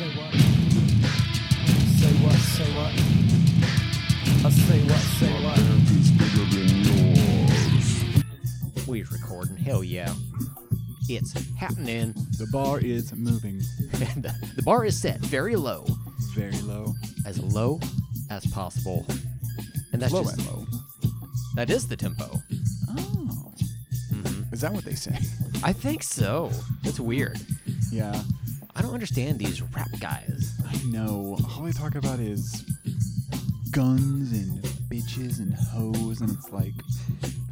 Say what? Say what? Say what? I say what? Say what? We recording. Hell yeah. It's happening. The bar is moving And the, the bar is set very low, very low. as low as possible. And that's low just low. that is the tempo. Oh. Mhm. Is that what they say? I think so. It's weird. yeah. I don't understand these rap guys. I know. All they talk about is guns and bitches and hoes, and it's like,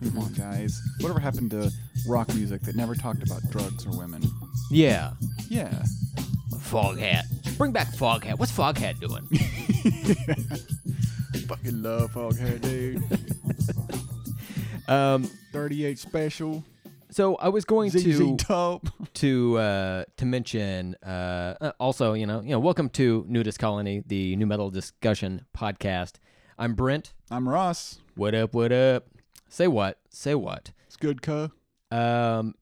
come on, guys. Whatever happened to rock music that never talked about drugs or women? Yeah. Yeah. Foghat. Bring back Foghat. What's Foghat doing? Fucking love Foghat, dude. um, 38 special. So I was going ZZ to Top. to uh, to mention uh, uh, also, you know, you know, welcome to NuDis Colony, the new metal discussion podcast. I'm Brent. I'm Ross. What up? What up? Say what? Say what? It's good, cuh. Um,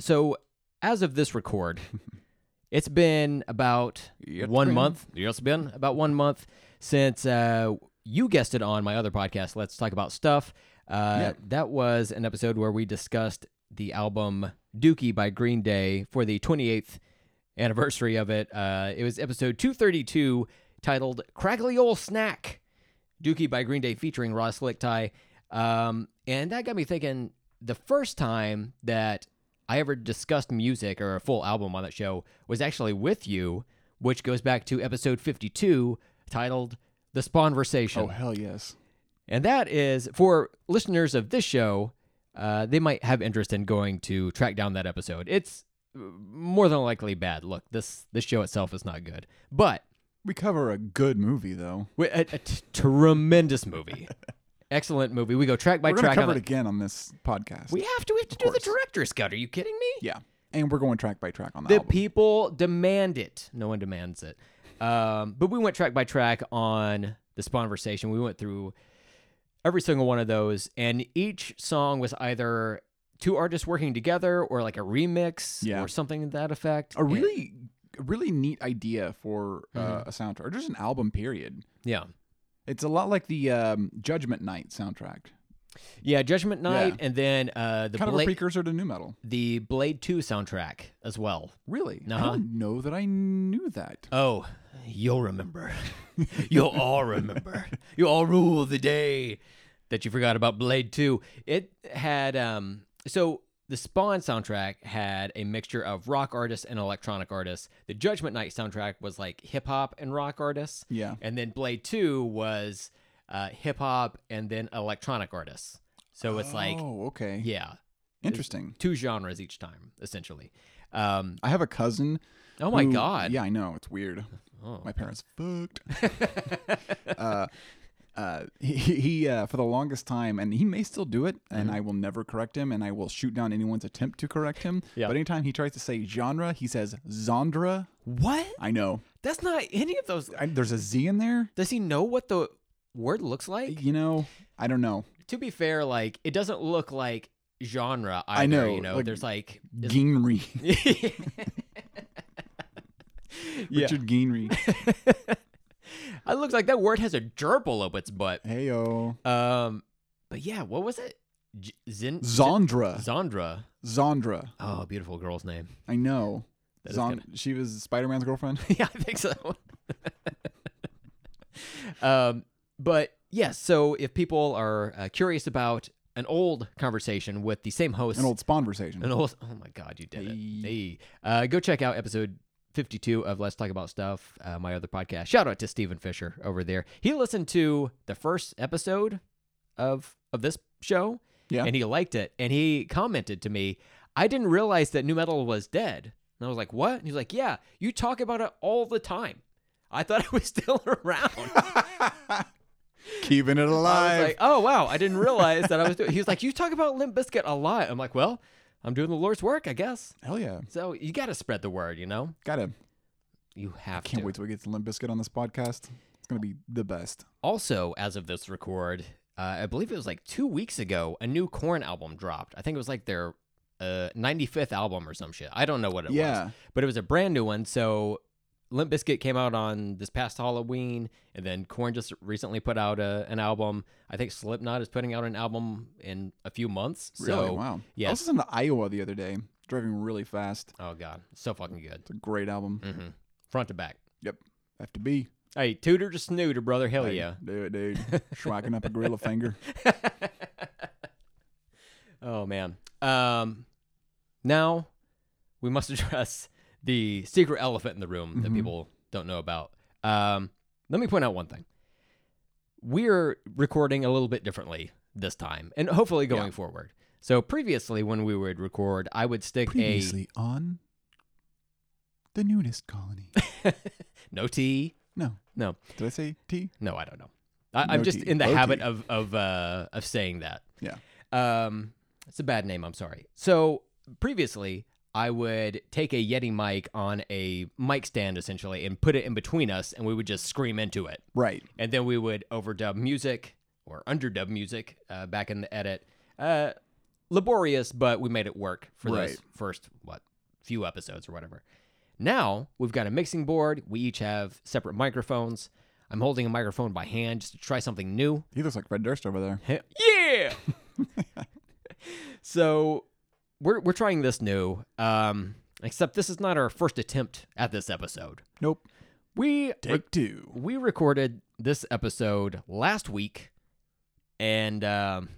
so as of this record, it's been about It's one been- month. It's been about one month since uh, you guessed it on my other podcast. Let's talk about stuff. Uh, Yeah. That was an episode where we discussed the album Dookie by Green Day for the 28th anniversary of it. Uh, it was episode 232 titled Craggly Old Snack. Dookie by Green Day featuring Ross Lickteig. Um, and that got me thinking the first time that I ever discussed music or a full album on that show was actually with you, which goes back to episode 52 titled The Spawn Spawnversation. Oh, hell yes. And that is for listeners of this show, uh, they might have interest in going to track down that episode. It's more than likely bad. Look, this this show itself is not good, but We cover a good movie, though. wi- a, a t- tremendous movie, excellent movie. We go track by track. We're going to track. cover it again on this podcast. We have to. We have to do the director's cut. Are you kidding me? yeah. And we're going track by track on the, The album. people demand it. No one demands it. Um, but we went track by track on the Spawnversation. We went through every single one of those, and each song was either two artists working together or like a remix Yeah. or something to that effect. a really really neat idea for uh, Mm-hmm. a soundtrack or just an album period yeah. it's a lot like the um, judgment night soundtrack Yeah, Judgment Night, Yeah. and then uh, the kind of a precursor to new metal the Blade Two soundtrack as well. really i Uh-huh. don't know that i knew that Oh, you'll remember. you'll all remember. You'll all rule the day that you forgot about Blade 2. It had um so the Spawn soundtrack had a mixture of rock artists and electronic artists. The Judgment Night soundtrack was like hip hop and rock artists. yeah And then Blade 2 was uh, hip hop and then electronic artists. So it's like oh okay yeah, interesting two genres each time essentially. Um i have a cousin oh my who- god. yeah i know it's weird Oh. my parents fucked uh uh, he, he uh, for the longest time, and he may still do it, and I will never correct him, and I will shoot down anyone's attempt to correct him. Yeah. But anytime he tries to say genre, he says Zondra. What? I know. That's not any of those I, there's a Z in there. Does he know what the word looks like? You know, I don't know. To be fair, like it doesn't look like genre either. I know, You know, like, there's like yeah. Richard Geenry. It looks like that word has a gerbil up its butt. Heyo. Um, but yeah, what was it? J- Zin- Zondra. Zondra. Zondra. Oh, beautiful girl's name. I know. That is Zon- she was Spider Man's girlfriend. yeah, I think so. um, but yes, so if people are uh, curious about an old conversation with the same host, An old spawn conversation. An old, oh my God, you did it. Hey. Hey. Uh, go check out episode 52 of Let's Talk About Stuff, uh, my other podcast. Shout out to Stephen Fisher over there. He listened to the first episode of of this show Yeah. and he liked it. And he commented to me, I didn't realize that new metal was dead. And I was like, what? And he's like, yeah, you talk about it all the time. I thought it was still around. Keeping it I alive. was like, oh wow, I didn't realize that I was doing. He was like, you talk about Limp Bizkit a lot. I'm like, well, I'm doing the Lord's work, I guess. Hell yeah. So you got to spread the word, you know. Gotta. You have Can't to. wait till we get to Limp Bizkit on this podcast. It's going to be the best. Also, as of this record, uh, I believe it was like two weeks ago, a new Korn album dropped. I think it was like their uh, 95th album or some shit. I don't know what it was, Yeah. but it was a brand new one. So Limp Bizkit came out on this past Halloween, and then Korn just recently put out a, an album. I think Slipknot is putting out an album in a few months. Really? So, wow. I was in Iowa the other day, driving really fast. Oh god, so fucking good, It's a great album. hmm front to back. Yep. Have to be. Hey, tutor to snooter, brother. Hell Hey, yeah. Do it, dude. Schwacking up a gorilla finger. Oh man. Um, now we must address the secret elephant in the room that Mhm. people don't know about. Um, let me point out one thing. We're recording a little bit differently this time, and hopefully going Yeah. forward. So previously, when we would record, I would stick Previously on the NuDis Colony. no tea. No. No. Did I say tea? No, I don't know. I, I'm No just tea. in the Low habit tea. of of uh, of saying that. Yeah. Um, it's a bad name. I'm sorry. So previously, I would take a Yeti mic on a mic stand essentially and put it in between us, and we would just scream into it, Right. and then we would overdub music or underdub music uh, back in the edit. Uh, laborious, but we made it work for those first what few episodes or whatever. Now we've got a mixing board. We each have separate microphones. I'm holding a microphone by hand just to try something new. He looks like Fred Durst over there. Yeah. so we're we're trying this new. Um, except this is not our first attempt at this episode. Nope. We Take two. we recorded this episode last week, and um,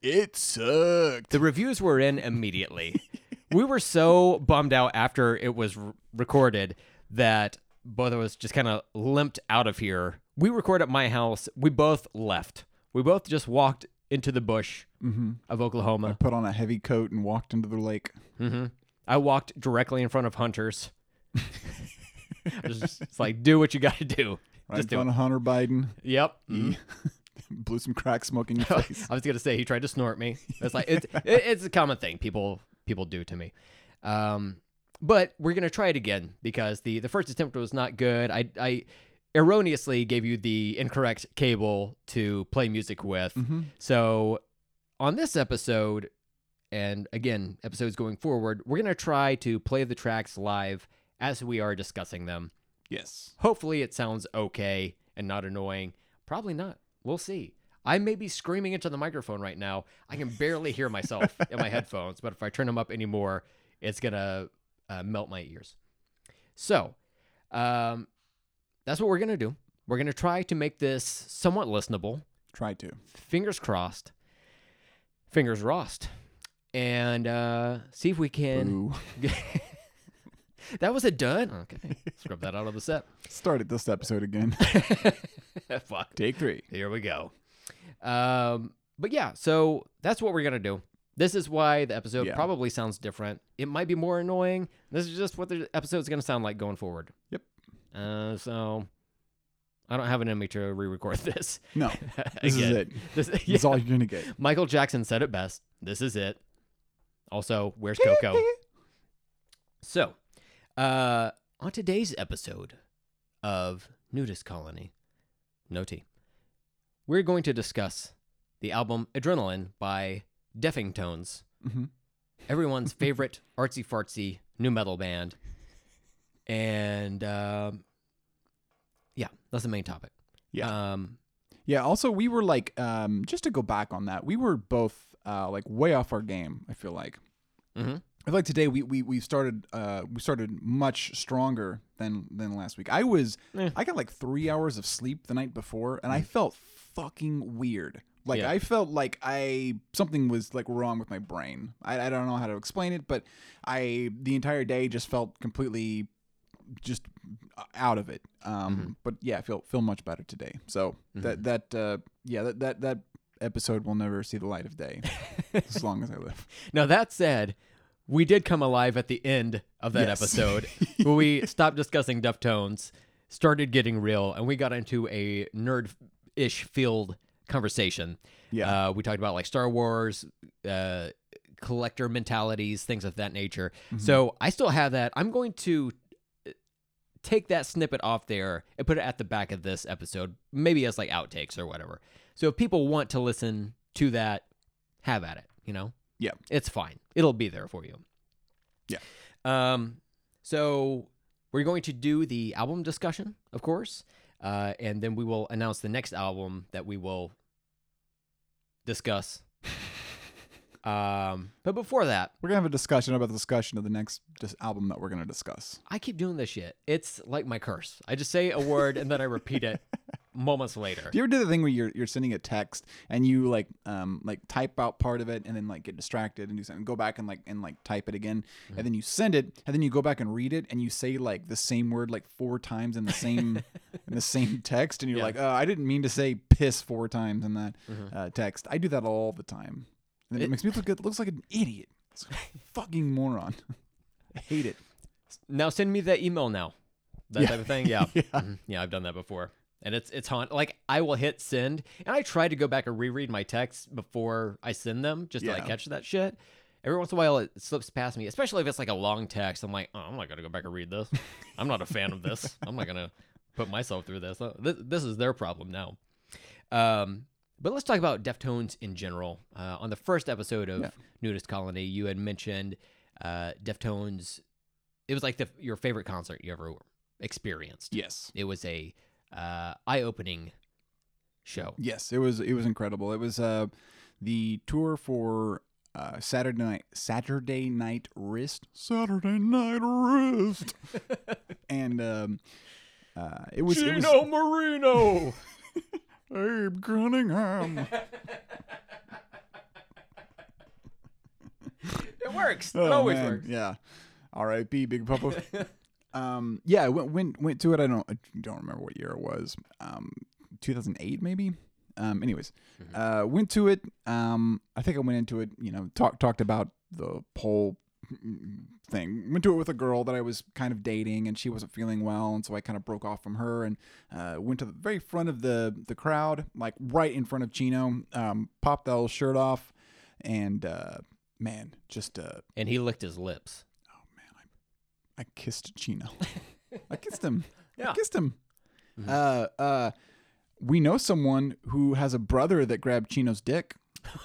It sucked. the reviews were in immediately. we were so bummed out after it was r- recorded that both of us just kind of limped out of here. We recorded at my house. We both left. We both just walked into the bush Mm-hmm. of Oklahoma. I put on a heavy coat and walked into the lake. hmm I walked directly in front of hunters. Just- it's like, do what you got to do. Right Just do of Hunter Biden. Yep. Mhm. blew some crack smoke in your face. I was gonna say he tried to snort me. It's like it's it, it's a common thing people people do to me. Um, but we're gonna try it again because the the first attempt was not good. I I erroneously gave you the incorrect cable to play music with. Mm-hmm. So on this episode, and again episodes going forward, we're gonna try to play the tracks live as we are discussing them. Yes. Hopefully, it sounds okay and not annoying. Probably not. We'll see. I may be screaming into the microphone right now. I can barely hear myself in my headphones, but if I turn them up anymore, it's going to uh, melt my ears. So, um, that's what we're going to do. We're going to try to make this somewhat listenable. Try to. Fingers crossed. Fingers crossed. And uh, see if we can. That was a dud. Okay. Scrub that out of the set. Started this episode again. Fuck. Take three. Here we go. Um, but yeah, so that's what we're gonna do. This is why the episode Yeah. probably sounds different. It might be more annoying. This is just what the episode's gonna sound like going forward. Yep. Uh, so I don't have an enemy to re-record this. No. This is it. This, This is all you're gonna get. Michael Jackson said it best. This is it. Also, where's Coco? so, uh, on today's episode of NuDis Colony, no tea, we're going to discuss the album Adrenaline by Deffing Tones, Mhm. everyone's favorite artsy fartsy new metal band. And um, yeah, that's the main topic. Yeah. Um, Yeah. Also, we were like, um, just to go back on that, we were both uh, like way off our game. I feel like. mhm. I feel like today we we we started uh we started much stronger than than last week. I was Eh. I got like three hours of sleep the night before, and I felt fucking weird. Like Yeah. I felt like I something was like wrong with my brain. I, I don't know how to explain it, but I the entire day just felt completely just out of it. Um, but yeah, I feel feel much better today. So that that uh, yeah that that that episode will never see the light of day as long as I live. Now that said, we did come alive at the end of that Yes. episode where we stopped discussing Deftones, started getting real, and we got into a nerd-ish field conversation. Yeah. Uh, we talked about like Star Wars, uh, collector mentalities, things of that nature. Mm-hmm. So I still have that. I'm going to uh, take that snippet off there and put it at the back of this episode, maybe as like outtakes or whatever. So if people want to listen to that, have at it. You know, Yeah. it's fine. It'll be there for you. Yeah. Um. So we're going to do the album discussion, of course, uh, and then we will announce the next album that we will discuss. Um, but before that, We're gonna have a discussion about the discussion of the next dis- album that we're gonna discuss. I keep doing this shit. It's like my curse. I just say a word and then I repeat it moments later. Do you ever do the thing where you're you're sending a text and you like um like type out part of it and then like get distracted and do something, go back and like and like type it again, and then you send it and then you go back and read it and you say like the same word like four times in the same in the same text and you're Yeah. like, uh, I didn't mean to say piss four times in that uh, text. I do that all the time, and it, It- makes me look it looks like an idiot, It's a fucking moron. I hate it. Now send me that email now. That Yeah. type of thing. Yeah. Yeah. Mhm. Yeah, I've done that before. And it's it's haunt like I will hit send and I try to go back and reread my texts before I send them just to like catch that shit. Every once in a while it slips past me, especially if it's like a long text. I'm like, oh, I'm not gonna go back and read this. I'm not a fan of this. I'm not gonna put myself through this. This, this is their problem now. Um, but let's talk about Deftones in general. Uh, on the first episode of Yeah. NuDis Colony, you had mentioned uh, Deftones. It was like the, your favorite concert you ever experienced. Yes. It was a uh, eye-opening show. Yes, it was it was incredible. It was uh the tour for uh Saturday night Saturday night wrist Saturday night wrist and um uh it was it was Moreno. Abe Cunningham. it works. Oh, it always man, works. Yeah. R.I.P. Big Papa. um yeah, I went went went to it. I don't I don't remember what year it was. Um 2008 maybe. Um anyways, uh went to it. Um I think I went into it, you know, talked talked about the whole thing. Went to it with a girl that I was kind of dating and she wasn't feeling well and so I kind of broke off from her and uh went to the very front of the the crowd, like right in front of Chino. Um popped that little shirt off and uh man, just uh And he licked his lips. Oh man, I, I kissed Chino. I kissed him. I kissed him. Uh, uh, we know someone who has a brother that grabbed Chino's dick.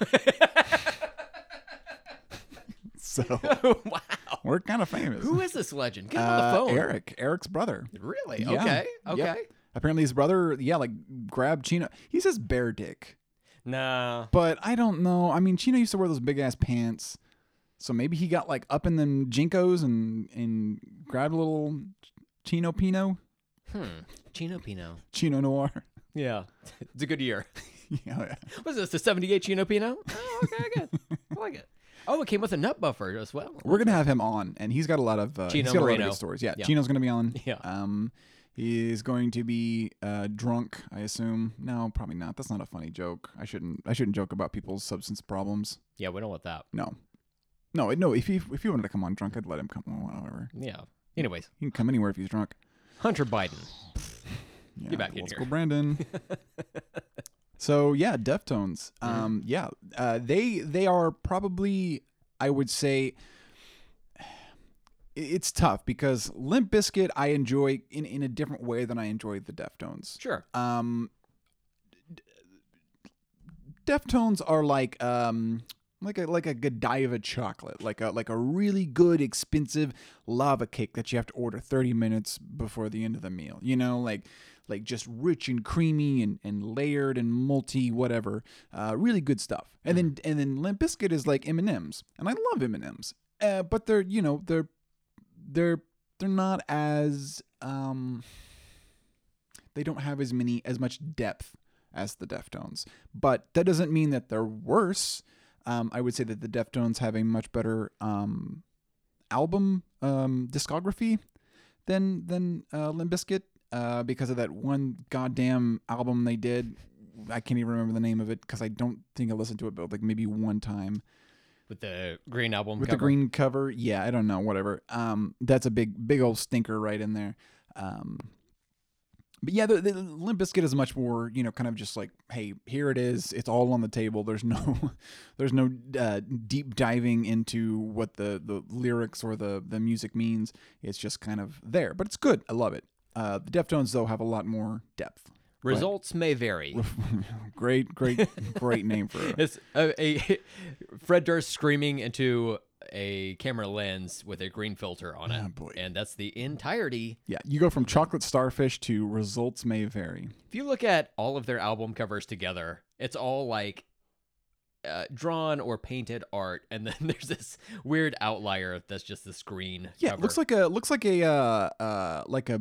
so wow. we're kind of famous. Who is this legend? Get him on uh, the phone. Eric, Eric's brother. Really? Yeah. Okay. Yep. Okay. Apparently, his brother, yeah, like grabbed Chino. He says bear dick, Nah. but I don't know. I mean, Chino used to wear those big ass pants, so maybe he got like up in them jinkos and and grabbed a little Chino Pino, Hmm. Chino Pino. Chino Noir. Yeah. It's a good year. yeah, Was this the 78 Chino Pino? Oh, okay, good. I like it. Oh, it came with a nut buffer as well. We're gonna have him on, and he's got a lot of uh, Chino he's got a lot of good stories. Yeah, Yeah. Chino's gonna be on. Yeah. Um, he's going to be uh, drunk, I assume. No, probably not. That's not a funny joke. I shouldn't. I shouldn't joke about people's substance problems. Yeah, we don't want that. No, no, no. If he if he wanted to come on drunk, I'd let him come. on Whatever. Yeah. Anyways, He can come anywhere if he's drunk. Hunter Biden. Yeah, Get back in here. go, Brandon. so yeah, Deftones. Mm-hmm. Um, yeah, uh, they they are probably I would say it's tough because Limp Bizkit I enjoy in in a different way than I enjoy the Deftones. Sure. Um, Deftones are like um like a like a Godiva chocolate, like a like a really good expensive lava cake that you have to order 30 minutes before the end of the meal. You know, like like just rich and creamy and, and layered and multi whatever. Uh, really good stuff. And then and then Limp Bizkit is like M&Ms. And I love M&Ms. Uh, but they're, you know, they're they're they're not as um they don't have as many as much depth as the Deftones. But that doesn't mean that they're worse. Um, I would say that the Deftones have a much better um, album um, discography than than uh, Limp Bizkit uh, because of that one goddamn album they did. I can't even remember the name of it because I don't think I listened to it, but like maybe one time With the green album with cover. the green cover. Yeah, I don't know, whatever. Um, that's a big, big old stinker right in there. Um, but yeah, the, the Limp Bizkit is much more, you know, kind of just like, hey, here it is. It's all on the table. There's no, there's no uh, deep diving into what the the lyrics or the the music means. It's just kind of there, but it's good. I love it. Uh, the Deftones though have a lot more depth. Results may vary. great, great, great name for it. It's a, a Fred Durst screaming into a camera lens with a green filter on it, Oh, and that's the entirety. Yeah, you go from chocolate starfish to results may vary. If you look at all of their album covers together, it's all like uh, drawn or painted art, and then there's this weird outlier that's just this green. Yeah, looks like a looks like a uh, uh like a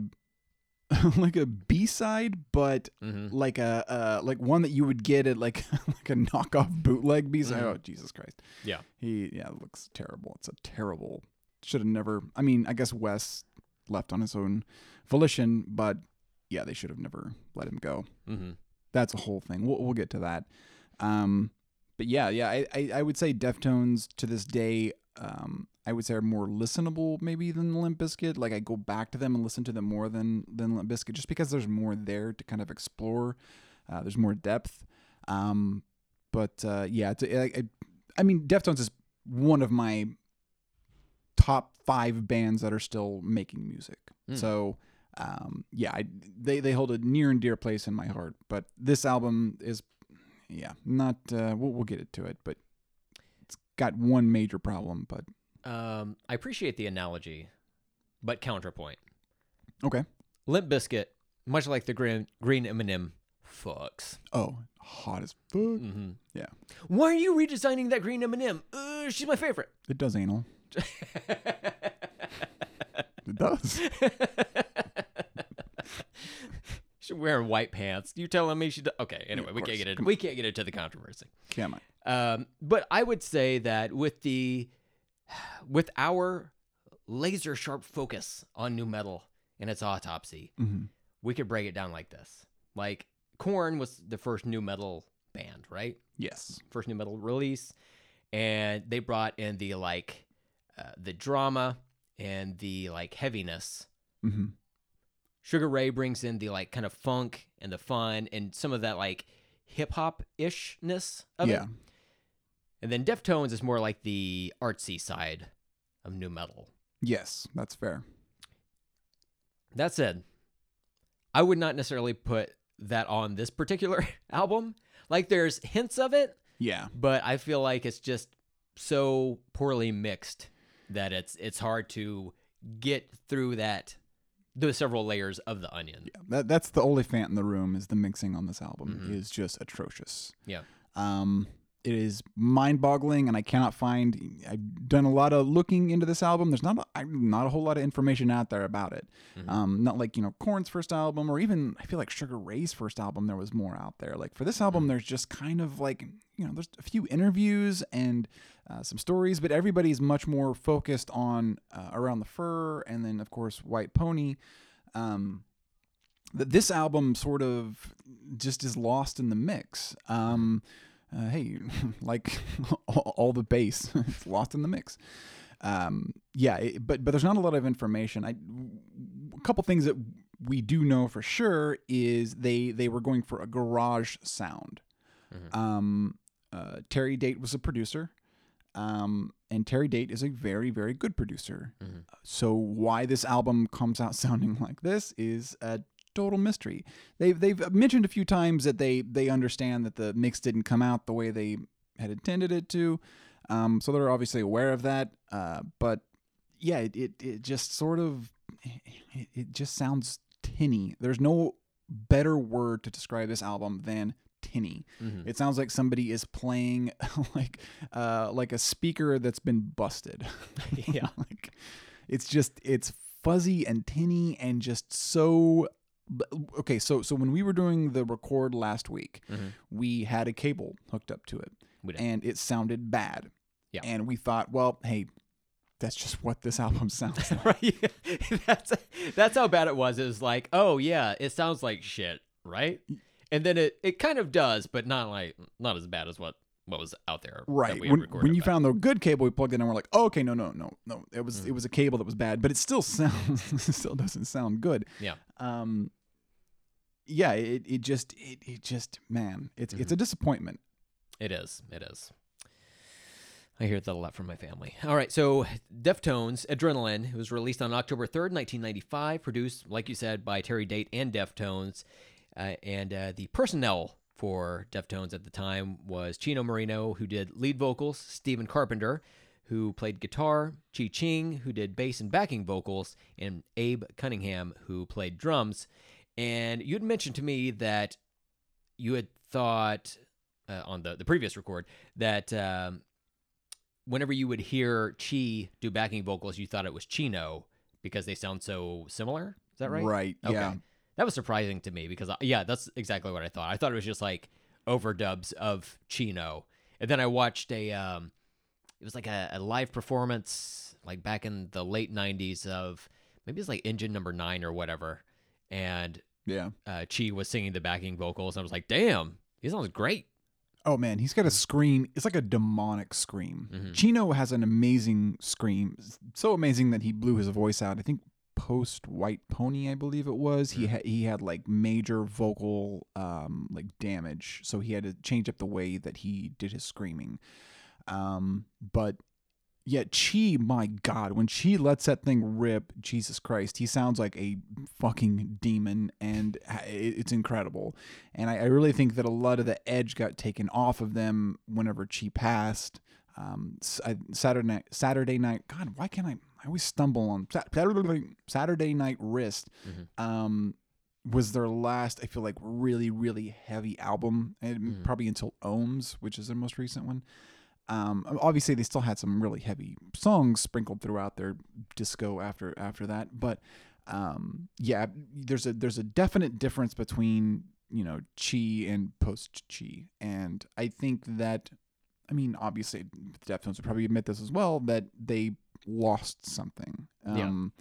like a B side, but Mhm. like a uh like one that you would get at like like a knockoff bootleg B side. Mhm. Oh Jesus Christ! Yeah. he yeah looks terrible. It's a terrible. Should have never. I mean, I guess Wes left on his own volition, but yeah, they should have never let him go. Mhm. That's a whole thing. We'll we'll get to that. Um, but yeah, yeah, I, I I would say Deftones to this day. Um, I would say are more listenable maybe than Limp Bizkit. Like I go back to them and listen to them more than than Limp Bizkit, just because there's more there to kind of explore. Uh, there's more depth. Um, but uh, yeah, it's, I, I, I mean, Deftones is one of my top five bands that are still making music. Mm. So um, yeah, I, they they hold a near and dear place in my heart. But this album is, yeah, not. Uh, we'll, we'll get into it, but got one major problem. But Um, I appreciate the analogy, but counterpoint. okay. Limp Bizkit, much like the green green M&M, fucks. Oh, hot as fuck. hmm Yeah, Why are you redesigning that green M&M? Uh, she's my favorite. it does anal. It does. She's wearing white pants. You telling me she? Do- okay. Anyway, of we can't get it. We can't get into the controversy. Come on. Um, but I would say that with the with our laser sharp focus on new metal and its autopsy, hmm we could break it down like this. Like Korn was the first new metal band, right? Yes. First new metal release, and they brought in the like uh, the drama and the like heaviness. hmm Sugar Ray brings in the like kind of funk and the fun and some of that like hip hop ishness of it. Yeah. it. And then Deftones is more like the artsy side of new metal. Yes, that's fair. That said, I would not necessarily put that on this particular album. Like there's hints of it, Yeah. but I feel like it's just so poorly mixed that it's it's hard to get through that those several layers of the onion. Yeah. That that's the only fan in the room is the mixing on this album Mhm. is just atrocious. Yeah. Um, it is mind-boggling, and I cannot find. I've done a lot of looking into this album. There's not a, not a whole lot of information out there about it. Mhm. Um, not like you know Korn's first album, or even I feel like Sugar Ray's first album. There was more out there. Like for this album, there's just kind of like you know there's a few interviews and uh, some stories, but everybody's much more focused on uh, around the fur, and then of course White Pony. Um, this album sort of just is lost in the mix. Um, uh, hey, like all, the bass, it's lost in the mix. Um, yeah, it, but but there's not a lot of information. I a couple things that we do know for sure is they they were going for a garage sound. Mhm. Um, uh, Terry Date was a producer. Um, and Terry Date is a very, very good producer. Mhm. So why this album comes out sounding like this is a total mystery. They've they've mentioned a few times that they they understand that the mix didn't come out the way they had intended it to. Um, so they're obviously aware of that. Uh, but yeah, it, it it just sort of it, it just sounds tinny. There's no better word to describe this album than tinny. Mhm. It sounds like somebody is playing like uh like a speaker that's been busted. Yeah. like it's just it's fuzzy and tinny and just so okay, so so when we were doing the record last week, Mhm. we had a cable hooked up to it and it sounded bad. Yeah. And we thought, well, hey, that's just what this album sounds like. right? that's that's how bad it was. It was like, oh yeah, it sounds like shit, right? And then it, it kind of does, but not like not as bad as what what was out there. that Right. When, when you found the good cable, we plugged it in and we're like, oh, okay, no, no, no, no. It was Mm. it was a cable that was bad, but it still sounds it still doesn't sound good. yeah, Um yeah, it, it just it, it just man, it's it's a disappointment. it is. It is. I hear that a lot from my family. All right, so Deftones Adrenaline was released on October 3rd, 1995, produced, like you said, by Terry Date and Deftones. Uh, and uh, the personnel for Deftones at the time was Chino Moreno, who did lead vocals, Stephen Carpenter, who played guitar, Chi Cheng, who did bass and backing vocals, and Abe Cunningham, who played drums. And you had mentioned to me that you had thought uh, on the, the previous record that um, whenever you would hear Chi do backing vocals, you thought it was Chino because they sound so similar. Is that right? Right. Okay. Yeah. That was surprising to me because, I, yeah, that's exactly what I thought. I thought it was just like overdubs of Chino. And then I watched a, um, it was like a, a live performance, like back in the late 90s of maybe it's like Engine Number Nine or whatever. And Yeah. uh, Chi was singing the backing vocals. And I was like, damn, he sounds great. Oh man, he's got a scream. It's like a demonic scream. Mhm. Chino has an amazing scream. So amazing that he blew his voice out. I think post White Pony, I believe it was. He had he had like major vocal um like damage, so he had to change up the way that he did his screaming. Um, but yet Chi, my God, when she lets that thing rip, Jesus Christ, he sounds like a fucking demon, and it's incredible. And I, I really think that a lot of the edge got taken off of them whenever Chi passed. Um, Saturday night, Saturday night. God, why can't I? I always stumble on Saturday, Saturday night wrist. Mhm. Um, was their last? I feel like really, really heavy album, and Mhm. probably until Ohms, which is their most recent one. Um, obviously, they still had some really heavy songs sprinkled throughout their disco after after that, but um, yeah, there's a there's a definite difference between you know Chi and post Chi, and I think that I mean obviously the Deftones would probably admit this as well that they lost something. Yeah. Um,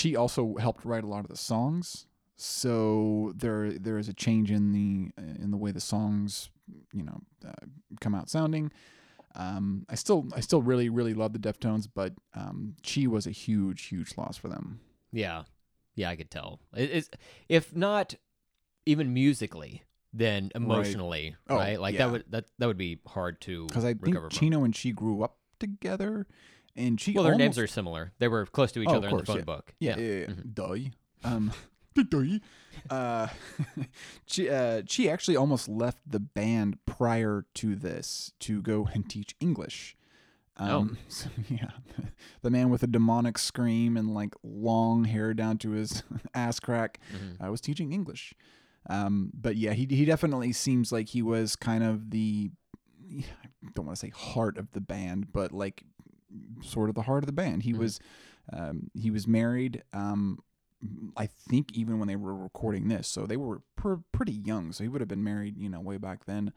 Chi also helped write a lot of the songs, so there there is a change in the in the way the songs you know uh, come out sounding. Um, I still I still really really love the Deftones, but um, Chi was a huge huge loss for them. Yeah, yeah, I could tell. It, if not even musically, then emotionally, Oh, right? Like yeah. that would that that would be hard to Because I think recover from. Chino and Chi grew up together, and Chi Well, their names are similar. They were close to each Oh, other in the phone yeah. book. yeah yeah, yeah. Mhm. Duh. Um. Uh, Chi, uh, Chi actually almost left the band prior to this to go and teach English. Um, so, yeah, the man with a demonic scream and like long hair down to his ass crack Mhm. I was teaching English. Um, but yeah, he he definitely seems like he was kind of the I don't want to say heart of the band, but like sort of the heart of the band. He Mhm. was um, he was married. Um, I think even when they were recording this, so they were pr- pretty young. So he would have been married, you know, way back then.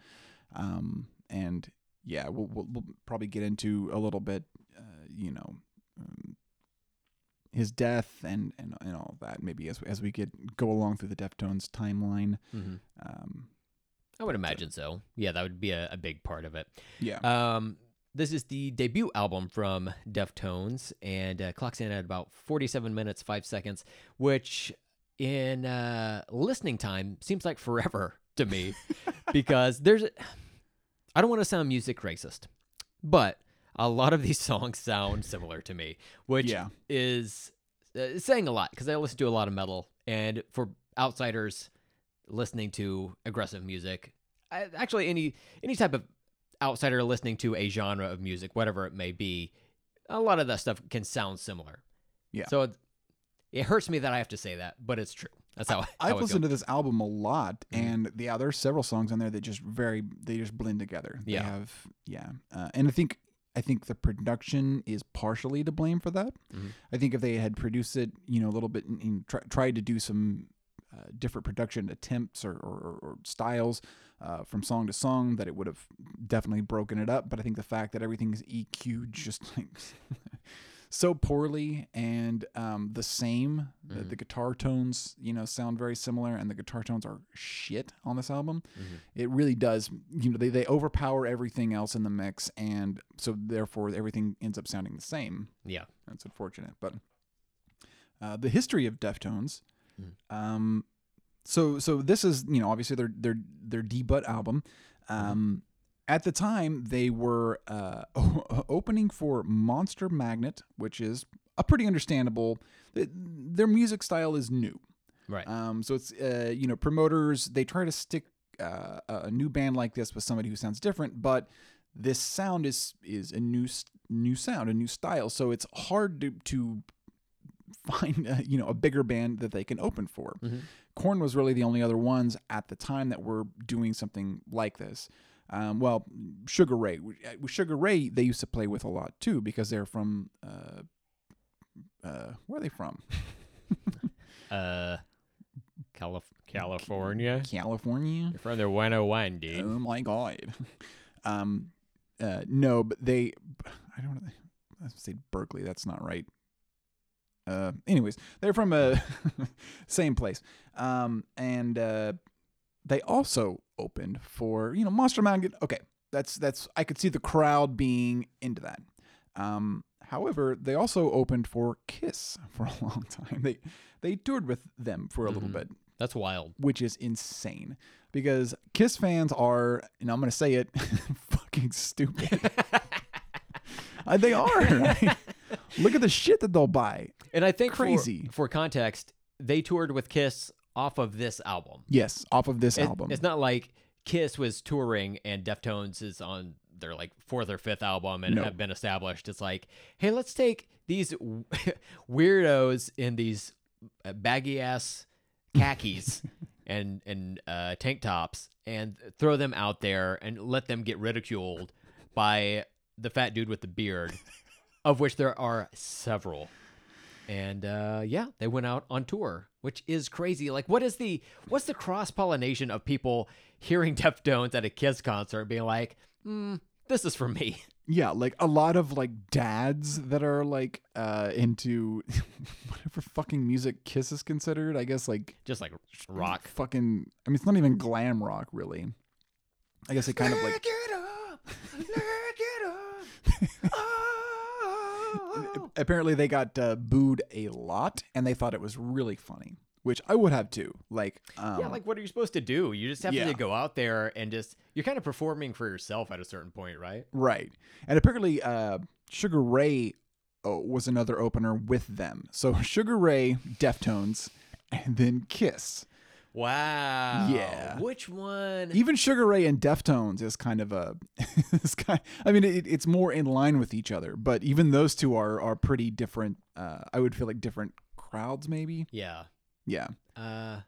Um, and yeah, we'll, we'll, we'll probably get into a little bit, uh, you know, um, his death and, and and all that maybe as as we get go along through the Deftones timeline. Mhm. Um, I would imagine so. Yeah, that would be a, a big part of it. yeah, Um, this is the debut album from Deftones, and uh, clocks in at about 47 minutes, 5 seconds, which in uh, listening time seems like forever to me because there's. I don't want to sound music racist, but a lot of these songs sound similar to me, which Yeah. is uh, saying a lot because I listen to a lot of metal, and for outsiders listening to aggressive music, I, actually any any type of outsider listening to a genre of music, whatever it may be, a lot of that stuff can sound similar. Yeah. So it, it hurts me that I have to say that, but it's true. That's how, I, I've listened to this album a lot, Mhm. and yeah, there's several songs on there that just very they just blend together. They Yeah. have yeah, uh, and I think I think the production is partially to blame for that. Mhm. I think if they had produced it, you know, a little bit and, and try, tried to do some uh, different production attempts or, or, or styles uh, from song to song, that it would have definitely broken it up. But I think the fact that everything's EQ'd just like so poorly and um, the same, the, Mhm. the guitar tones, you know, sound very similar, and the guitar tones are shit on this album. Mhm. It really does, you know, they, they overpower everything else in the mix, and so therefore everything ends up sounding the same. Yeah. That's unfortunate. But uh, the history of Deftones. Mhm. Um, so so this is you know obviously their their their debut album. Um, At the time, they were uh, opening for Monster Magnet, which is a pretty understandable. Their music style is new. Right. Um, so it's uh, you know promoters they try to stick uh, a new band like this with somebody who sounds different, but this sound is is a new new sound, a new style. So it's hard to to find uh, you know a bigger band that they can open for. Mhm. Korn was really the only other ones at the time that were doing something like this. Um, well, Sugar Ray, uh, with Sugar Ray, they used to play with a lot too because they're from uh, uh, where are they from? Uh, Calif- California. California. You're from the 101, dude. Oh my god. Um, uh, no, but they, I don't know. I gonna say Berkeley. That's not right. Uh, anyways, they're from a same place. Um, and uh, they also opened for you know Monster Magnet. Okay, that's that's I could see the crowd being into that. Um, however, they also opened for Kiss for a long time. They they toured with them for a little Mhm. bit That's wild. which is insane because Kiss fans are, and I'm going to say it, fucking stupid. Uh, they are. right? Look at the shit that they'll buy. And I think Crazy. For, context, they toured with Kiss off of this album. Yes, off of this It- album. It's not like Kiss was touring and Deftones is on their like fourth or fifth album and No. have been established. It's like, hey, let's take these weirdos in these uh, baggy ass khakis and and uh, tank tops and throw them out there and let them get ridiculed by the fat dude with the beard, of which there are several. And uh, yeah, they went out on tour, which is crazy. Like, what is the what's the cross pollination of people hearing Deftones at a Kiss concert, being like, mm, "This is for me." yeah, like a lot of like dads that are like uh into whatever fucking music Kiss is considered. I guess like Just like rock. fucking. I mean, it's not even glam rock really. I guess it kind of like it up, lick it up. Apparently they got uh, booed a lot and they thought it was really funny which i would have too like um, Yeah, like what are you supposed to do? You just have Yeah. to go out there and just you're kind of performing for yourself at a certain point, right? right and apparently uh, sugar ray uh, was another opener with them so sugar ray deftones and then kiss Wow. Yeah. Which one? even sugar ray and deftones is kind of a it's kind i mean it, it's more in line with each other but even those two are are pretty different uh, i would feel like different crowds maybe Yeah. yeah Uh,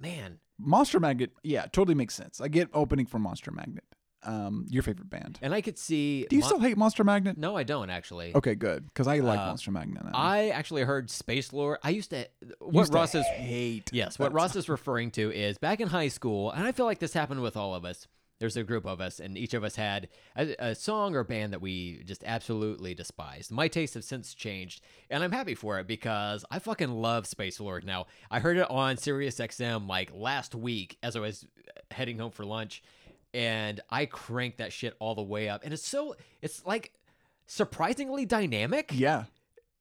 man. Monster Magnet, yeah, totally makes sense. I get opening for Monster Magnet. Um, your favorite band. And I could see. Do you Mon- still hate Monster Magnet? No, I don't actually. Okay, good, because I like Uh, Monster Magnet. Now. I actually heard Space Lord. I used to. What Used to Ross is. hate. Yes, what that Ross is referring to is back in high school, and I feel like this happened with all of us. There's a group of us, and each of us had a, a song or band that we just absolutely despised. My tastes have since changed, and I'm happy for it because I fucking love Space Lord now. I heard it on Sirius XM like last week as I was heading home for lunch, and I crank that shit all the way up. And it's so, it's like surprisingly dynamic. Yeah,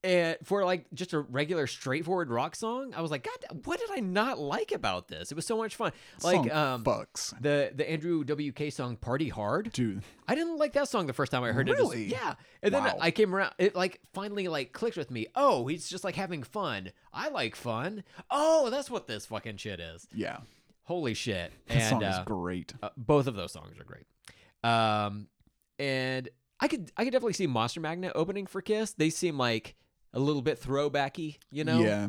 and for like just a regular straightforward rock song i was like god what did i not like about this? It was so much fun. Like Song um fucks, the the andrew wk song party hard. Dude. i didn't like that song the first time i heard it. Really? It was- yeah. And then i came around it like finally like clicked with me. Oh he's just like having fun. I like fun. Oh that's what this fucking shit is. Yeah, holy shit that and song uh, is great. uh, both of those songs are great. Um, and I could I could definitely see Monster Magnet opening for Kiss. They seem like a little bit throwbacky, you know. Yeah,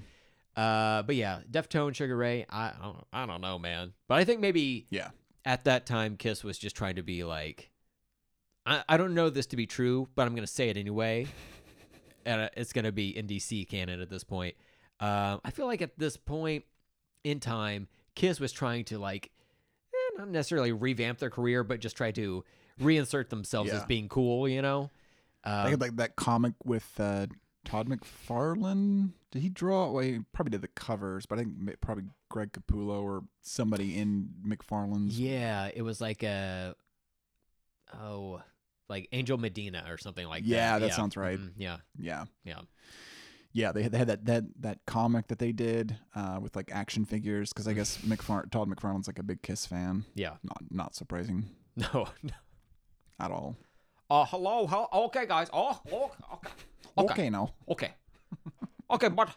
Uh, but yeah, Deftone, Sugar Ray. I I don't, I don't know, man. But I think maybe yeah, at that time Kiss was just trying to be like. I, I don't know this to be true, but I'm gonna say it anyway. and uh, it's gonna be NDC canon at this point. Um, I feel like at this point in time, Kiss was trying to like, eh, not necessarily revamp their career, but just try to reinsert themselves as being cool. You know, um, had like that comic with uh, Todd McFarlane. Did he draw? Well, he probably did the covers, but I think ma- probably Greg Capullo or somebody in McFarlane's. yeah, it was like a oh, like Angel Medina or something like that. Yeah, that. that sounds right. Mhm, yeah, Yeah, yeah. Yeah. They had, they had that that that comic that they did uh, with like action figures because I guess McFar- Todd McFarlane's like a big Kiss fan. Yeah. Not not surprising No. no. at all. Uh, hello, hello. Okay, guys. Oh, oh, okay. Okay, Okay. now. Okay. Okay, but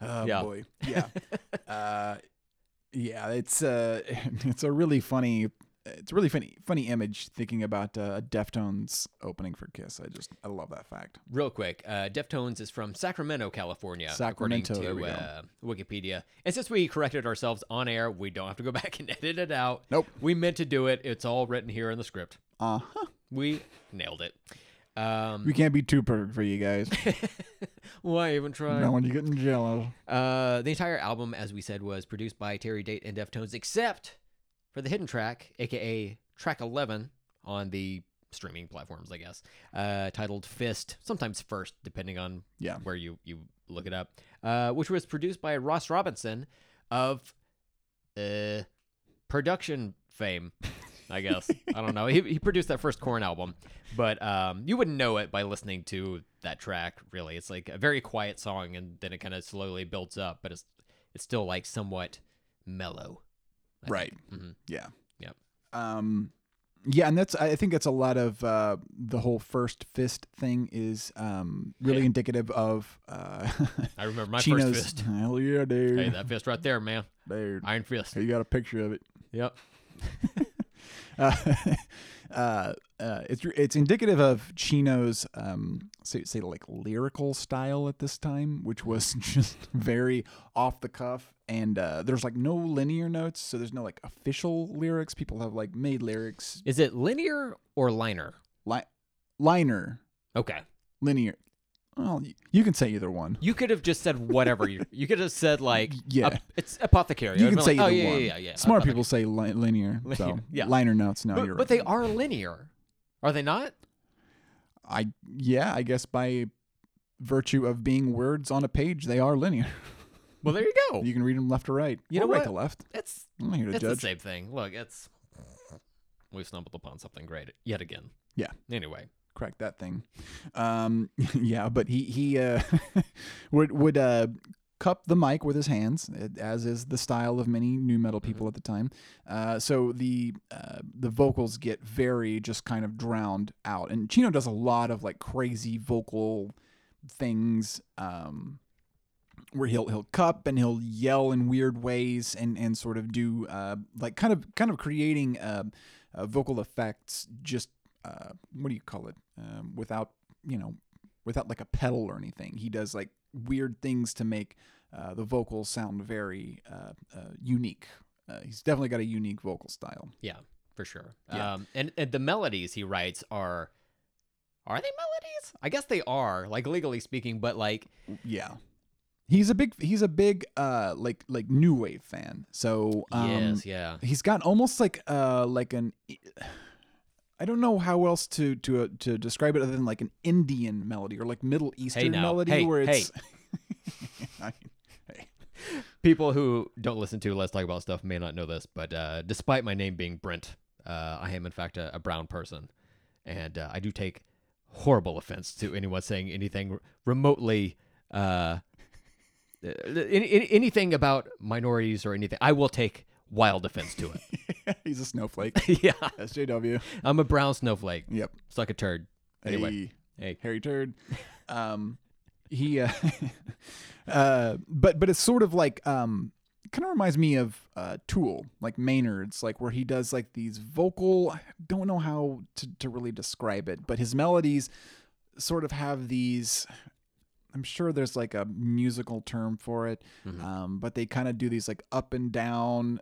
Oh Yeah. boy. Yeah. uh, yeah, it's uh it's a really funny it's a really funny funny image thinking about uh, Deftones opening for Kiss. I just I love that fact. Real quick, uh, Deftones is from Sacramento, California, Sacramento, according to uh, Wikipedia. And since we corrected ourselves on air, we don't have to go back and edit it out. Nope. We meant to do it. It's all written here in the script. Uh huh. We nailed it. Um, We can't be too perfect for you guys. why even try? Not when you're getting jealous. Uh, the entire album, as we said, was produced by Terry Date and Deftones, except for the hidden track, aka track 11 on the streaming platforms, I guess, uh, titled Fist, sometimes First, depending on Yeah. where you, you look it up, uh, which was produced by Ross Robinson of uh, production fame. I guess I don't know. He, he produced that first Korn album, but um, you wouldn't know it by listening to that track. Really, it's like a very quiet song, and then it kind of slowly builds up. But it's it's still like somewhat mellow. I Right. Mhm. Yeah. Yep. Um, yeah, and that's I think that's a lot of uh, the whole first fist thing is um, really Yeah. indicative of uh, I remember my Chino's. first fist. Hell yeah, dude. Hey, that fist right there, man. dude. Iron fist. You got a picture of it. Yep. Uh, uh, uh, it's it's indicative of Chino's um, say, say like lyrical style at this time, which was just very off the cuff, and uh, there's like no linear notes, so there's no like official lyrics. People have like made lyrics, Is it linear or liner? li- liner, Okay. linear. Well, you can say either one. You could have just said whatever. you you could have said like Yeah. ap- it's apothecary. You can say like, either oh, yeah, one. yeah, yeah, yeah. Smart people say li- linear, so yeah. liner notes. No, But, you're but they are linear. Are they not? I yeah, I guess by virtue of being words on a page, they are linear. Well, there you go. You can read them left to right. You or know right what? to left. It's I'm here to it's the same thing. Look, it's we've stumbled upon something great yet again. Yeah. Anyway, Crack that thing. Um, yeah, but he he uh, would would uh, cup the mic with his hands, uh, as is the style of many nu metal Mm-hmm. people at the time. Uh, so the uh, the vocals get very just kind of drowned out, and Chino does a lot of like crazy vocal things. Um, where he'll he'll cup and he'll yell in weird ways and and sort of do uh, like kind of kind of creating uh, uh, vocal effects just uh, what do you call it um, without you know without like a pedal or anything he does like weird things to make uh, the vocals sound very uh, uh, unique uh, he's definitely got a unique vocal style yeah, for sure. Yeah. Um, and and the melodies he writes are are they melodies? I guess they are, like legally speaking, but like yeah he's a big he's a big uh like like new wave fan so um yes, yeah. he's got almost like uh like an I don't know how else to to uh, to describe it other than like an Indian melody or like Middle Eastern now. melody Hey, where hey. it's I- hey. People who don't listen to Let's Talk About Stuff may not know this, but uh, despite my name being Brent, uh, I am in fact a, a brown person, and uh, I do take horrible offense to anyone saying anything remotely. Uh, any, any- anything about minorities or anything, I will take wild offense to it. he's a snowflake. yeah, SJW. I'm a brown snowflake. Yep. Suck a turd. Anyway, Hey, hey, Harry Turd. Um, he, uh, uh, but but it's sort of like um, kind of reminds me of uh, Tool, like Maynard's, like where he does like these vocal. I don't know how to to really describe it, but his melodies sort of have these. I'm sure there's like a musical term for it, Mhm. um, but they kind of do these like up and down.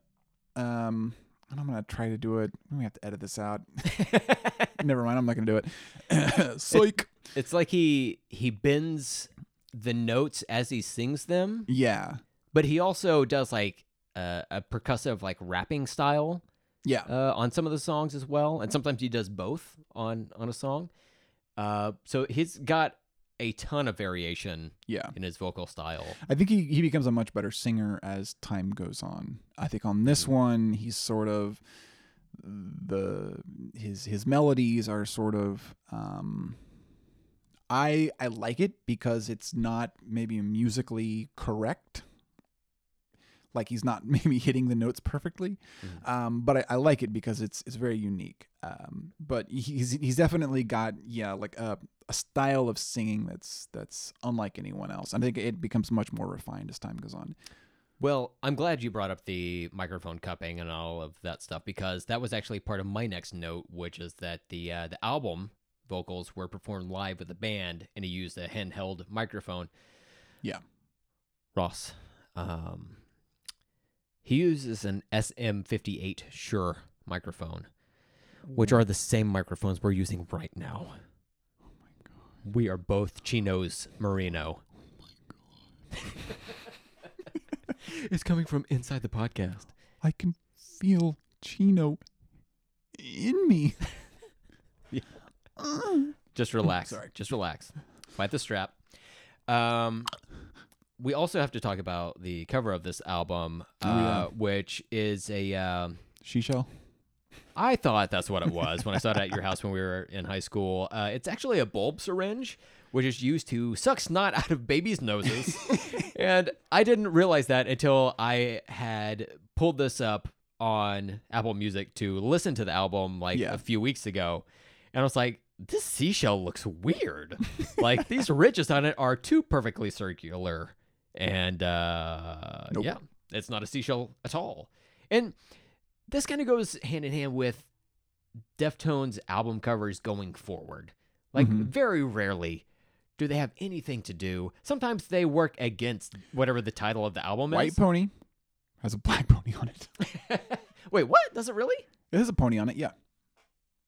Um, I'm gonna try to do it. We have to edit this out. Never mind. I'm not gonna do it. Psych. it's like he he bends the notes as he sings them. Yeah. but he also does like uh, a percussive like rapping style Yeah. uh, on some of the songs as well and sometimes he does both on on a song uh, so he's got a ton of variation Yeah. in his vocal style I think he, he becomes a much better singer as time goes on. I think on this one he's sort of the his his melodies are sort of um I I like it because it's not maybe musically correct. Like he's not maybe hitting the notes perfectly, um, but I, I like it because it's it's very unique. Um, but he's he's definitely got yeah like a, a style of singing that's that's unlike anyone else. I think it becomes much more refined as time goes on. Well, I'm glad you brought up the microphone cupping and all of that stuff because that was actually part of my next note, which is that the uh, the album vocals were performed live with the band, and he used a handheld microphone. Yeah. Ross, um, he uses an SM58 Shure microphone, which are the same microphones we're using right now. My god. We are both Chinos Moreno. it's coming from inside the podcast. I can feel Chino in me. Yeah. Uh, Just relax. Sorry. Just relax. Fight the strap. Um, we also have to talk about the cover of this album, uh, Oh, yeah. which is a. Um, she shell. I thought that's what it was when I saw it at your house when we were in high school. Uh, it's actually a bulb syringe, which is used to suck snot out of babies' noses. and I didn't realize that until I had pulled this up on Apple Music to listen to the album like Yeah. a few weeks ago. And I was like, this seashell looks weird. like these ridges on it are too perfectly circular. And uh, Nope. yeah, it's not a seashell at all. And this kind of goes hand in hand with Deftones album covers going forward. Like Mhm. very rarely do they have anything to do. Sometimes they work against whatever the title of the album White is. White Pony has a black pony on it. Wait, what? Does it really? It has a pony on it. Yeah.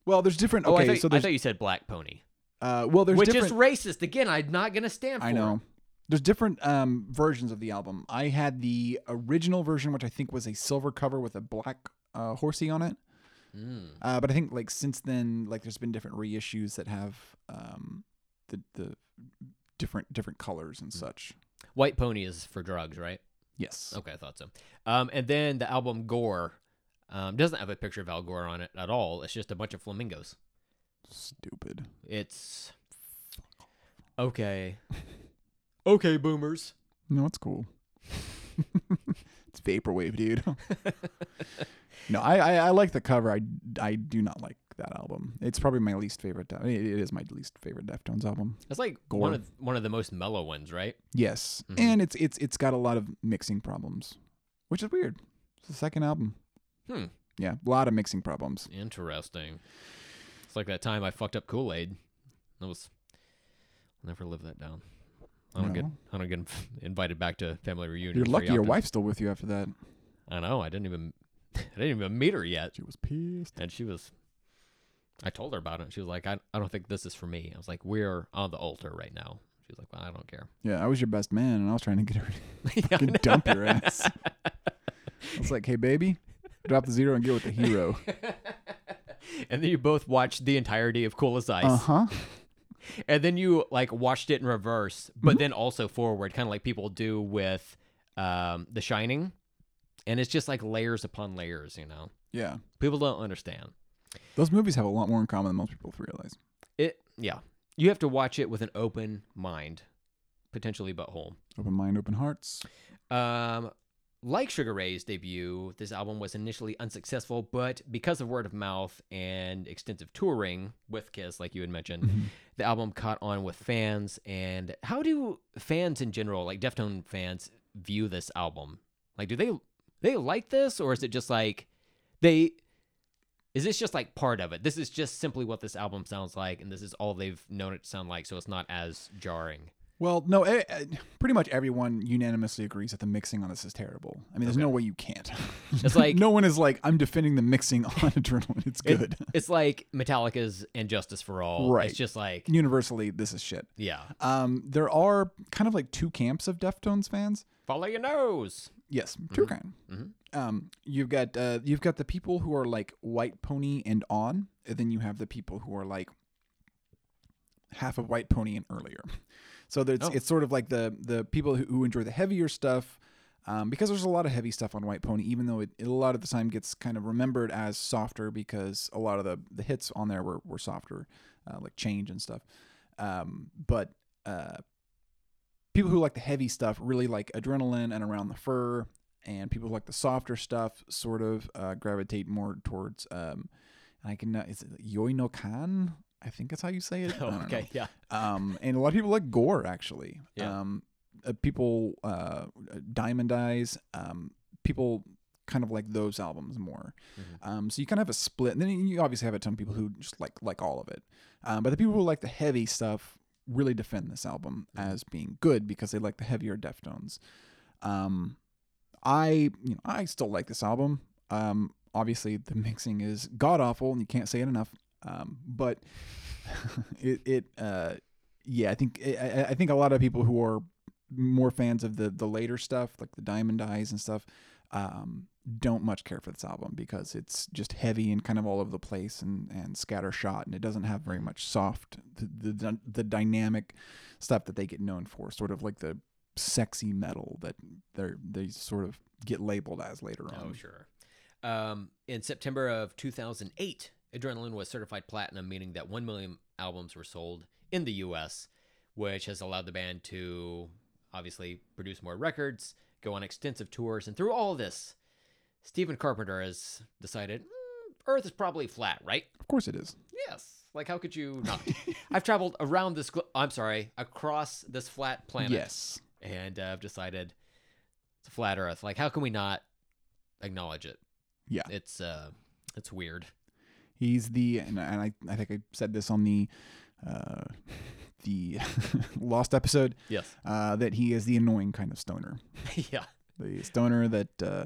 Well, there's different. oh, Okay, I thought, so I thought you said Black Pony, uh, well, there's which different. is racist. Again, I'm not gonna stand for. I it. know. There's different um, versions of the album. I had the original version, which I think was a silver cover with a black uh, horsey on it. Mm. Uh, but I think like since then, like there's been different reissues that have um, the the different different colors and such. White Pony is for drugs, right? Yes. Okay, I thought so. Um, and then the album Gore um, doesn't have a picture of Al Gore on it at all. It's just a bunch of flamingos. Stupid. It's okay. okay, boomers. No, it's cool. it's vaporwave, dude. no, I, I I like the cover. I I do not like that album. It's probably my least favorite. I mean, it is my least favorite Deftones album. It's like Gore. one of one of the most mellow ones, right? Yes, Mhm. and it's it's it's got a lot of mixing problems, which is weird. It's the second album. Hmm. Yeah, a lot of mixing problems. Interesting. It's like that time I fucked up Kool Aid. That was. I'll never live that down. I don't get. I don't get invited back to family reunions. You're lucky your wife's still with you after that. I know. I didn't even. I didn't even meet her yet, She was pissed. and she was. I told her about it. And She was like, "I, I don't think this is for me." I was like, "We're on the altar right now." She was like, "Well, I don't care." Yeah, I was your best man, and I was trying to get her to fucking dump your ass. I was like, hey, baby, drop the zero and get with the hero. and then you both watched the entirety of Cool as Ice. Uh huh. and then you like watched it in reverse, but then also forward, kind of like people do with um, The Shining, and it's just like layers upon layers. You know, Yeah. people don't understand Those movies have a lot more in common than most people realize. it. Yeah, you have to watch it with an open mind, potentially butthole. Open mind, open hearts. Um, like Sugar Ray's debut, this album was initially unsuccessful, but because of word of mouth and extensive touring with Kiss, like you had mentioned, the album caught on with fans. And how do fans in general, like Deftone fans, view this album? Like, do they they like this, or is it just like they? Is this just like part of it? This is just simply what this album sounds like, and this is all they've known it to sound like, so it's not as jarring. Well, no, pretty much everyone unanimously agrees that the mixing on this is terrible. I mean, there's no way you can't. It's like- no one is like, I'm defending the mixing on Adrenaline. It's It- good. it's like Metallica's ...And Justice for All. Right. It's just like, Universally, this is shit. yeah, Um, there are kind of like two camps of Deftones fans. follow your nose. Yes, two kind. Mhm. Um, you've got uh, you've got the people who are like White Pony and on, and then you have the people who are like half of White Pony and earlier. So there's, Oh. it's sort of like the the people who, who enjoy the heavier stuff, um, because there's a lot of heavy stuff on White Pony, even though it, it a lot of the time gets kind of remembered as softer because a lot of the the hits on there were were softer, uh, like Change and stuff. Um, but uh, people who like the heavy stuff really like adrenaline and around the fur and people who like the softer stuff sort of uh, gravitate more towards um i can uh, is it yoi no kan i think that's how you say it I don't know. okay, yeah. um and a lot of people like gore actually Yeah. um uh, people uh, Diamond Eyes, um, people kind of like those albums more. Mhm. Um, so you kind of have a split. And then you obviously have a ton of people who just like like all of it. Um, but the people who like the heavy stuff really defend this album as being good because they like the heavier Deftones. Um, I you know I still like this album. Um, obviously the mixing is god awful and you can't say it enough. Um, but it it uh yeah I think I, I- think a lot of people who are more fans of the the later stuff like the Diamond Eyes and stuff um don't much care for this album because it's just heavy and kind of all over the place and and scattershot and it doesn't have very much soft the the, the dynamic stuff that they get known for sort of like the sexy metal that they're they sort of get labeled as later on. Oh, sure. Um, in September of 2008, Adrenaline was certified platinum, meaning that 1 million albums were sold in the US, which has allowed the band to obviously produce more records, go on extensive tours, and through all this, Stephen Carpenter has decided "Mm, Earth is probably flat, right? Of course it is. Yes. Like, how could you not? I've traveled around this, I'm sorry, across this flat planet Yes. and uh, I've decided it's a flat Earth. Like, how can we not acknowledge it? Yeah. It's uh, it's weird. He's the and, and I I think I said this on the uh the lost episode Yes. uh that he is the annoying kind of stoner. yeah. The stoner that uh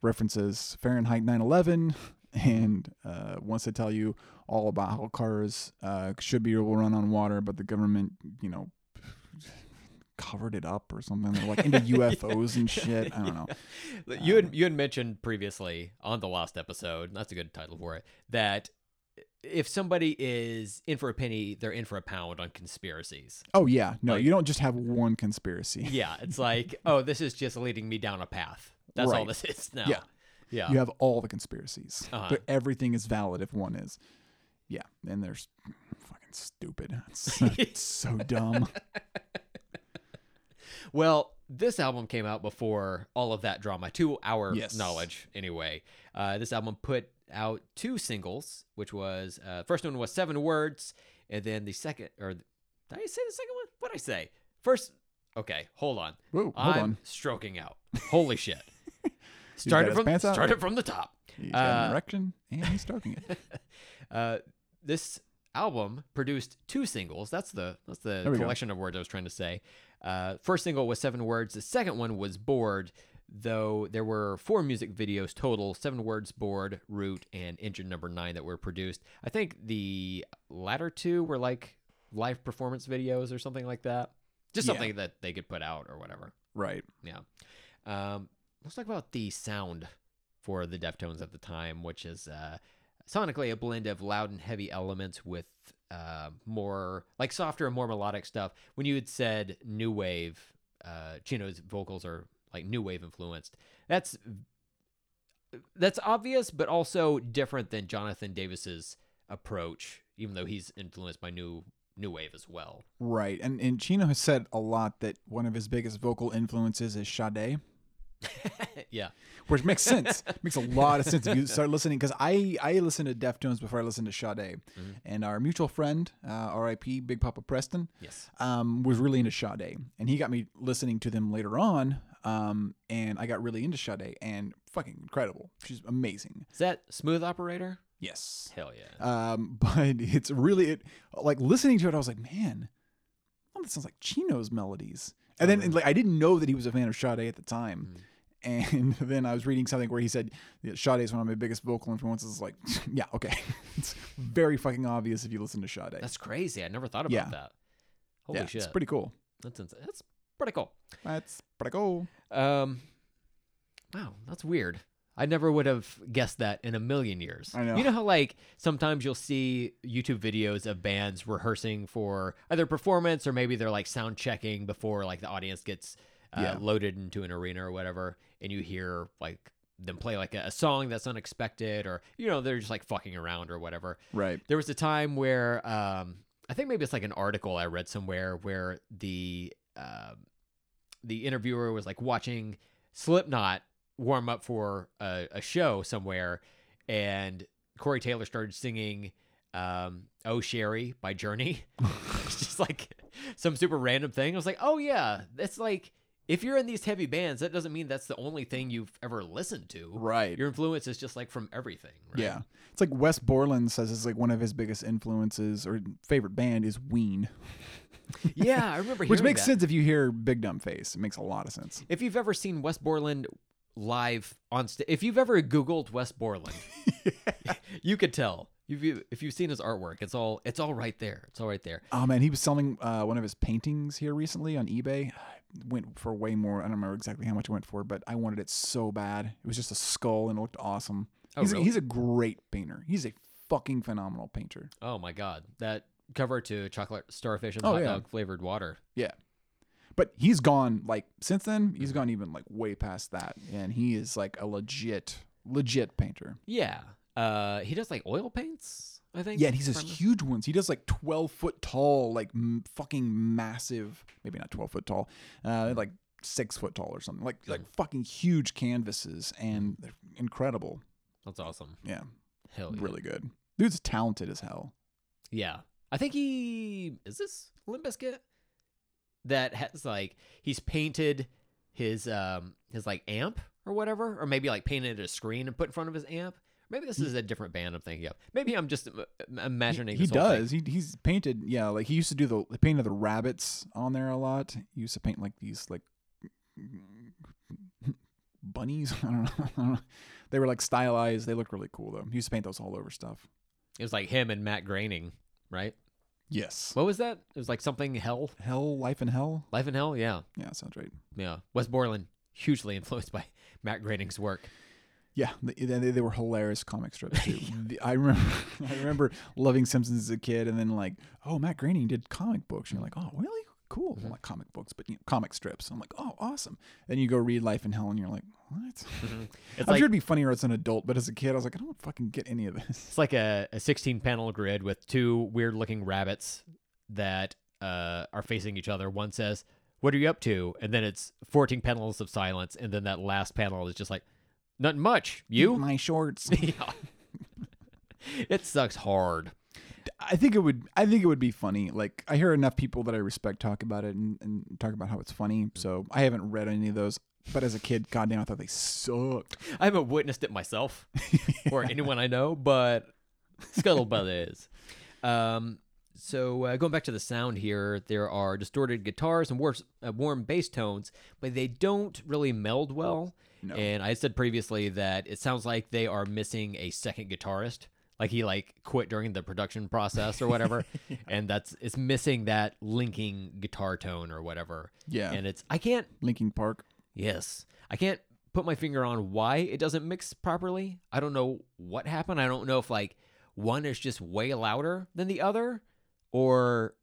references Fahrenheit 9/11 and uh wants to tell you all about how cars uh should be able to run on water but the government, you know, covered it up or something They're like into UFOs and shit. I don't know. You had you had mentioned previously on the last episode. That's a good title for it. That if somebody is in for a penny, they're in for a pound on conspiracies. Oh yeah, no, Like- you don't just have one conspiracy. Yeah, it's like, oh, this is just leading me down a path. That's all this is now. Yeah. Yeah. You have all the conspiracies. Uh-huh. But everything is valid if one is. Yeah, and they're fucking stupid. It's, it's so dumb. Well, this album came out before all of that drama, to our Yes. knowledge, anyway. Uh, this album put out two singles, which was uh, first one was Seven Words, and then the second, or did I say the second one? What did I say? First, okay, hold on. Whoa, hold I'm on. stroking out. Holy shit! Started from started from the top. He's got an Uh, erection and he's stroking it. Uh, this album produced two singles. That's the that's the we go. collection of words I was trying to say. Uh, first single was seven words. The second one was bored. Though there were four music videos total: seven words, bored, root, and engine number nine that were produced. I think the latter two were like live performance videos or something like that. Just Yeah. something that they could put out or whatever. Right. Yeah. Um, let's talk about the sound for the Deftones at the time, which is uh, sonically a blend of loud and heavy elements with uh, more like softer and more melodic stuff. When you had said new wave, uh, Chino's vocals are like new wave influenced. That's that's obvious, but also different than Jonathan Davis's approach, even though he's influenced by new new wave as well. Right. And and Chino has said a lot that one of his biggest vocal influences is Sade, yeah. which makes sense. makes a lot of sense if you start listening because I I listened to Deftones before I listened to Sade, and our mutual friend, uh, R.I.P. Big Papa Preston, Yes. um, was really into Sade, and he got me listening to them later on. Um, and I got really into Sade, and fucking incredible. She's amazing. Is that Smooth Operator? Yes. Hell yeah. Um, but it's really it like listening to it. I was like, man, oh, that sounds like Chino's melodies. And then like I didn't know that he was a fan of Sade at the time. And then I was reading something where he said that Sade is one of my biggest vocal influences. Like, yeah, okay, it's very fucking obvious if you listen to Sade. That's crazy. I never thought about Yeah. that. Holy yeah, shit. it's pretty cool. That's ins- that's pretty cool. That's pretty cool. Um, wow, that's weird. I never would have guessed that in a million years. I know. You know how like sometimes you'll see YouTube videos of bands rehearsing for either performance or maybe they're like sound checking before like the audience gets uh, Yeah. loaded into an arena or whatever, and you hear like them play like a, a song that's unexpected or you know they're just like fucking around or whatever. Right. There was a time where um, I think maybe it's like an article I read somewhere where the um the interviewer was like watching Slipknot warm up for a, a show somewhere, and Corey Taylor started singing um, "Oh Sherrie" by Journey. it's just like some super random thing. I was like, oh yeah, that's like if you're in these heavy bands, that doesn't mean that's the only thing you've ever listened to. Right. Your influence is just like from everything. Right? Yeah. It's like Wes Borland says it's like one of his biggest influences or favorite band is Ween. yeah, I remember. Hearing Which makes that. sense if you hear Big Dumb Face. It makes a lot of sense. If you've ever seen Wes Borland live on stage, if you've ever Googled Wes Borland, you could tell. If you if you've seen his artwork, it's all it's all right there. It's all right there. Oh man, he was selling uh, one of his paintings here recently on eBay. Went for way more. I don't remember exactly how much it went for, but I wanted it so bad. It was just a skull and it looked awesome. Oh, he's, really? a, he's a great painter. He's a fucking phenomenal painter. Oh my god, that cover to chocolate starfish and Oh, hot yeah. dog flavored water. Yeah. But he's gone like since then, he's gone even like way past that. And he is like a legit, legit painter. Yeah. Uh, he does like oil paints. I think. Yeah, and he's this huge ones. He does like 12 foot tall, like m- fucking massive, maybe not 12 foot tall, uh, like six foot tall or something. Like, like fucking huge canvases and they're incredible. That's awesome. Yeah, Hell yeah. really good. Dude's talented as hell. Yeah. I think he is this Limp Bizkit that has like he's painted his um his like amp or whatever, or maybe like painted a screen and put in front of his amp. Maybe this is a different band I'm thinking of. Maybe I'm just uh, imagining. He this whole thing. does. He, he's painted. Yeah, like he used to do the, the paint of the rabbits on there a lot. He used to paint like these like bunnies. I don't know. I don't know. They were like stylized. They look really cool though. He used to paint those all over stuff. It was like him and Matt Groening, right? Yes. What was that? It was like something hell, Hell, life, and hell. life in hell. Yeah, Yeah, sounds right. yeah. Wes Borland hugely influenced by Matt Groening's work. Yeah, they, they, they were hilarious comic strips too. The- I remember, I remember loving Simpsons as a kid, and then like, oh, Matt Groening did comic books, and you're like, oh, really? Cool. Well, like comic books, but you know, comic strips. I'm like, oh, awesome. Then you go read Life in Hell, and you're like, what? It's I'm like sure it'd be funnier as an adult, but as a kid, I was like, I don't fucking get any of this. It's like a, a 16 panel grid with two weird looking rabbits that uh, are facing each other. One says, What are you up to? And then it's 14 panels of silence. And then that last panel is just like, Nothing much. You? my shorts. yeah. it sucks hard. I think it would. I think it would be funny. Like I hear enough people that I respect talk about it and, and talk about how it's funny. So I haven't read any of those. But as a kid, goddamn, I thought they sucked. I haven't witnessed it myself or anyone I know, but Scuttlebutt is. Um, so uh, going back to the sound here, there are distorted guitars and warm, uh, warm bass tones, but they don't really meld well. No. And I said previously that it sounds like they are missing a second guitarist. Like he like quit during the production process or whatever, and that's it's missing that linking guitar tone or whatever. Yeah. and it's I can't Linkin Park. Yes. I can't put my finger on why it doesn't mix properly. I don't know what happened. I don't know if like one is just way louder than the other or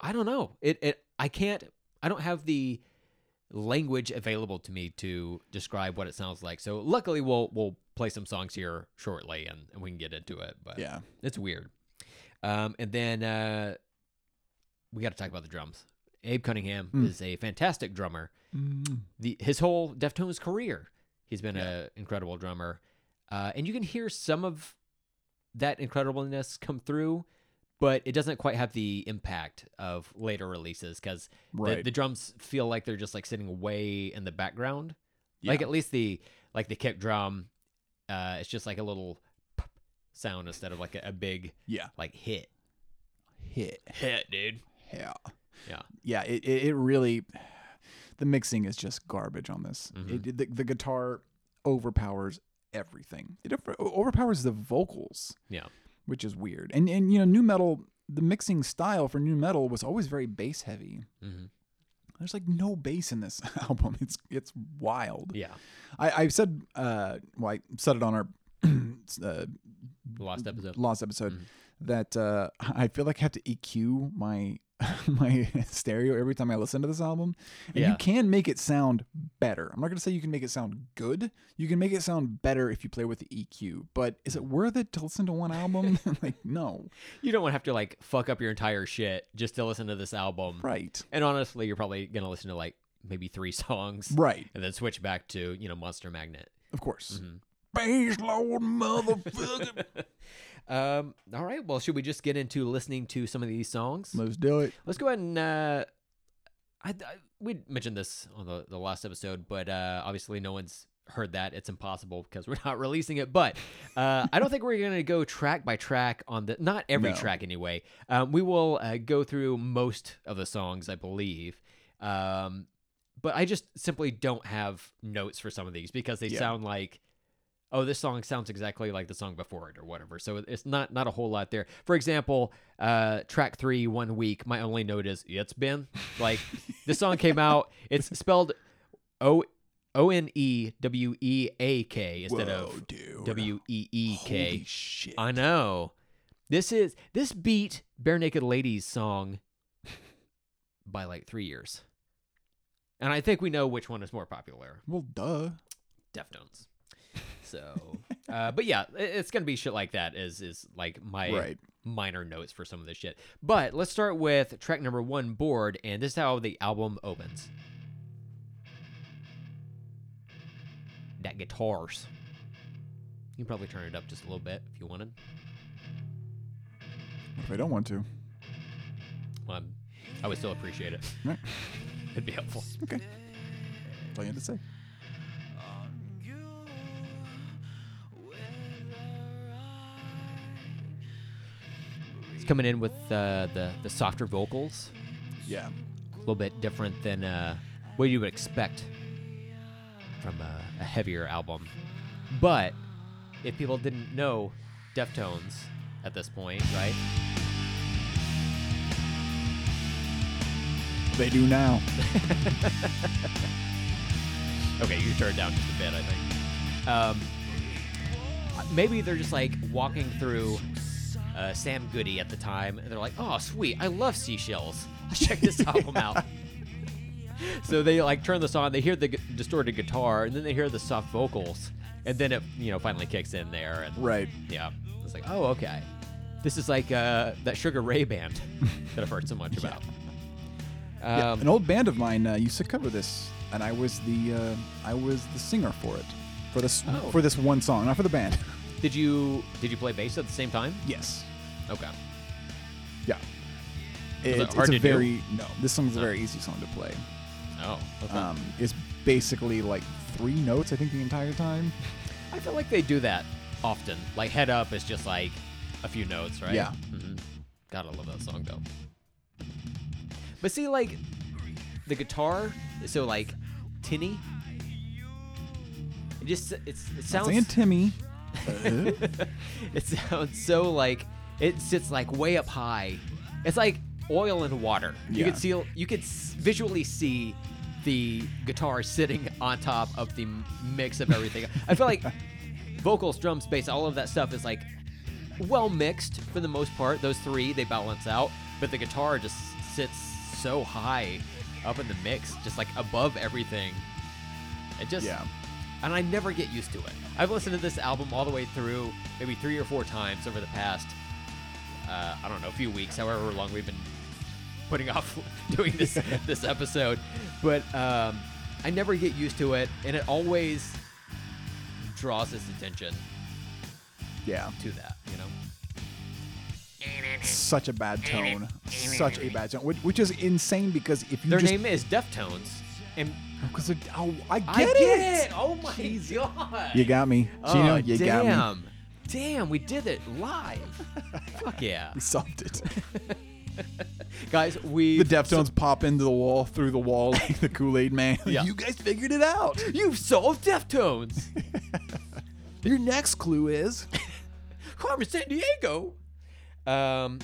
I don't know. It it I can't I don't have the language available to me to describe what it sounds like. So luckily we'll we'll play some songs here shortly and, and we can get into it. But Yeah. it's weird. Um, and then uh, we got to talk about the drums. Abe Cunningham Mm. is a fantastic drummer. The his whole Deftones career, he's been a incredible drummer, uh, and you can hear some of that incredibleness come through, but it doesn't quite have the impact of later releases because Right. the, the drums feel like they're just like sitting way in the background. Like at least the like the kick drum, uh, it's just like a little pop sound instead of like a, a big Yeah. like hit. Hit. Hit, dude. Yeah. Yeah. Yeah. It, it, it really, the mixing is just garbage on this. Mhm. It, the, the guitar overpowers everything. It overpowers the vocals, Yeah. Which is weird. And, and, you know, nu metal, the mixing style for nu metal was always very bass heavy. hmm There's like no bass in this album. It's it's wild. Yeah. I, I said uh well I said it on our uh, Lost episode. lost episode Mhm. that uh I feel like I have to EQ my my stereo every time I listen to this album. And Yeah. you can make it sound better. I'm not gonna say you can make it sound good. You can make it sound better if you play with the EQ. But is it worth it to listen to one album? like no. You don't want to have to like fuck up your entire shit just to listen to this album. Right. And honestly, you're probably gonna listen to like maybe three songs Right. and then switch back to you know Monster Magnet. Of course. Mhm. Space Lord motherfucker. Um, all right. Well, should we just get into listening to some of these songs? Let's do it. Let's go ahead and uh, I, I we mentioned this on the, the last episode, but uh, obviously no one's heard that. It's impossible because we're not releasing it. But uh, I don't think we're gonna go track by track on the not every No. track anyway. Um, we will uh, go through most of the songs, I believe. Um, but I just simply don't have notes for some of these because they Yeah. sound like oh this song sounds exactly like the song before it or whatever so it's not not a whole lot there for example uh track three one week my only note is it's been like this song came out it's spelled o o n e w e a k instead of dude. w e e k Holy shit. i know this is this beat Barenaked Ladies song by like three years and i think we know which one is more popular well, duh. Deftones. So, uh, but yeah, it's gonna be shit like that. Is is like my Right. minor notes for some of this shit. But let's start with track number one, "Bored," and this is how the album opens. That guitars. You can probably turn it up just a little bit if you wanted. If I don't want to. Well, I would still appreciate it. Right. It'd be helpful. Okay. That's all you had to say. Coming in with uh, the the softer vocals. Yeah. a little bit different than uh, what you would expect from a, a heavier album. But if people didn't know Deftones at this point, right? They do now. Okay, you turned down just a bit, I think. Um, maybe they're just like walking through uh, Sam Goody at the time, and they're like, "Oh, sweet! I love seashells. Let's check this album out." so they like turn this on. They hear the gu- distorted guitar, and then they hear the soft vocals, and then it you know finally kicks in there, and Right. yeah, it's like, oh, okay. This is like uh, that Sugar Ray band that I've heard so much about. Yeah, Um, an old band of mine uh, used to cover this, and I was the uh, I was the singer for it, for this Oh. for this one song, not for the band. Did you did you play bass at the same time? yes. Okay. Yeah. it It's, hard it's a to do? very no. This song's a Oh. very easy song to play. Oh, okay. Um, it's basically like three notes, I think, the entire time. I feel like they do that often. Like Head Up is just like a few notes, right? Yeah. hmm Gotta love that song though. But see, like the guitar is so like tinny. It just it's, it sounds saying Timmy. Uh, it sounds so like it sits like way up high. It's like oil and water. You Yeah. could see you could visually see the guitar sitting on top of the mix of everything. I feel like vocals, drums, bass, all of that stuff is like well mixed for the most part. Those three they balance out, but the guitar just sits so high up in the mix, just like above everything. It just yeah. and I never get used to it. I've listened to this album all the way through, maybe three or four times over the past, uh, I don't know, a few weeks, however long we've been putting off doing this this episode. But um, I never get used to it, and it always draws his attention Yeah. to that. You know? Such a bad tone. Such a bad tone. Which, which is insane because if you Their just name is Deftones, and because oh, I get I it. get it. Oh my god! You got me. Oh, Gino, you got me. Damn. We did it live. Fuck yeah. We solved it. Guys, we the Deftones pop into the wall through the wall like the Kool Aid Man. Yeah. You guys figured it out. You've solved Deftones. Your next clue is Carmen Sandiego. Um.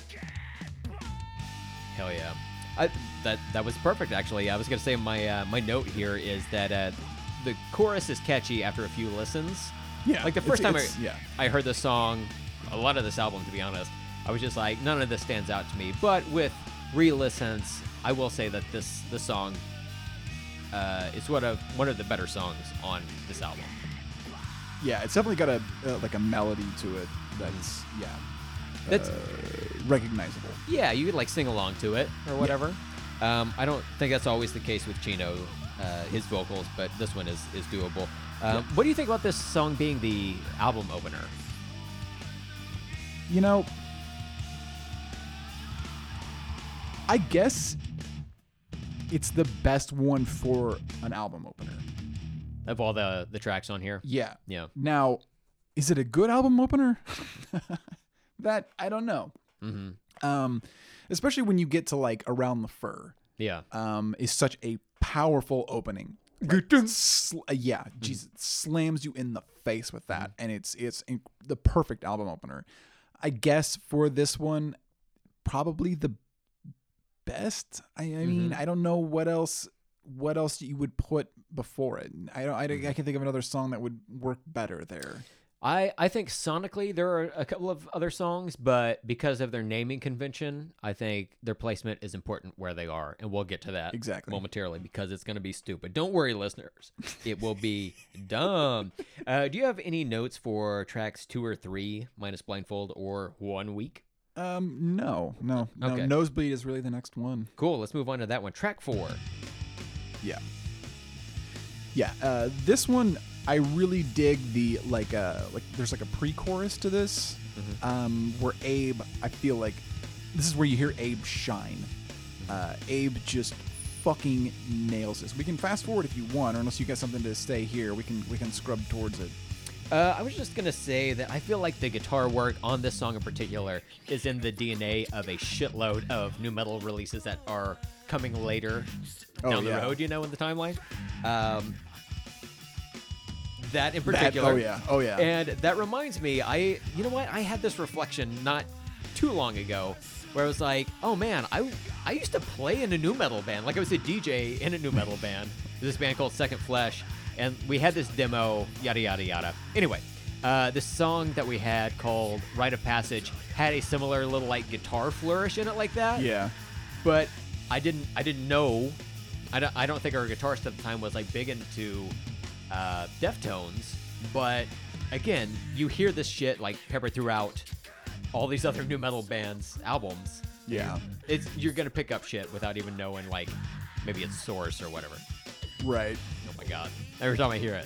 Hell yeah. I, that that was perfect actually. I was gonna say my uh, my note here is that uh, the chorus is catchy after a few listens. Yeah. Like the first it's- time it's- I, yeah. I heard this song, a lot of this album to be honest, I was just like none of this stands out to me. But with re-listens, I will say that this this song uh, is one of one of the better songs on this album. Yeah, it's definitely got a uh, like a melody to it that's yeah That's uh, recognizable. yeah, you could like sing along to it or whatever. Um, I don't think that's always the case with Chino, uh, his vocals, but this one is is doable. Um, What do you think about this song being the album opener? You know, I guess it's the best one for an album opener. Of all the the tracks on here, Yeah. yeah. Now, is it a good album opener? that I don't know. hmm Um, especially when you get to like around the fur. Yeah. Um, is such a powerful opening. Like, sl- uh, yeah, mm-hmm. Jesus slams you in the face with that, mm-hmm. and it's it's in- the perfect album opener. I guess for this one, probably the best. I, I mean, mm-hmm. I don't know what else what else you would put before it. I don't. I, I can think of another song that would work better there. I, I think sonically there are a couple of other songs, but because of their naming convention, I think their placement is important where they are, and we'll get to that Exactly. momentarily because it's going to be stupid. Don't worry, listeners, it will be dumb. Uh, do you have any notes for tracks two or three, minus blindfold, or one week? Um, no, no, no. Okay. Nosebleed is really the next one. Cool. Let's move on to that one. Track four. Yeah. Yeah. Uh, this one, I really dig the like. Uh, like there's like a pre-chorus to this, um, where Abe. I feel like this is where you hear Abe shine. Uh, Abe just fucking nails this. We can fast forward if you want, or unless you got something to stay here, we can we can scrub towards it. Uh, I was just gonna say that I feel like the guitar work on this song in particular is in the DNA of a shitload of nu metal releases that are coming later Oh, down the yeah. road. You know, in the timeline. Um, that in particular. oh yeah. Oh yeah. And that reminds me, I you know what? I had this reflection not too long ago where I was like, oh man, I I used to play in a nu metal band. Like I was a DJ in a nu metal band. This band called Second Flesh, and we had this demo, yada yada yada. Anyway, uh, this song that we had called Rite of Passage had a similar little like guitar flourish in it like that yeah. but I didn't I didn't know I don't, I don't think our guitarist at the time was like big into uh, Deftones but again you hear this shit like peppered throughout all these other nu metal bands albums. Yeah. it's you're gonna pick up shit without even knowing like maybe it's source or whatever. Right. oh my god. Every time I hear it.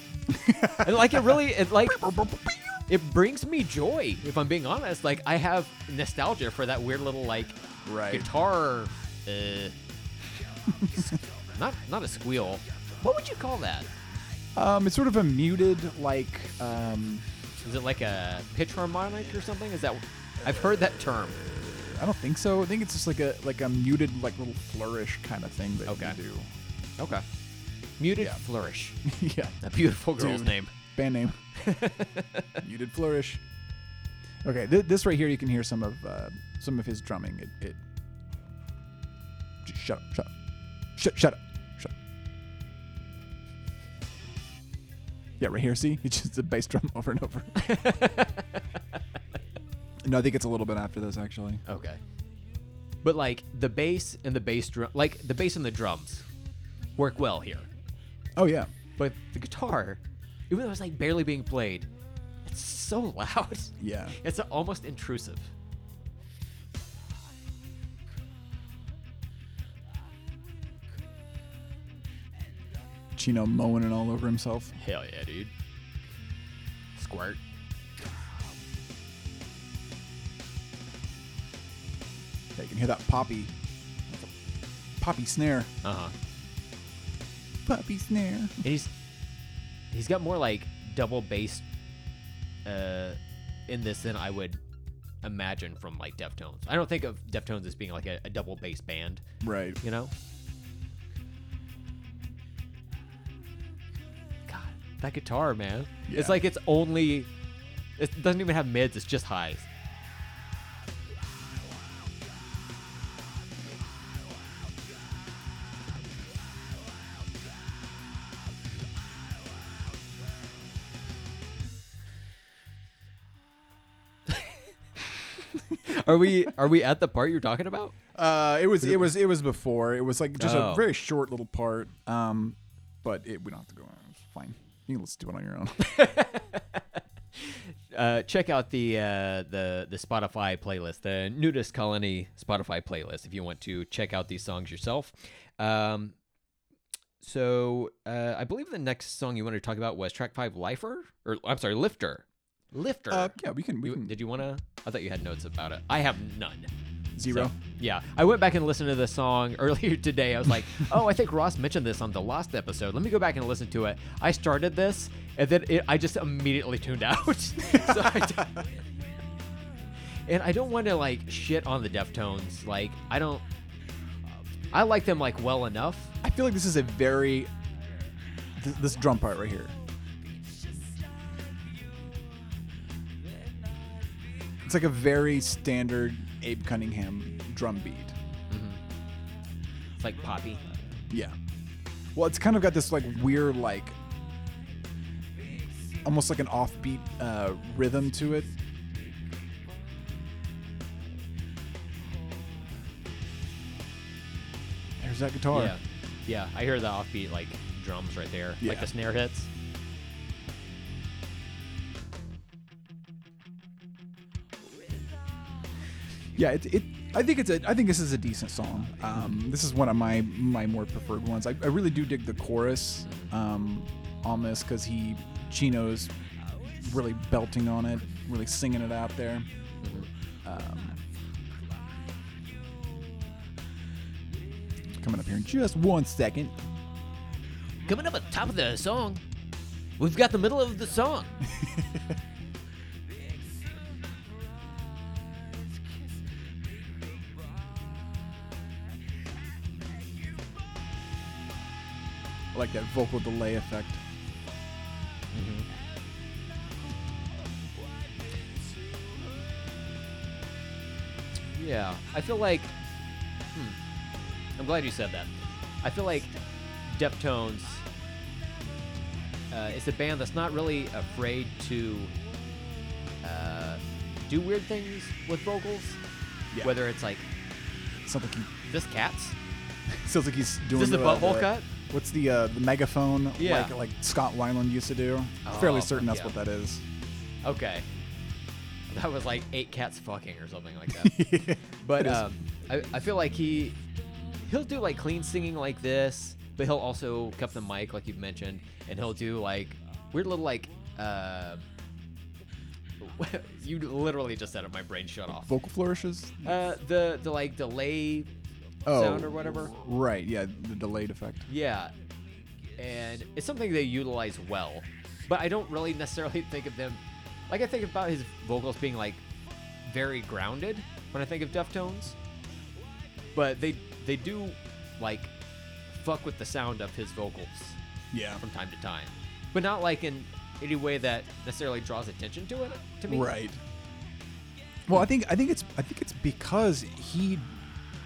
And like it really it like it brings me joy if I'm being honest. Like I have nostalgia for that weird little like Right. guitar uh not not a squeal. What would you call that Um, it's sort of a muted like um. is it like a pitch harmonic or something is that i've heard that term I don't think so. I think it's just like a like a muted like little flourish kind of thing that Okay. you do. okay muted Yeah. flourish yeah. a beautiful girl's Dude. name Band name. muted flourish. Okay, th- this right here you can hear some of uh, some of his drumming. It, it Just shut up, shut up, shut shut up, Yeah, right here. See, it's just a bass drum over and over. no, I think it's a little bit after this actually. okay but like the bass and the bass drum like the bass and the drums work well here Oh yeah, but the guitar even though it's like barely being played it's so loud yeah. it's almost intrusive Chino mowing it all over himself. hell yeah dude squirt Yeah, you can hear that poppy, poppy snare, uh-huh poppy snare. And he's he's got more like double bass uh in this than I would imagine from like Deftones. I don't think of Deftones as being like a, a double bass band, Right. you know? That guitar, man. Yeah. It's like it's only it doesn't even have mids, it's just highs. Are we are we at the part you're talking about? Uh, it was it was it was before. It was like just Oh. a very short little part. Um, but it, we don't have to go on. It's fine. You let's do it on your own. uh, check out the uh, the the Spotify playlist, the NuDis Colony Spotify playlist, if you want to check out these songs yourself. Um, so uh, I believe the next song you wanted to talk about was track five, "Lifer," or I'm sorry, "Lifter." Lifter. Uh, yeah, we can. We You- can did you want to? I thought you had notes about it. I have none. Zero. So, yeah, I went back and listened to the song earlier today. I was like, oh, I think Ross mentioned this on the last episode. Let me go back and listen to it. I started this, and then it, I just immediately tuned out. so I d- and I don't want to like shit on the Deftones. Like, I don't. I like them like well enough. I feel like this is a very th- this drum part right here. It's like a very standard Abe Cunningham drum beat. It's like poppy. Yeah. Well, it's kind of got this like weird like almost like an offbeat uh, rhythm to it. There's that guitar. Yeah, yeah. I hear the offbeat like drums right there, like the snare hits. Yeah, it, it. I think it's a. I think this is a decent song. Um, this is one of my my more preferred ones. I, I really do dig the chorus um, on this because he Chino's really belting on it, really singing it out there. Um, coming up here in just one second. Coming up at the top of the song, we've got the middle of the song. like that vocal delay effect. Yeah, I feel like. Hmm, I'm glad you said that. I feel like Deftones uh, is a band that's not really afraid to uh, do weird things with vocals. Yeah. Whether it's like something like he this cat's, sounds like he's doing. this the uh, butthole cut. What's the uh, the megaphone Yeah. like like Scott Weiland used to do? Fairly Oh, certain that's yeah. what that is. Okay, that was like eight cats fucking or something like that. But um, I, I feel like he he'll do like clean singing like this, but he'll also cup the mic like you've mentioned, and he'll do like weird little like uh, you literally just said it. My brain shut off. Vocal flourishes. Uh, the the like delay Oh, sound or whatever. Right. Yeah, the delayed effect. Yeah, and it's something they utilize well, but I don't really necessarily think of them. Like I think about his vocals being like very grounded when I think of Deftones, but they they do like fuck with the sound of his vocals Yeah. from time to time, but not like in any way that necessarily draws attention to it to me. Right. Well, I think I think it's I think it's because he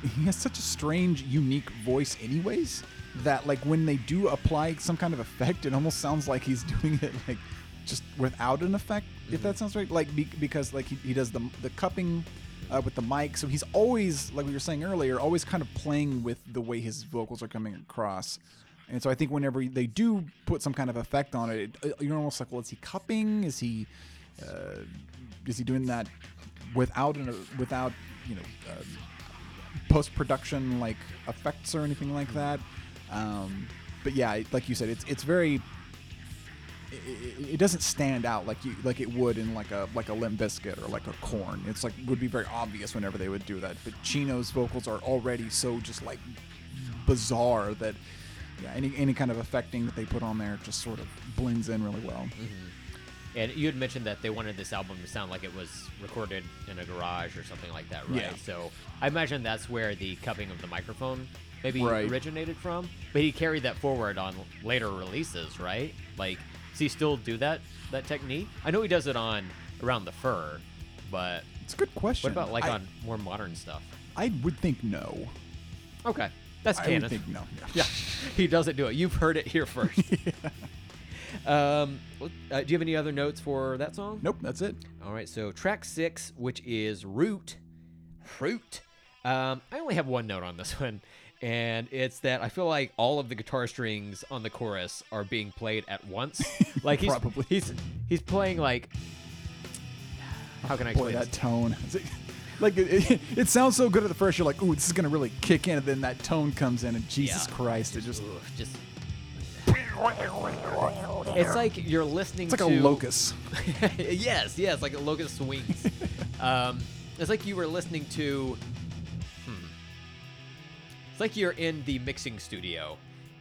he has such a strange, unique voice, anyways. That like when they do apply some kind of effect, it almost sounds like he's doing it like just without an effect. If that sounds right, like be, because like he, he does the the cupping uh, with the mic, so he's always like we were saying earlier, always kind of playing with the way his vocals are coming across. And so I think whenever they do put some kind of effect on it, it you're almost like, well, is he cupping? Is he uh, is he doing that without an without you know uh, post production like effects or anything like that? Um, but yeah, like you said, it's it's very it, it- doesn't stand out like you like it would in like a like a Limp Bizkit or like a Korn. It's like would be very obvious whenever they would do that. But Chino's vocals are already so just like bizarre that yeah, any any kind of affecting that they put on there just sort of blends in really well. And you had mentioned that they wanted this album to sound like it was recorded in a garage or something like that, right? Yeah. So I imagine that's where the cupping of the microphone maybe Right. originated from. But he carried that forward on later releases, right? Like, does he still do that that technique? I know he does it on Around the Fur, but It's a good question. what about like I, on more modern stuff? I would think no. Okay, that's I canon. would think no. yeah, he doesn't do it. You've heard it here first. Um, uh, do you have any other notes for that song? Nope, that's it. All right, so track six, which is Root. Fruit. Um, I only have one note on this one, and it's that I feel like all of the guitar strings on the chorus are being played at once. Like he's Probably. he's he's playing like how can I Boy, that this? tone. It- Like it, it, it sounds so good at the first. You're like, ooh, this is gonna really kick in, and then that tone comes in, and Jesus Yeah. Christ, it just Ugh, just it's like you're listening to it's like to a locust. yes, yes, like a locust swings. um, it's like you were listening to. Hmm. It's like you're in the mixing studio,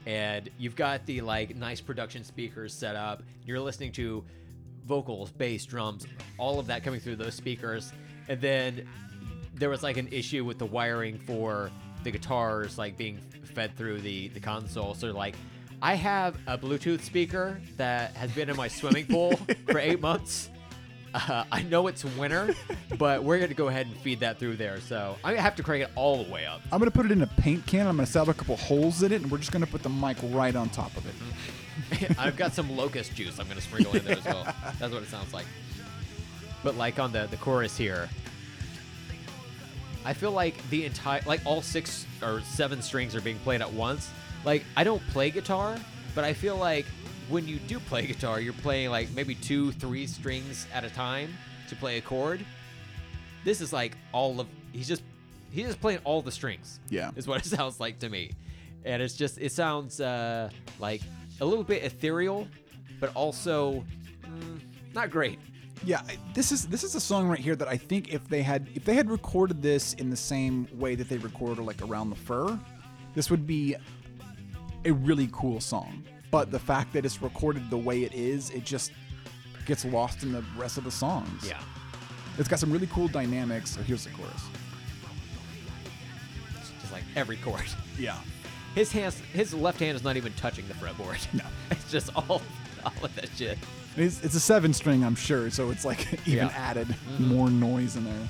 and you've got the like nice production speakers set up. You're listening to vocals, bass, drums, all of that coming through those speakers, and then there was like an issue with the wiring for the guitars like being fed through the the console. So like. I have a Bluetooth speaker that has been in my swimming pool for eight months. Uh, I know it's winter, but we're gonna go ahead and feed that through there. So I'm gonna have to crank it all the way up. I'm gonna put it in a paint can. I'm gonna salve a couple holes in it, and we're just gonna put the mic right on top of it. I've got some locust juice I'm gonna sprinkle in there as well. That's what it sounds like. But like on the the chorus here, I feel like the entire like all six or seven strings are being played at once. Like I don't play guitar, but I feel like when you do play guitar, you're playing like maybe two, three strings at a time to play a chord. This is like all of he's just he's just playing all the strings. Yeah. is what it sounds like to me, and it's just it sounds uh, like a little bit ethereal, but also mm, not great. Yeah, this is this is a song right here that I think if they had if they had recorded this in the same way that they recorded like around the fur, this would be a really cool song. But the fact that it's recorded the way it is, it just gets lost in the rest of the songs. Yeah, It's got some really cool dynamics. Oh, here's the chorus. it's just like every chord. Yeah. His hands, his left hand is not even touching the fretboard. No. it's just all all of that shit. It's, it's a seven string, I'm sure, so it's like even Yeah. Mm-hmm. added more noise in there.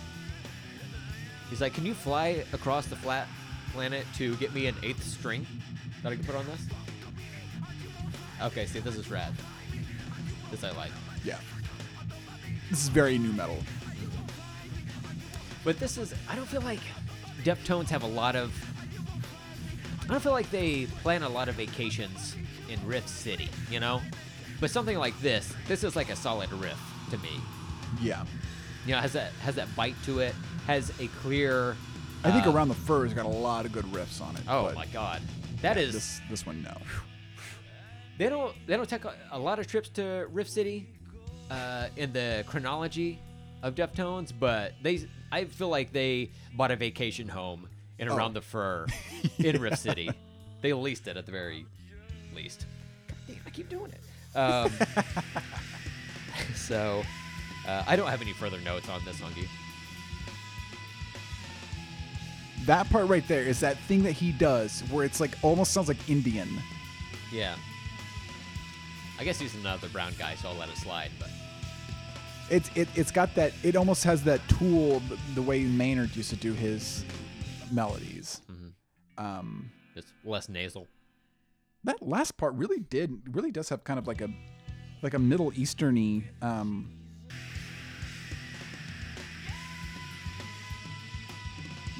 He's like, "Can you fly across the flat planet to get me an eighth string that I can put on this?" Okay, see, this is rad. This I like. Yeah. This is very nu metal. But this is I don't feel like Deftones have a lot of I don't feel like they plan a lot of vacations in Rift City, you know? But something like this, this is like a solid riff to me. Yeah. You know, has that has that bite to it, has a clear I think uh, Around the Fur has got a lot of good riffs on it. Oh but my god. That is This this one no. they don't they don't take a, a lot of trips to Rift City uh, in the chronology of Deftones, but they I feel like they bought a vacation home in Oh. around the fur in Rift City. They leased it at the very least. God damn, I keep doing it. Um, so uh, I don't have any further notes on this song. Do you? That part right there is that thing that he does where it's like almost sounds like Indian. Yeah. I guess he's another brown guy, so I'll let it slide. But It's it, it's got that it almost has that tool the, the way Maynard used to do his melodies. Mm-hmm. Um just less nasal. that last part really did really does have kind of like a like a middle easterny um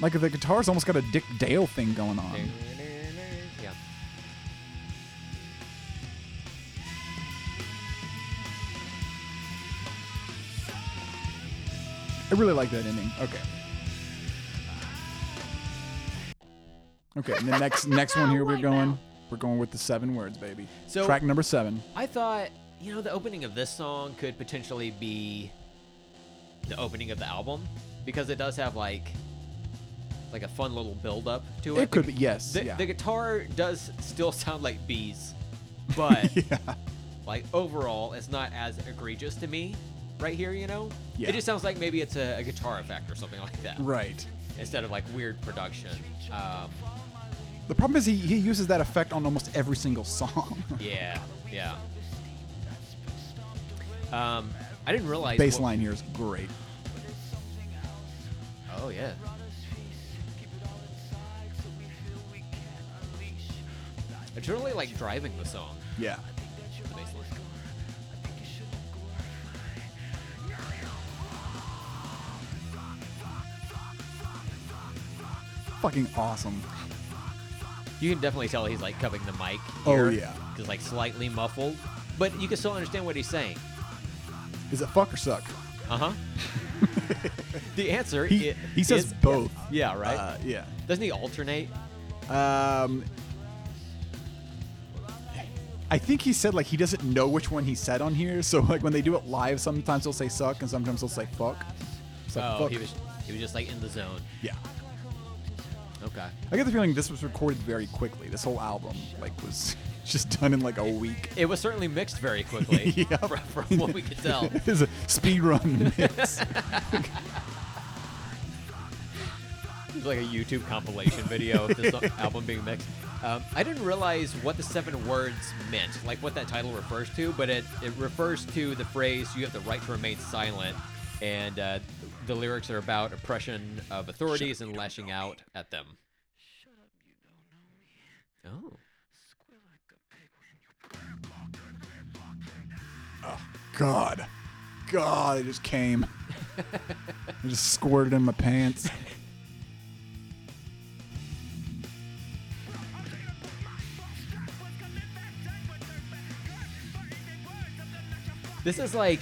like the guitar's almost got a Dick Dale thing going on. Yeah. I really like that ending. Okay. Okay, and the next next one here we're going. We're going with the seven words, baby. So- track number seven. I thought, you know, the opening of this song could potentially be the opening of the album because it does have like like a fun little build up to it. It could be yes. The, yeah. the guitar does still sound like bees, but yeah. like overall, it's not as egregious to me right here. You know, Yeah. it just sounds like maybe it's a, a guitar effect or something like that Right. instead of like weird production. Um, The problem is he, he uses that effect on almost every single song. yeah, yeah. Um, I didn't realize Bass what- line here is great. Oh yeah. It's really like driving the song. Yeah. the bass line. Fucking awesome. You can definitely tell he's like covering the mic. Oh, yeah. just like slightly muffled, but you can still understand what he's saying. Is it fuck or suck? Uh huh. the answer He- i- he says is- both. Yeah, right. Uh, yeah. Doesn't he alternate? Um, I think he said like he doesn't know which one he said on here. So like when they do it live, sometimes he'll say suck and sometimes he'll say fuck. So oh, fuck. he was he was just like in the zone. yeah. Okay. I get the feeling this was recorded very quickly. This whole album like was just done in like a week. It was certainly mixed very quickly, Yeah. from, from what we could tell. it is a speed run mix. It's like a YouTube compilation video of this album being mixed. Um, I didn't realize what the seven words meant, like what that title refers to, but it, it refers to the phrase, you have the right to remain silent, and uh, the lyrics are about oppression of authorities and lashing out at them. Oh. God, God, it just came. it just squirted in my pants. This is like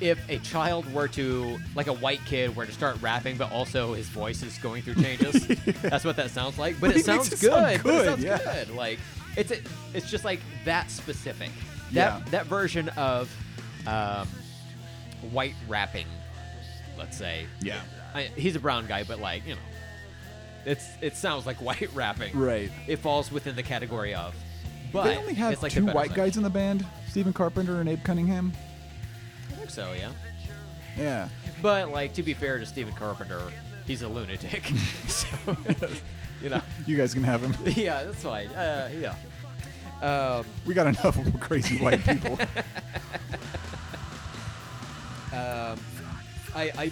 if a child were to, like a white kid, were to start rapping, but also his voice is going through changes. That's what that sounds like. But But it sounds it good. sound But it good, sounds yeah. good. Like it's a, it's just like that specific. That Yeah. that version of um, white rapping, let's say. Yeah. I, he's a brown guy, but like you know, it's it sounds like white rapping. Right. It falls within the category of. But they only have it's like two white guys in the band: Stephen Carpenter and Abe Cunningham. I think so, yeah. Yeah. But like to be fair to Stephen Carpenter, he's a lunatic. so you know, You guys can have him. yeah, that's fine. Uh, yeah. Um, We got enough of crazy white people. um, I, I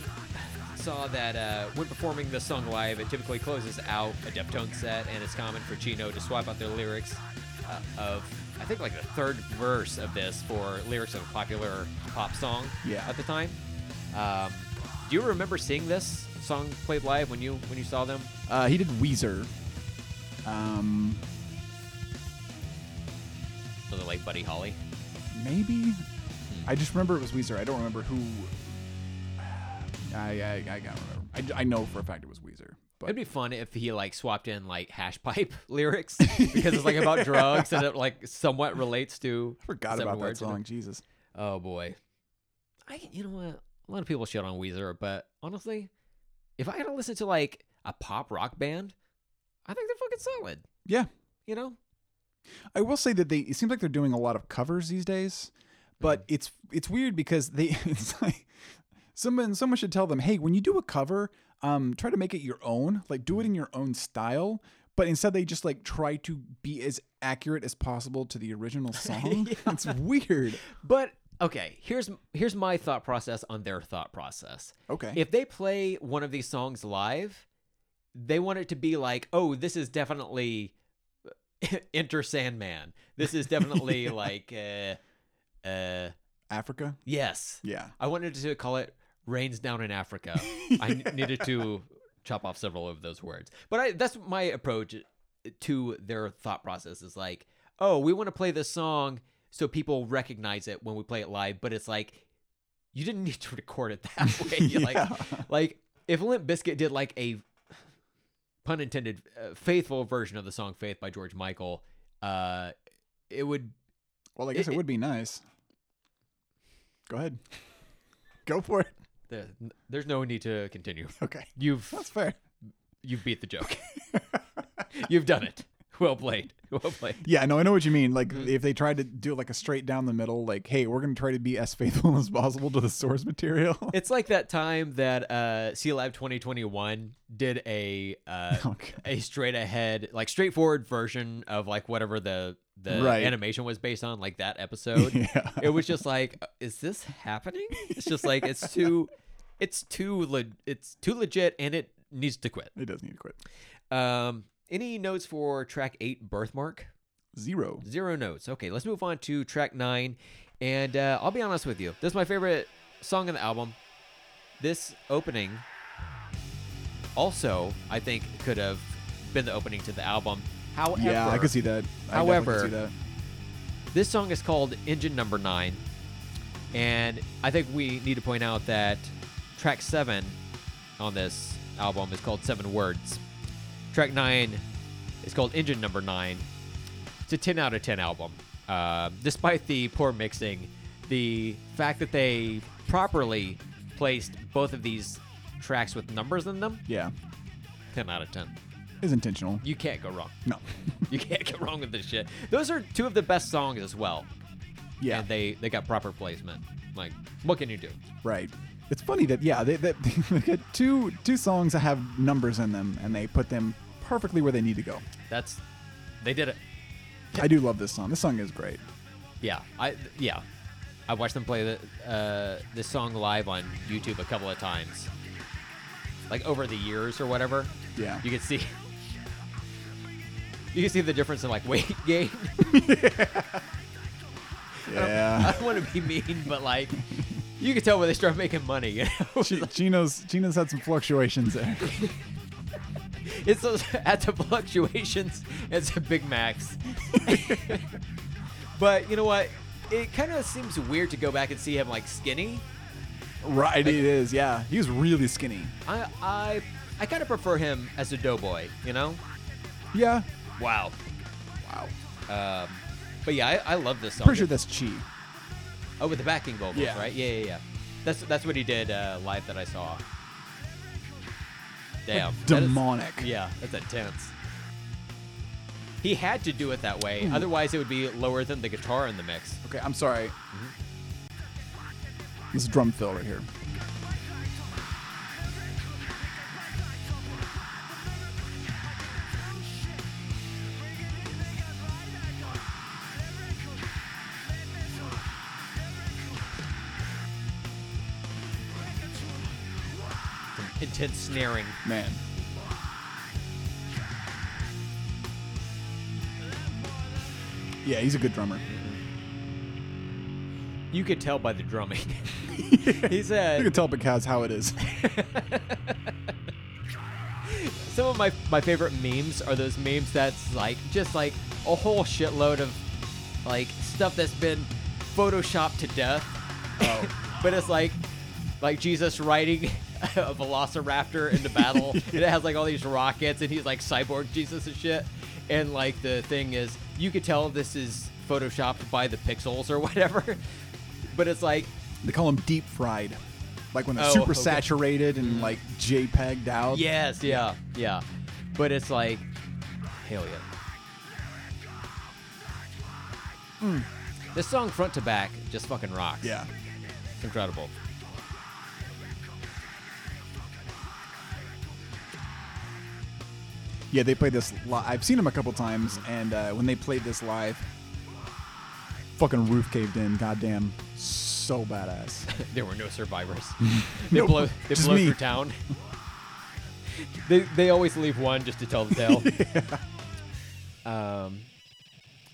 saw that uh, when performing the song live, it typically closes out a Deftones set, and it's common for Chino to swap out their lyrics of, I think, like the third verse of this for lyrics of a popular pop song Yeah. at the time. Um, do you remember seeing this song played live when you when you saw them? Uh, he did Weezer. Um, Was it like Buddy Holly? maybe. I just remember it was Weezer. I don't remember who. I I, I can't remember. I, I know for a fact it was Weezer. But It'd be fun if he like swapped in like hash pipe lyrics because it's like about drugs and it like somewhat relates to. I forgot about that song. Jesus. Oh boy, I you know what? A lot of people shit on Weezer, but honestly, if I had to listen to like a pop rock band, I think they're fucking solid. Yeah. You know? I will say that they it seems like they're doing a lot of covers these days, but mm-hmm. it's it's weird because they it's like someone someone should tell them, hey, when you do a cover, um, try to make it your own, like do it in your own style. But instead, they just like try to be as accurate as possible to the original song. Yeah. It's weird. But okay, here's here's my thought process on their thought process. Okay. If they play one of these songs live, they want it to be like, oh, this is definitely Enter Sandman. This is definitely like, uh, uh, Africa. yes. Yeah. I wanted to call it Rains Down in Africa. I needed to chop off several of those words. But I, that's my approach to their thought process is like, oh, we want to play this song so people recognize it when we play it live, but it's like you didn't need to record it that way. Like Yeah. like if Limp Bizkit did like a pun intended uh, faithful version of the song Faith by George Michael, uh it would Well, I guess It- it, would be nice. Go ahead. Go for it. The, there's no need to continue. Okay. You've That's fair. You've beat the joke. You've done it. Well played. Well played. Yeah, no, I know what you mean. Like Mm-hmm. if they tried to do like a straight down the middle, like, hey, we're gonna try to be as faithful as possible to the source material. It's like that time that uh Sealab 2021 did a uh Okay. a straight ahead like straightforward version of like whatever the the Right. animation was based on like that episode. yeah. It was just like is this happening? It's just like it's too it's too le- it's too legit and it needs to quit. It does need to quit. Um any notes for track 8 birthmark? Zero. Zero notes. Okay, let's move on to track nine. And uh, I'll be honest with you, this is my favorite song on the album. This opening also, I think, could have been the opening to the album. However, yeah, I could see that. I However- see that. This song is called Engine Number Nine, and I think we need to point out that track seven on this album is called Seven Words. Track nine is called Engine Number Nine. It's a 10 out of 10 album. Uh, despite the poor mixing, the fact that they properly placed both of these tracks with numbers in them, Yeah, 10 out of 10. Is intentional. You can't go wrong. No. You can't go wrong with this shit. Those are two of the best songs as well. yeah, and they they got proper placement. Like, what can you do? right. It's funny that yeah, they, they, they get two two songs that have numbers in them, and they put them perfectly where they need to go. That's they did it. I do love this song. This song is great. Yeah, I yeah, I watched them play the uh, this song live on YouTube a couple of times, like over the years or whatever. Yeah. you can see you can see the difference in like weight gain. Yeah. I don't want to be mean, but like you can tell when they start making money. You know? Chi- Chino's Chino's had some fluctuations there. It's those at the fluctuations. It's a Big Macs. but you know what? It kind of seems weird to go back and see him like skinny. right, it is. Yeah, he was really skinny. I I I kind of prefer him as a doughboy. You know? Yeah. Wow. Wow. Um, but yeah, I, I love this song. I'm pretty sure that's Chi. oh, with the backing vocals, Yeah. right? Yeah, yeah, yeah. That's that's what he did uh, live that I saw. Damn. is- Demonic. Yeah, that's intense. He had to do it that way, Ooh. otherwise it would be lower than the guitar in the mix. Okay, I'm sorry. This is drum fill right here. Intense snaring. Man. Yeah, he's a good drummer. You could tell by the drumming. He's You a can tell because how it is. some of my my favorite memes are those memes that's like just like a whole shitload of like stuff that's been photoshopped to death. Oh. but it's like like Jesus riding a velociraptor into battle. and it has like all these rockets and he's like cyborg Jesus and shit. And like the thing is you could tell this is photoshopped by the pixels or whatever. But it's like They call them deep fried. Like when they're Oh, super okay. saturated and mm-hmm. like JPEG'd out. Yes, yeah, yeah. But it's like, hell yeah. Hmm. This song, front to back, just fucking rocks. Yeah. It's incredible. Yeah, they played this live. I've seen them a couple times, and uh, when they played this live, fucking roof caved in. Goddamn, so badass. there were no survivors. they No, blow, they blow me. through town. they, they always leave one just to tell the tale. Um,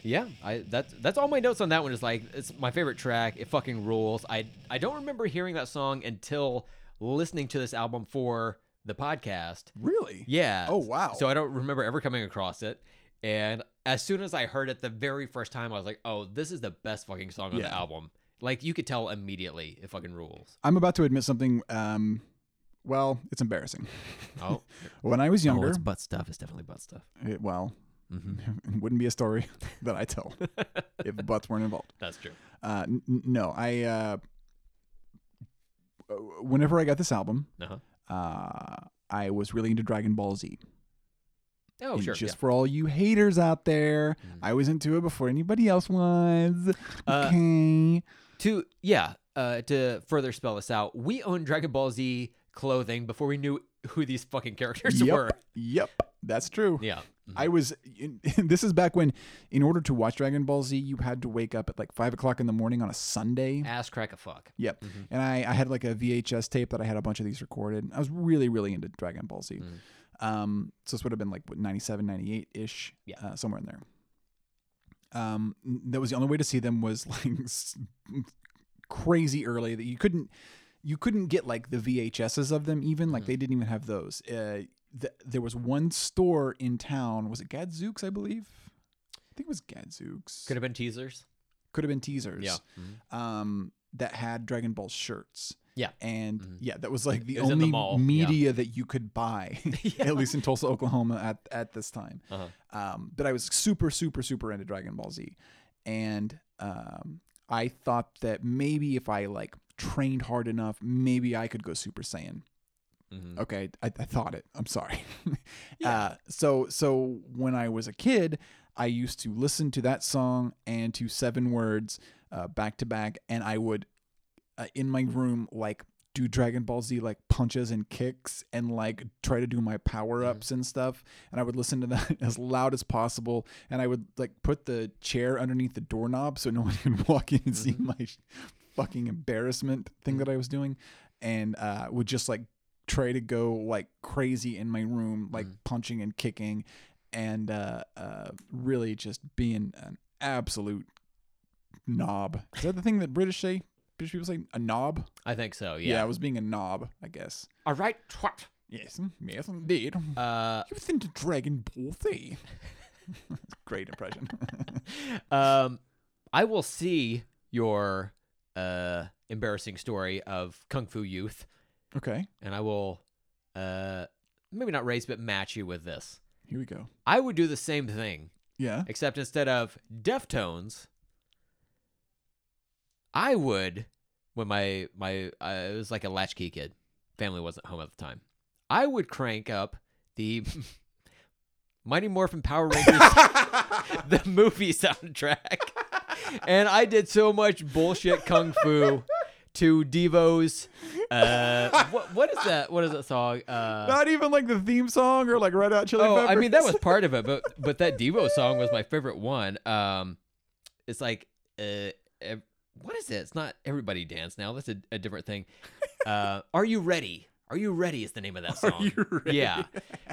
yeah, I that's that's all my notes on that one is like it's my favorite track. It fucking rules. I I don't remember hearing that song until listening to this album for the podcast. Really? Yeah. Oh, wow. So I don't remember ever coming across it. And as soon as I heard it the very first time, I was like, "Oh, this is the best fucking song on Yeah. the album." Like you could tell immediately it fucking rules. I'm about to admit something. Um, well, it's embarrassing. Oh, When I was younger, it's butt stuff. It's definitely butt stuff. it, well, Mm-hmm. it wouldn't be a story that I tell if butts weren't involved. That's true. Uh, n- n- no, I. Uh, whenever I got this album, Uh huh. Uh, I was really into Dragon Ball Z. Oh, And sure. Just yeah. for all you haters out there, I was into it before anybody else was. Uh, Okay. To yeah. Uh, to further spell this out, we owned Dragon Ball Z clothing before we knew who these fucking characters yep. were. Yep. That's true. Yeah. I was. In, this is back when, in order to watch Dragon Ball Z, you had to wake up at like five o'clock in the morning on a Sunday. Ass crack a fuck. Yep. And I, I had like a VHS tape that I had a bunch of these recorded. I was really, really into Dragon Ball Z. Um, so this would have been like what, 97, 98 ish. Yeah. Uh, somewhere in there. Um, that was the only way to see them was like crazy early that you couldn't, you couldn't get like the VHSs of them even like they didn't even have those. Uh, th- there was one store in town. Was it Gadzooks? I believe. I think it was Gadzooks. Could have been teasers. Could have been teasers. Yeah. Um, that had Dragon Ball shirts. Yeah. And yeah, that was like the was in the only mall, yeah. media that you could buy, at least in Tulsa, Oklahoma, at at this time. Uh-huh. Um, but I was super, super, super into Dragon Ball Z, and um, I thought that maybe if I like trained hard enough, maybe I could go Super Saiyan. Mhm. Okay, I, I thought it. I'm sorry. uh, so so when I was a kid, I used to listen to that song and to Seven Words uh, back to back, and I would uh, in my room like do Dragon Ball Z like punches and kicks and like try to do my power ups and stuff. And I would listen to that as loud as possible. And I would like put the chair underneath the doorknob so no one could walk in and see my fucking embarrassment thing that I was doing. And uh, would just like try to go like crazy in my room, like punching and kicking and uh, uh, really just being an absolute knob. Is that the thing that British say? British people say a knob? I think so. Yeah, Yeah. I was being a knob, I guess. All right. Twat. Yes, mm, yes, indeed. Uh, you think to Dragon Ball Z? Great impression. um, I will see your uh embarrassing story of Kung Fu Youth, okay, and I will uh maybe not raise but match you with this. here we go. I would do the same thing, Yeah. except instead of Deftones, I would when my my uh, it was like a latchkey kid, family wasn't home at the time. I would crank up the Mighty Morphin Power Rangers the movie soundtrack. And I did so much bullshit kung fu to Devo's uh what what is that what is that song? Uh Not even like the theme song or like Red Hot Chili Oh, Peppers. I mean that was part of it, but but that Devo song was my favorite one. Um it's like uh ev- what is it? It's not everybody dance now. That's a, a different thing. Uh Are you ready? Are you ready is the name of that song. You Ready? Yeah.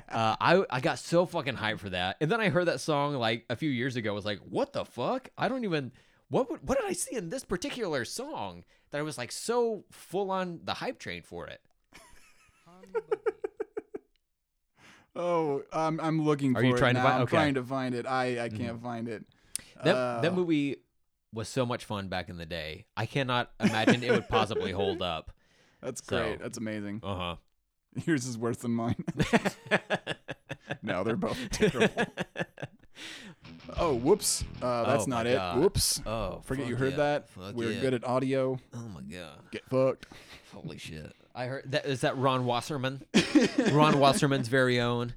Uh, I I got so fucking hyped for that, and then I heard that song like a few years ago. I was like, what the fuck? I don't even what would, what did I see in this particular song that I was like so full on the hype train for it? Oh, I'm I'm looking Are for you it trying to now. find- I'm. Mm-hmm. trying to find it. I I can't find it. That Uh, that movie was so much fun back in the day. I cannot imagine it would possibly hold up. That's so- great. That's amazing. Uh huh. Yours is worse than mine. no, they're both terrible. Oh, whoops. Uh, that's Oh not my it. God. Whoops. Oh, Forget you heard yeah. that. Fuck We're yeah. good at audio. Oh my god. Get fucked. Holy shit. I heard that is that Ron Wasserman? Ron Wasserman's very own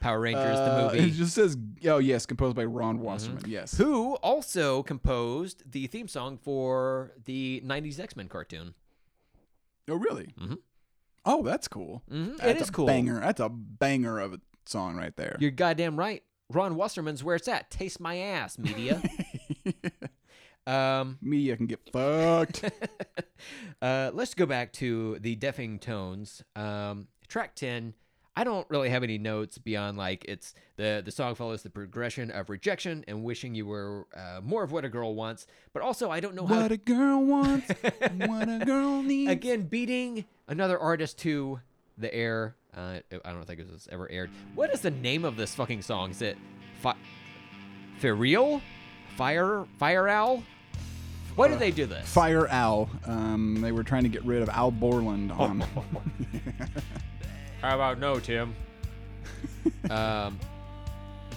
Power Rangers Uh, the movie. Mm-hmm. It just says, oh, yes, composed by Ron Wasserman. Yes. who also composed the theme song for the 90s X-Men cartoon. Oh, really? Mhm. Oh, that's cool. Mhm, it That's is a cool. Banger. That's a banger of a song right there. You're goddamn right. Ron Wasserman's where it's at. Taste my ass, media. um, Media can get fucked. uh, let's go back to the deafing tones. Um, track 10. I don't really have any notes beyond like it's the the song follows the progression of rejection and wishing you were uh, more of what a girl wants, but also I don't know how what a girl wants, what a girl needs. again beating another artist to the air. Uh, I don't think it was ever aired. What is the name of this fucking song? Is it Fi- For real? Fire Fire Owl? Why did they do this? Fire Al. Um, they were trying to get rid of Al Borland on. How about no, Tim? um,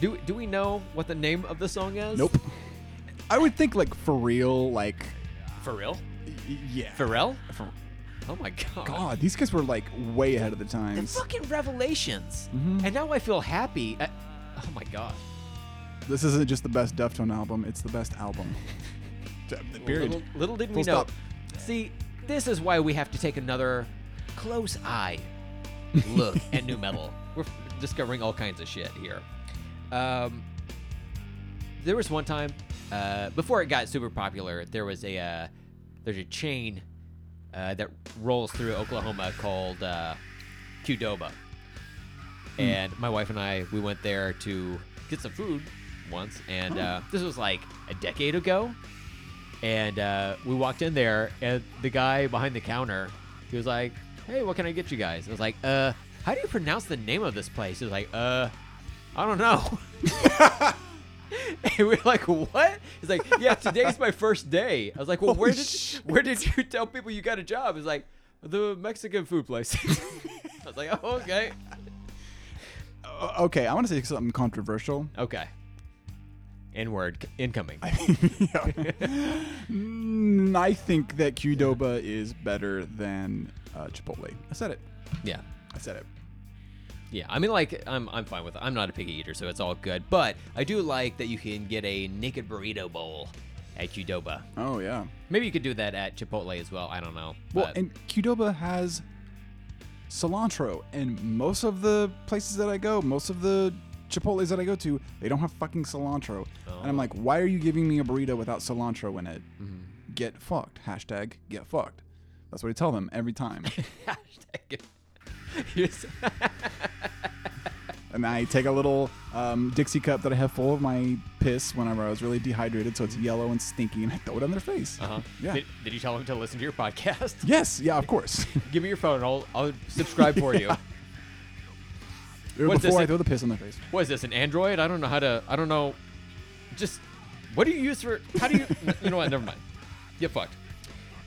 do do we know what the name of the song is? nope. I would think like for real, like For real? y- yeah. Pharrell? Oh my god. God, these guys were like way ahead of the The times. fucking revelations. Mhm. And now I feel happy. Uh, oh my god. This isn't just the best Deftone album; it's the best album. Period. Little, little did we Full know. stop. See, this is why we have to take another close eye look at nu metal. We're discovering all kinds of shit here. Um, there was one time uh, before it got super popular. There was a uh, there's a chain uh, that rolls through Oklahoma called uh, Qdoba, and my wife and I we went there to get some food once, and uh, this was like a decade ago. And uh, we walked in there, and the guy behind the counter, he was like, "Hey, what can I get you guys?" I was like, "Uh, how do you pronounce the name of this place? He was like, uh, I don't know. and we are like, what? He's like, yeah, today's my first day. I was like, well, where did shit. where did you tell people you got a job? He's like, the Mexican food place. I was like, oh, okay, okay, I want to say something controversial. okay. N word incoming. Mm, I think that Qdoba is better than uh, Chipotle. I said it. yeah. I said it. Yeah, I mean, like, I'm, I'm fine with it. I'm not a picky eater, so it's all good. But I do like that you can get a naked burrito bowl at Qdoba. Oh yeah. Maybe you could do that at Chipotle as well. I don't know. Well, but- and Qdoba has cilantro, and most of the places that I go, most of the Chipotle's that I go to, they don't have fucking cilantro. Oh. And I'm Oh. like, why are you giving me a burrito without cilantro in it? Mm-hmm. Get fucked. Hashtag get fucked. That's what I tell them every time. Hashtag. and I take a little um, Dixie cup that I have full of my piss whenever I was really dehydrated, so it's yellow and stinky, and I throw it on their face. uh-huh. Yeah. Did, did you tell them to listen to your podcast? Yes, yeah, of course. Give me your phone. I'll, I'll subscribe for you. What's Before this? I throw the piss on their face. What is this? An Android? I don't know how to. I don't know. Just what do you use for? How do you? you know what? Never mind. Get fucked.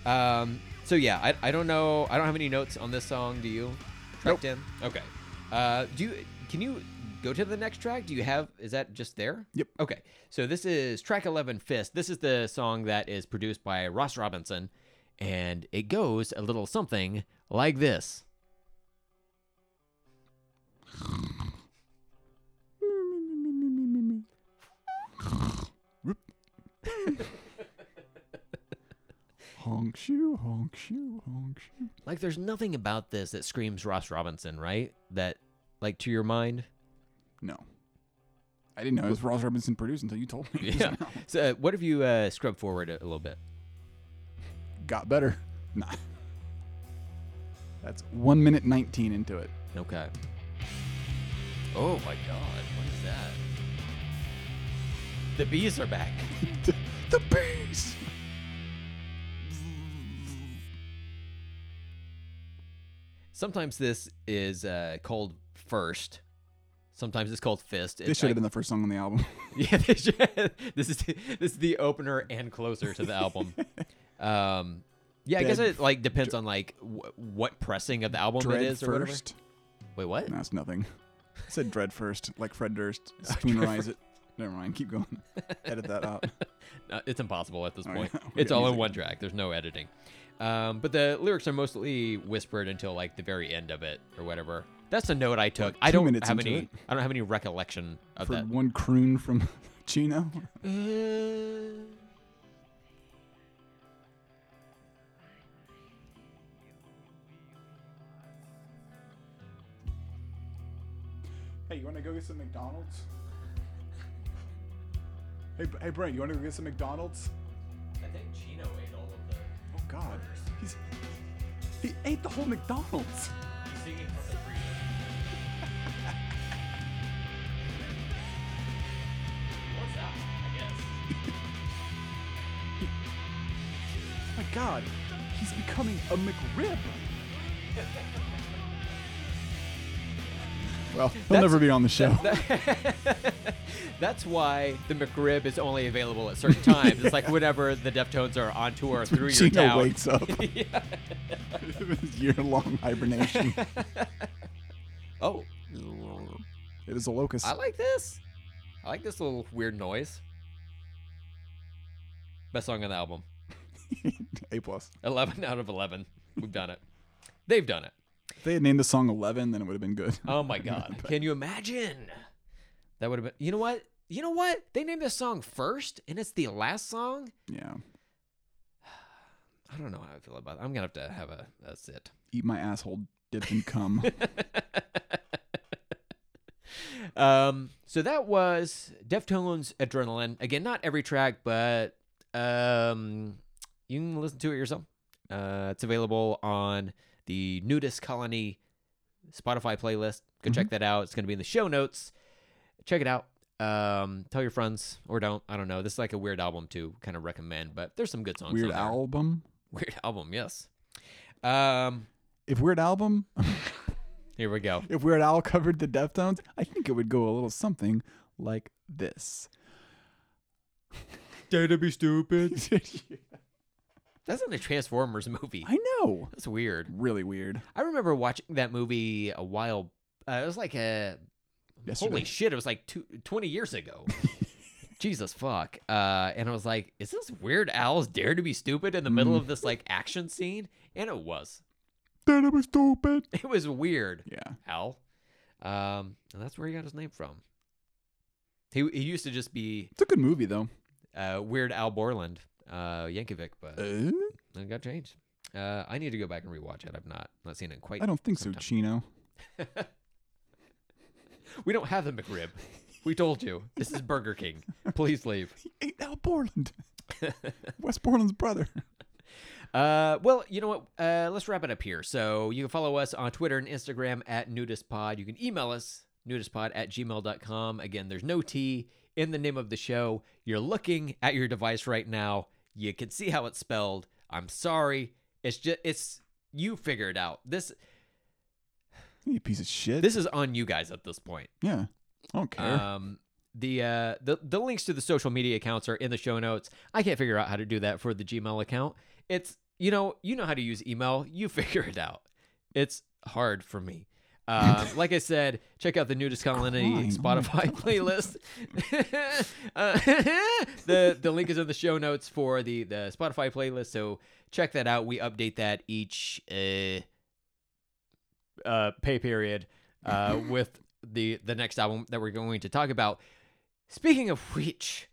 Um. So yeah, I, I don't know. I don't have any notes on this song. Do you? Track Nope. 10? Okay. Uh. Do you? Can you go to the next track? Do you have? Is that just there? Yep. Okay. So this is track 11, Fist. This is the song that is produced by Ross Robinson, and it goes a little something like this. honk shoe, honk shoe, honk shoe. Like, there's nothing about this that screams Ross Robinson, right? That, like, to your mind. No. I didn't know it was Ross Robinson produced until you told me. Yeah. So, uh, what if you uh, scrub forward a, a little bit? Got better. Nah. That's one minute 19 into it. Okay. Oh my God! What is that? The bees are back. the bees! Sometimes this is uh, called first. Sometimes it's called fist. This should have been the first song on the album. Yeah, this, should- this is this is the opener and closer to the album. Um, yeah, I guess Dead it like depends on like w- what pressing of the album Dread it is or whatever. first. Wait, what? No, nothing. I said Dread first, like Fred Durst. Spoonerize it. Never mind. Keep going. Edit that out. Uh, it's impossible at this Oh, point. It's all in music. one track. There's no editing. Um, but the lyrics are mostly whispered until like the very end of it or whatever. That's a note I took. Like I don't minutes have any. it. I don't have any recollection of For that. one croon from Chino. Uh, Hey, you want to go get some McDonald's? Hey, hey, Brent, you want to go get some McDonald's? I think Chino ate all of the. God, he's he ate the whole McDonald's. He's singing from the freezer. What's that? I guess. my God, he's becoming a McRib. Well, he'll That's- never be on the show. That's why the McRib is only available at certain times. It's like whenever the Deftones are on tour through your town. wakes up. Year-long hibernation. Oh, it is a locust. I like this. I like this little weird noise. Best song on the album. a plus. 11 out of 11. We've done it. They've done it. If they had named the song Eleven, then it would have been good. Oh my god. Can you imagine? That would have been You know what? You know what? They named this song first and it's the last song? Yeah. I don't know how I feel about it. I'm going to have to have a, a sit. Eat my asshole dip and cum. Um so that was Deftones Adrenaline. Again, not every track, but um you can listen to it yourself. Uh it's available on the NuDis Colony Spotify playlist. Go check that out. It's going to be in the show notes. Check it out. Um, tell your friends or don't. I don't know. This is like a weird album to kind of recommend, but there's some good songs. Weird album. Weird album, yes. Um, If Weird Album Here we go. If Weird Al covered the Deftones, I think it would go a little something like this. Dare to be stupid. That's not a Transformers movie. I know. That's weird. Really weird. I remember watching that movie a while. Uh, it was like a Yesterday. holy shit. It was like two, 20 years ago. Jesus fuck. Uh, and I was like, is this Weird Al's Dare to Be Stupid in the middle of this like action scene? And it was. Dare to be stupid. It was weird. Yeah. Al. Um, and that's where he got his name from. He he used to just be It's a good movie though. uh, Weird Al Borland, uh, Yankovic, but Uh, it got changed. Uh, I need to go back and rewatch it. I've not not seen it quite. I don't think so, time. Chino. We don't have the McRib. We told you this is Burger King. Please leave. He ate Al Borland. Wes Borland's brother. Uh, well, you know what? Uh, let's wrap it up here. So you can follow us on Twitter and Instagram at nudispod. You can email us, nudispod at gmail.com. Again, there's no T in the name of the show. You're looking at your device right now. You can see how it's spelled. I'm sorry. It's just, it's, you figure it out. This, You piece of shit. this is on you guys at this point. yeah. I don't care. Um, the uh, the the links to the social media accounts are in the show notes. I can't figure out how to do that for the Gmail account. It's you know you know how to use email. You figure it out. It's hard for me. Um, like I said, check out the NuDis Colony. Spotify playlist. uh, the the link is in the show notes for the the Spotify playlist. So check that out. We update that each uh, uh, pay period uh, with the the next album that we're going to talk about. Speaking of which,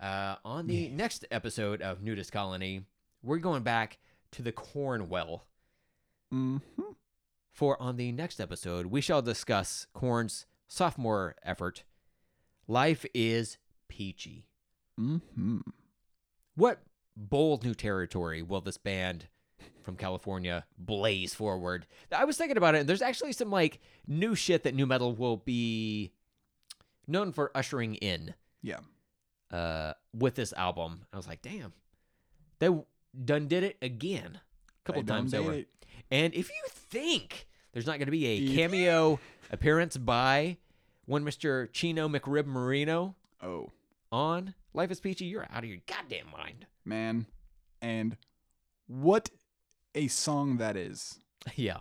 uh, on the next episode of NuDis Colony, we're going back to the Cornwell. hmm For on the next episode, we shall discuss Korn's sophomore effort. Life is peachy. hmm What bold new territory will this band from California blaze forward? I was thinking about it, and there's actually some like new shit that nu metal will be known for ushering in Yeah. uh, with this album. I was like, damn, they done did it again a couple They times did over. it. And if you think there's not going to be a cameo appearance by one Mr. Chino McRib Moreno Oh, on Life is Peachy, you're out of your goddamn mind. man. And what a song that is. Yeah.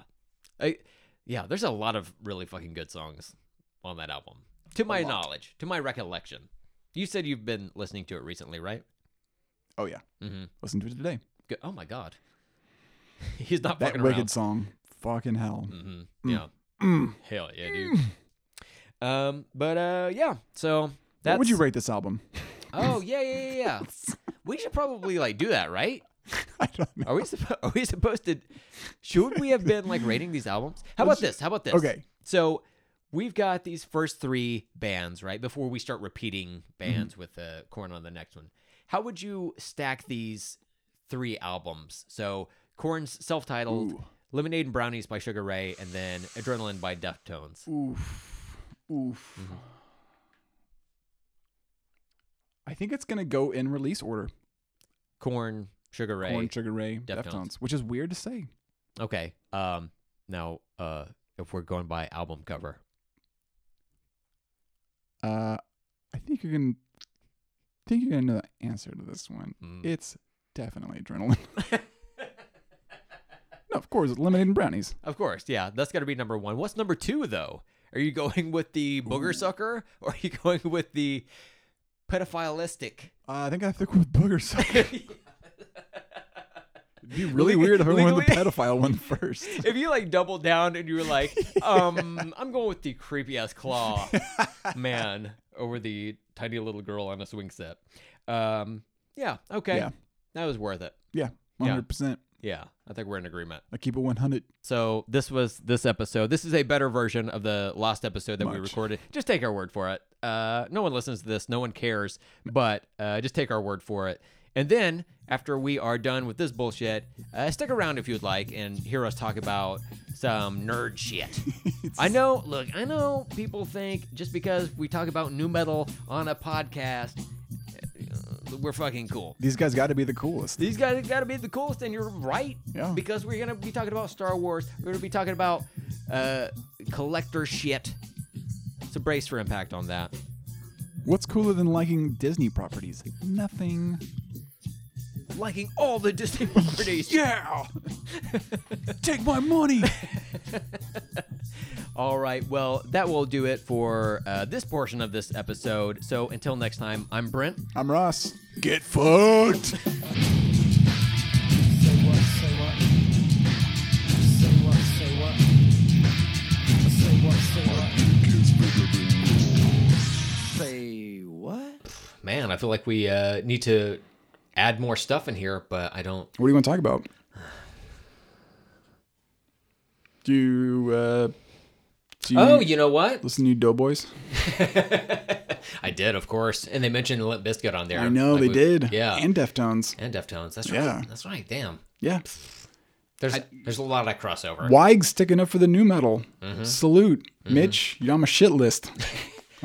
I, yeah, there's a lot of really fucking good songs on that album. To my knowledge, to my recollection. You said you've been listening to it recently, right? Oh, yeah. Mm-hmm. Listen to it today. Good. Oh my god. He's not That fucking wicked around. song. Fucking hell. Mm-hmm. Yeah. Mm. Hell yeah, dude. um, but uh, yeah. So that's. What would you rate this album? Oh yeah, yeah, yeah, yeah. we should probably like do that, right? I don't know. Are we suppo- are we supposed to? Should we have been like rating these albums? How about this? How about this? Okay. So we've got these first three bands, right? Before we start repeating bands Mm-hmm. with uh, Korn on the next one, how would you stack these three albums? So Korn's self-titled, Ooh. Lemonade and Brownies by Sugar Ray, and then Adrenaline by Deftones. Oof. Oof. Mm-hmm. I think it's going to go in release order. Korn, Sugar Ray. Korn, Sugar Ray, Deftones. Deftones. which is weird to say. Okay. Um. Now, uh, if we're going by album cover, Uh, I think you're going to think you're to know the answer to this one. Mm. It's definitely Adrenaline. of course, it's Lemonade and Brownies. of course, yeah, that's got to be number one. What's number two though? Are you going with the booger sucker, or are you going with the pedophilistic? Uh, I think I have to go with Booger Sucker. It'd be really weird if I went with the legally- pedophile one first. if you like double down and you were like, um, I'm going with the creepy ass claw man over the tiny little girl on a swing set. Um, yeah, okay, Yeah. that was worth it. Yeah, Yeah. 100%. Yeah, I think we're in agreement. I keep it 100. So this was this episode. This is a better version of the last episode that we recorded. Just take our word for it. Uh, no one listens to this. No one cares. But uh, just take our word for it. And then after we are done with this bullshit, uh, stick around if you'd like and hear us talk about some nerd shit. I know. Look, I know people think just because we talk about nu metal on a podcast, we're fucking cool. These guys got to be the coolest. These guys got to be the coolest, and you're right. Yeah. Because we're gonna be talking about Star Wars. We're gonna be talking about uh, collector shit. So brace for impact on that. What's cooler than liking Disney properties? Nothing. Liking all the Disney properties. Yeah. Take my money. All right. Well, that will do it for uh, this portion of this episode. So until next time, I'm Brent. I'm Ross. Get fucked. Say what, say what? Say what, say what? Say what, say what? Say what? Man, I feel like we uh, need to add more stuff in here, but I don't. What do you want to talk about? Do you uh, do you Oh, you know what? listen to Doughboys? I did, of course. And they mentioned Limp Bizkit on there. I know Like they we- did. Yeah. and Deftones. and Deftones. That's Yeah. right. That's right. Damn. Yeah, There's there's a lot of crossover. Wiger's sticking up for the nu metal. Mm-hmm. Salute, Mitch. You're on my shit list.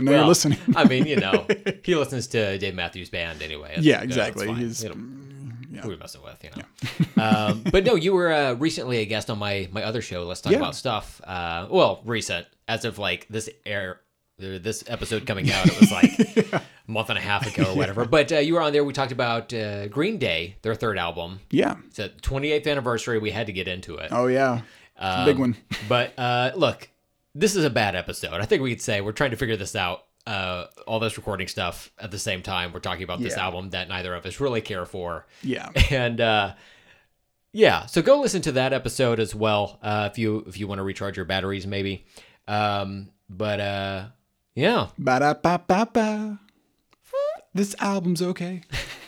I know you're listening. I mean, you know, he listens to Dave Matthews Band anyway. It's- Yeah, exactly. He's- You know, Who we messing with, you know? um, but no, you were uh, recently a guest on my my other show. Let's talk Yeah. about stuff. Uh, well, recent as of like this air. This episode coming out, it was like a month and a half ago or whatever. But uh, you were on there. We talked about uh, Green Day, their third album. yeah. It's a 28th anniversary. We had to get into it. Oh yeah. Um, big one. But uh, look, this is a bad episode. I think we could say we're trying to figure this out. Uh, all this recording stuff at the same time. We're talking about this Yeah. album that neither of us really care for. Yeah. And uh, yeah, so go listen to that episode as well uh, if you if you want to recharge your batteries, maybe. Um, but uh, yeah, Ba da ba ba ba. This album's okay.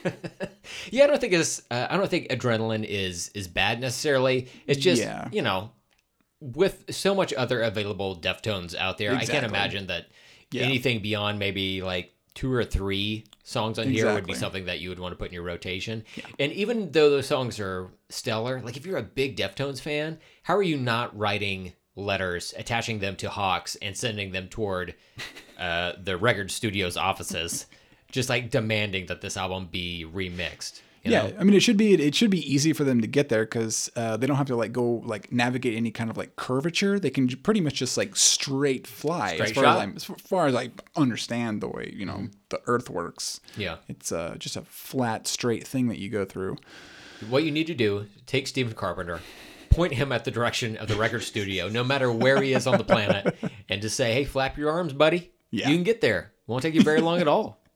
yeah. I don't think it's uh, I don't think adrenaline is is bad necessarily. It's just Yeah. you know with so much other available Deftones out there, I can't imagine that Yeah. anything beyond maybe like two or three songs on here would be something that you would want to put in your rotation. And even though those songs are stellar, like if you're a big Deftones fan, how are you not writing letters, attaching them to Hawks, and sending them toward uh, the record studio's offices, just like demanding that this album be remixed? Yeah, know? I mean, it should be it should be easy for them to get there because uh, they don't have to like go like navigate any kind of like curvature. They can pretty much just like straight fly. Straight as far. Mm-hmm. As, I, as far as I understand the way you know the Earth works. Yeah. It's uh, just a flat, straight thing that you go through. What you need to do, take Stephen Carpenter, point him at the direction of the record studio, no matter where he is on the planet, and just say, hey, flap your arms, buddy. Yeah. You can get there. Won't take you very long at all.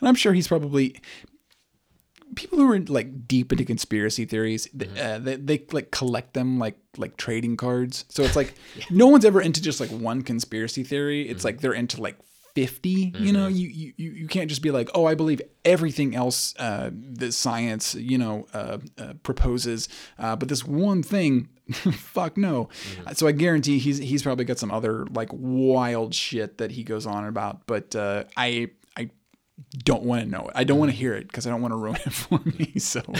And I'm sure he's probably people who are like deep into conspiracy theories. Mm-hmm. Uh, they, they like collect them like like trading cards. So it's like no one's ever into just like one conspiracy theory. It's Mm-hmm. like they're into like 50 you know you, you you can't just be like oh i believe everything else uh that science you know uh, uh proposes uh but this one thing fuck no Mm-hmm. so i guarantee he's he's probably got some other like wild shit that he goes on about but uh i don't want to know it i don't want to hear it because i don't want to ruin it for me so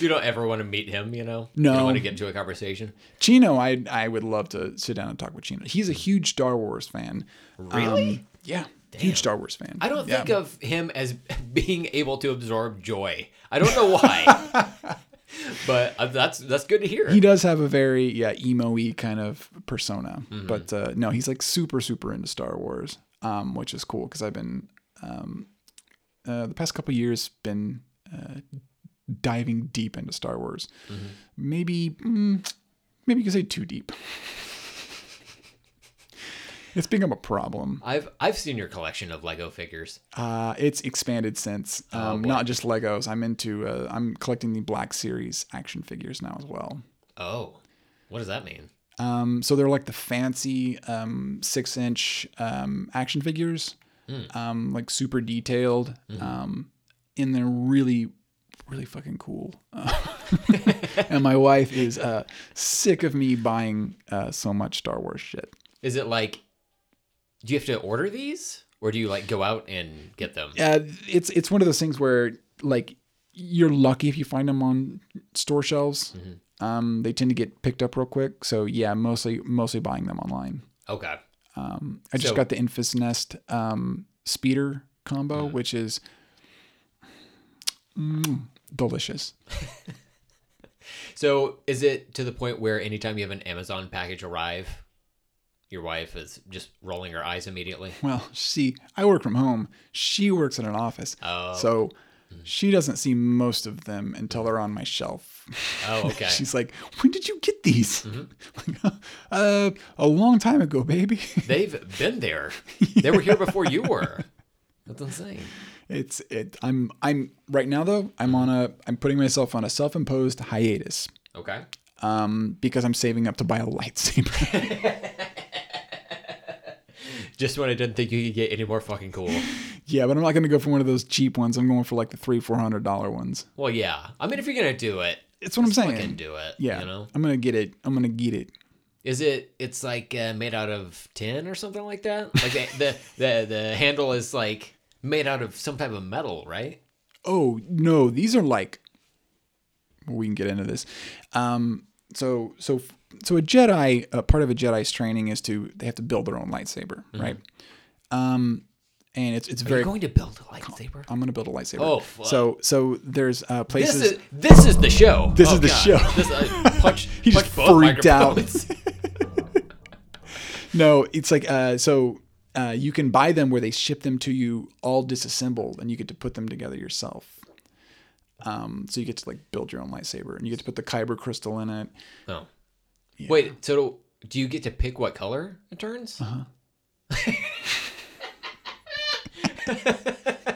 You don't ever want to meet him, you know? You No. don't want to get into a conversation. chino i i would love to sit down and talk with chino he's a huge star wars fan Really? Um, yeah huge star wars fan I don't Yeah. think of him as being able to absorb joy. I don't know why. but uh, that's that's good to hear. he does have a very yeah emo-y kind of persona Mm-hmm. but uh, no he's like super super into star wars um, which is cool because i've been um, uh, the past couple years been uh, diving deep into star wars Mm-hmm. maybe mm, maybe you could say too deep it's become a problem I've I've seen your collection of Lego figures. uh, it's expanded since um, boy. not just legos i'm into uh, i'm collecting the black series action figures now as well Oh, what does that mean? Um, so they're like the fancy um, six inch um, action figures, um, like super detailed, um, and they're really, really fucking cool. and my wife is uh, sick of me buying uh, so much Star Wars shit. Is it like do you have to order these or do you like go out and get them? Uh, it's it's one of those things where like you're lucky if you find them on store shelves. Um, they tend to get picked up real quick. So yeah, mostly mostly buying them online. Okay. Um, I just So- got the Enfys Nest um, speeder combo, which is Delicious. So is it to the point where anytime you have an Amazon package arrive, your wife is just rolling her eyes immediately? Well, see, I work from home. She works in an office. Oh. So she doesn't see most of them until they're on my shelf. Oh, okay. Mm-hmm. She's like, "When did you get these?" Like, uh, a long time ago, baby. They've been there. They were here before you were. That's insane. It's it. I'm I'm right now though. I'm on a. I'm putting myself on a self-imposed hiatus. Okay. Um, because I'm saving up to buy a lightsaber. Just when I didn't think you could get any more fucking cool. yeah, but I'm not gonna go for one of those cheap ones. I'm going for like the three, four hundred dollar ones. Well, yeah. I mean, if you're gonna do it, It's what I'm saying. fucking saying. do it. Yeah, You know, I'm gonna get it. I'm gonna get it. is it? It's like uh, made out of tin or something like that. Like the, the the the handle is like made out of some type of metal, right? Oh no, these are like. We can get into this. Um, so so so a Jedi, uh, part of a Jedi's training is to they have to build their own lightsaber, right? Um, and it's it's. Are very. you going to build a lightsaber? I'm gonna build a lightsaber. Oh, fuck. so so there's uh, This is this is the show. This Oh, is the God. show. This, uh, punch, He just punch both freaked out. No, it's like uh, so uh, you can buy them where they ship them to you all disassembled, and you get to put them together yourself. Um, so you get to like build your own lightsaber, and you get to put the kyber crystal in it. Oh. Wait, so do you get to pick what color it turns? Uh-huh.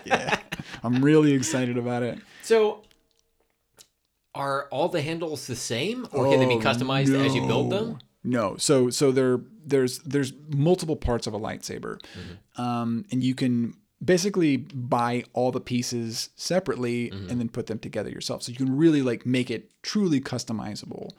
Yeah, I'm really excited about it. So are all the handles the same or can they be Oh, customized as you build them? No, so so there there's there's multiple parts of a lightsaber, Mm-hmm. um, and you can basically buy all the pieces separately Mm-hmm. and then put them together yourself. So you can really like make it truly customizable,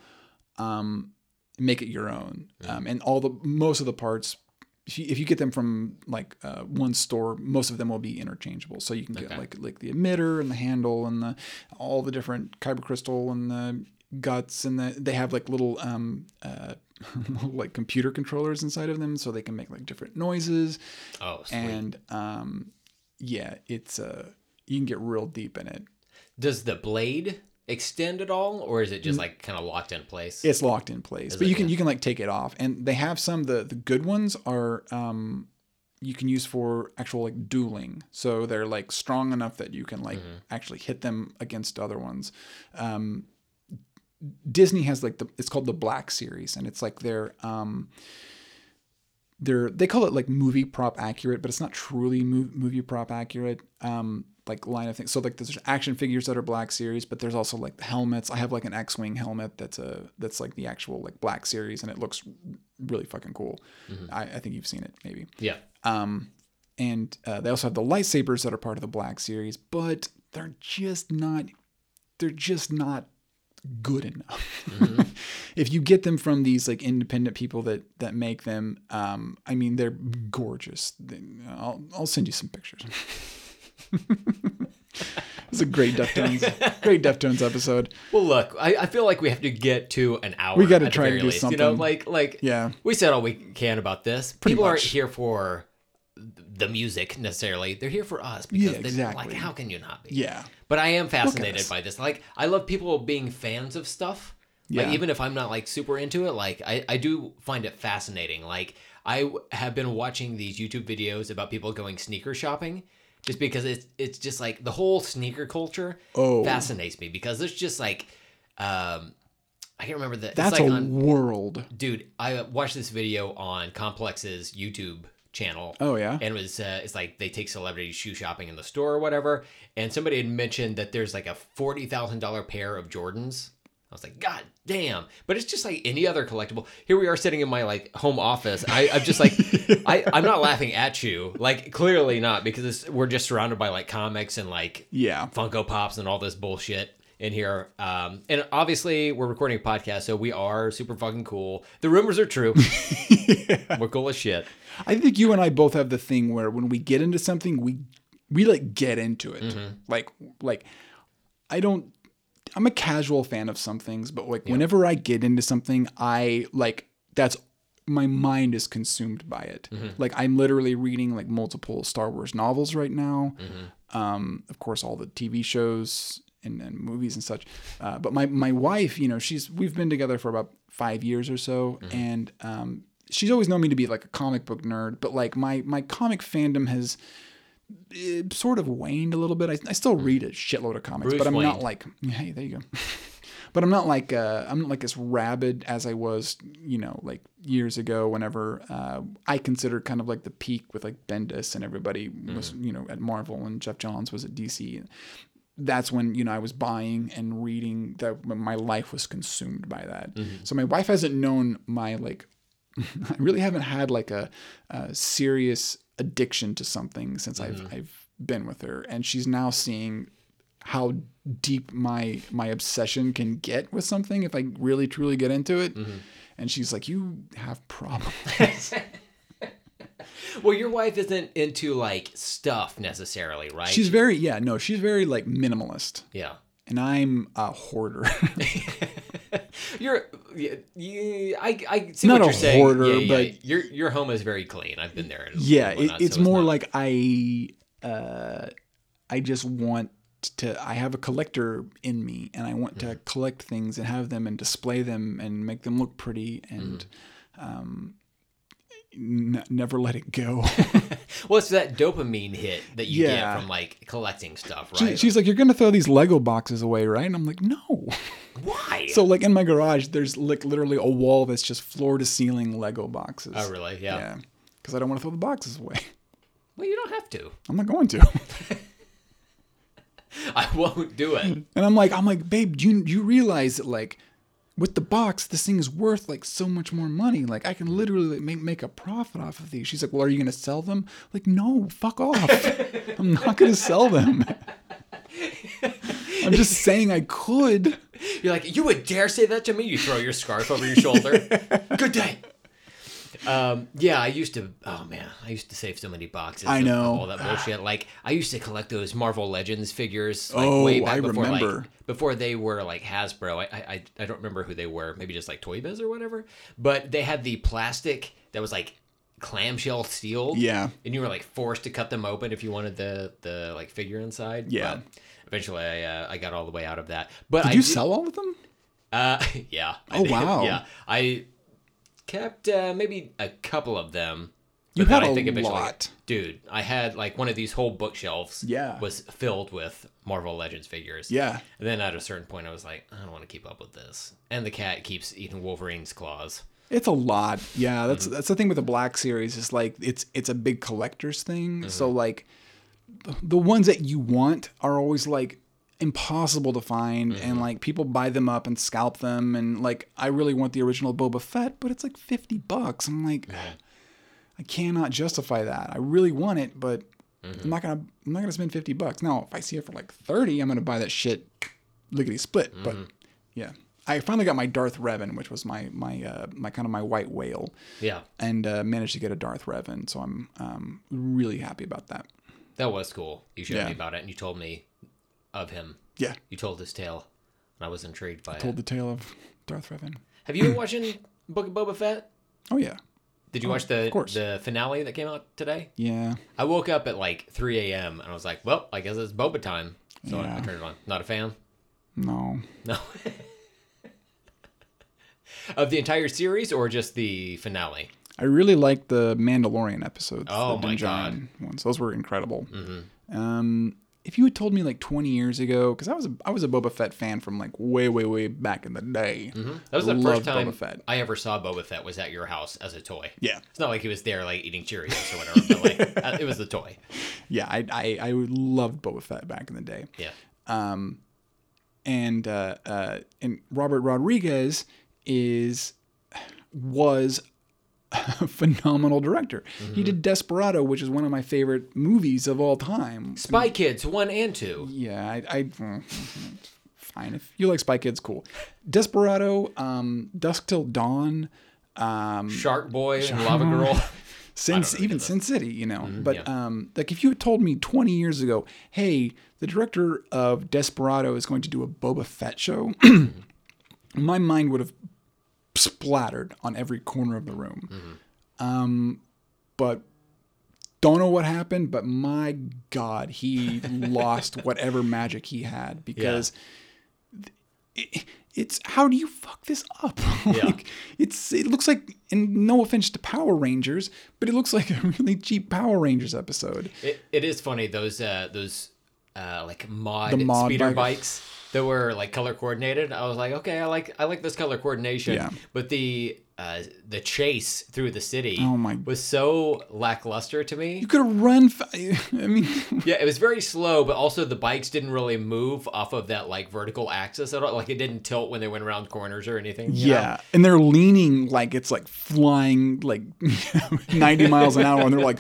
um, make it your own, um, and all the most of the parts. If you, if you get them from like uh, one store, most of them will be interchangeable. So you can get Okay. like like the emitter and the handle and the all the different kyber crystal and the guts and the they have like little um uh like computer controllers inside of them so they can make like different noises Oh, sweet. and um yeah it's uh you can get real deep in it Does the blade extend at all or is it just like kind of locked in place? it's locked in place Is but it? you can Yeah. you can like take it off and they have some the the good ones are um you can use for actual like dueling so they're like strong enough that you can like Mm-hmm. actually hit them against other ones um disney has like the it's called the black series and it's like their um they're they call it like movie prop accurate but it's not truly mov- movie prop accurate um like line of things so like there's action figures that are black series but there's also like the helmets i have like an x-wing helmet that's a that's like the actual like black series and it looks really fucking cool I, I think you've seen it maybe yeah. um, and uh, they also have the lightsabers that are part of the Black Series, but they're just not. They're just not good enough. if you get them from these like independent people that that make them, um, I mean, they're gorgeous. I'll I'll send you some pictures. it's a great Deftones, great Deftones episode. Well, look, I, I feel like we have to get to an hour. We gotta at the try to do least. You know, like like Yeah. we said all we can about this. People aren't here for the music necessarily. They're here for us because Yeah, they, like exactly. how can you not be? Yeah, But I am fascinated by this. Like I love people being fans of stuff. Like Yeah. even if I'm not like super into it, like I, I do find it fascinating. Like I w- have been watching these YouTube videos about people going sneaker shopping just because it's it's just like the whole sneaker culture Oh. fascinates me because it's just like um I can't remember the it's that's like a on world. dude, I watched this video on Complex's YouTube channel. Oh yeah. And it was uh, it's like they take celebrities shoe shopping in the store or whatever. And somebody had mentioned that there's like a forty thousand dollar pair of Jordans. I was like, God damn! But it's just like any other collectible. Here we are sitting in my like home office. I, I'm just like, I, I'm not laughing at you. Like clearly not because we're just surrounded by like comics and like Yeah. Funko Pops and all this bullshit in here. Um, and obviously, we're recording a podcast, so we are super fucking cool. The rumors are true. We're cool as shit. I think you and I both have the thing where when we get into something, we we like get into it. Mm-hmm. Like like I don't I'm a casual fan of some things, but like whenever I get into something, I like that's my mind is consumed by it. Like I'm literally reading like multiple Star Wars novels right now. Um, of course, all the TV shows and, and movies and such. Uh, but my my wife, you know, she's we've been together for about five years or so, and um, she's always known me to be like a comic book nerd. But like my my comic fandom has eh, sort of waned a little bit. I, I still read a shitload of comics, Bruce but I'm not like hey, there you go. but I'm not like uh, I'm not like as rabid as I was, you know, like years ago. Whenever uh, I considered kind of like the peak with like Bendis and everybody was, you know, at Marvel and Geoff Johns was at DC. That's when you know I was buying and reading. That my life was consumed by that. So my wife hasn't known my like. I really haven't had like a, a serious addiction to something since I've mm-hmm. I've been with her, and she's now seeing how deep my my obsession can get with something if I really truly get into it. Mm-hmm. And she's like, "You have problems." Well, your wife isn't into like stuff necessarily, right? she's very yeah, no, she's very like minimalist, yeah. and I'm a hoarder. You're, you, you, I, I see Not what you're saying. hoarder, yeah, yeah. but- your your home is very clean. I've been there. yeah, it, it's so more not- like I uh, I just want to. I have a collector in me, and I want Mm-hmm. to collect things and have them and display them and make them look pretty and. Mm-hmm. Um, n- never let it go. well, it's that dopamine hit that you Yeah. get from like collecting stuff, She- right? she's like, "You're gonna throw these Lego boxes away, right?" And I'm like, "No." Why? So like in my garage, there's like literally a wall that's just floor to ceiling Lego boxes. oh, really? Yeah. Yeah. Because I don't want to throw the boxes away. Well, you don't have to. I'm not going to. I won't do it. and I'm like, I'm like, babe, do you you realize that like with the box, this thing is worth like so much more money. Like I can literally like, make make a profit off of these. She's like, well, are you gonna sell them? Like, no, fuck off. I'm not gonna sell them. I'm just saying I could. You're like, you would dare say that to me? You throw your scarf over your shoulder. Good day. Um, yeah, I used to. Oh man, I used to save so many boxes. I know. all that bullshit. Like, I used to collect those Marvel Legends figures. Like, Oh, way back I before, remember. Like, before they were like Hasbro. I, I I- don't remember who they were. Maybe just like Toy Biz or whatever. But they had the plastic that was like clamshell steel. Yeah. And you were like forced to cut them open if you wanted the the like figure inside. Yeah. But eventually, I uh, I got all the way out of that. But Did I you did- sell all of them? uh, yeah. Oh, wow. Yeah, I kept uh, maybe a couple of them. You had I a think eventually- lot. dude. I had like one of these whole bookshelves. Yeah. was filled with Marvel Legends figures. Yeah. and then at a certain point, I was like, I don't want to keep up with this. And the cat keeps eating Wolverine's claws. It's a lot. Yeah, that's Mm-hmm. that's the thing with the Black Series. Is like it's it's a big collector's thing. So Mm-hmm. like the- the ones that you want are always like impossible to find Mm-hmm. and like people buy them up and scalp them and like I really want the original Boba Fett, but it's like 50 bucks. I'm like I cannot justify that. I really want it, but Mm-hmm. I'm not going to I'm not going to spend 50 bucks. Now, if I see it for like 30, I'm going to buy that shit lickety split, but Mm-hmm. yeah. I finally got my Darth Revan, which was my my uh, my kind of my white whale, Yeah, and uh, managed to get a Darth Revan. So I'm um, really happy about that. that was cool. You showed Yeah. me about it, and you told me of him. Yeah, You told his tale, and I was intrigued by it. told it. the tale of Darth Revan. Have you been watching Book of Boba Fett? Oh yeah, Did you watch the course. the finale that came out today? yeah. I woke up at like 3 a.m. and I was like, well, I guess it's boba time. So I- I Yeah. turned it on. Not a fan? No, No. of the entire series or just the finale? I really liked the Mandalorian episodes. Oh the my Din. Djarin ones. Those were incredible. Mm-hmm. Um, if you had told me like 20 years ago, because I was a, I was a Boba Fett fan from like way way way back in the day. Mm-hmm. That was the Loved first time. I ever saw Boba Fett was at your house as a toy. Yeah, It's not like he was there like eating Cheerios or whatever, but like uh, it was the toy. yeah. I I, I loved Boba Fett back in the day. Yeah. Um, and uh, uh, and Robert Rodriguez is was phenomenal director. Mm-hmm. He did Desperado, which is one of my favorite movies of all time. Spy Kids 1 and 2. Yeah, I, I mm, fine if you like Spy Kids, cool. Desperado, um, Dusk Till Dawn, um, Shark Boy and Lava Girl. Sin, don't even. Sin City, you know. but yeah. um, like if you had told me 20 years ago, hey, the director of Desperado is going to do a Boba Fett show, my mind would have splattered on every corner of the room. Mm-hmm. Um, but don't know what happened, but my God, he lost whatever magic he had because it, it's how do you fuck this up? Yeah. it's it looks like, and no offense to Power Rangers, but it looks like a really cheap Power Rangers episode. It, it is funny those uh, those uh, like mod, mod speeder bike- bikes that were like color coordinated. I was like, okay, I like I like this color coordination. Yeah. But the uh, the chase through the city Oh my- was so lackluster to me. You could have run. Fa- I mean, Yeah, it was very slow, but also the bikes didn't really move off of that like vertical axis at all. Like it didn't tilt when they went around corners or anything. you know? yeah, and they're leaning like it's like flying like 90 miles an hour, and they're like,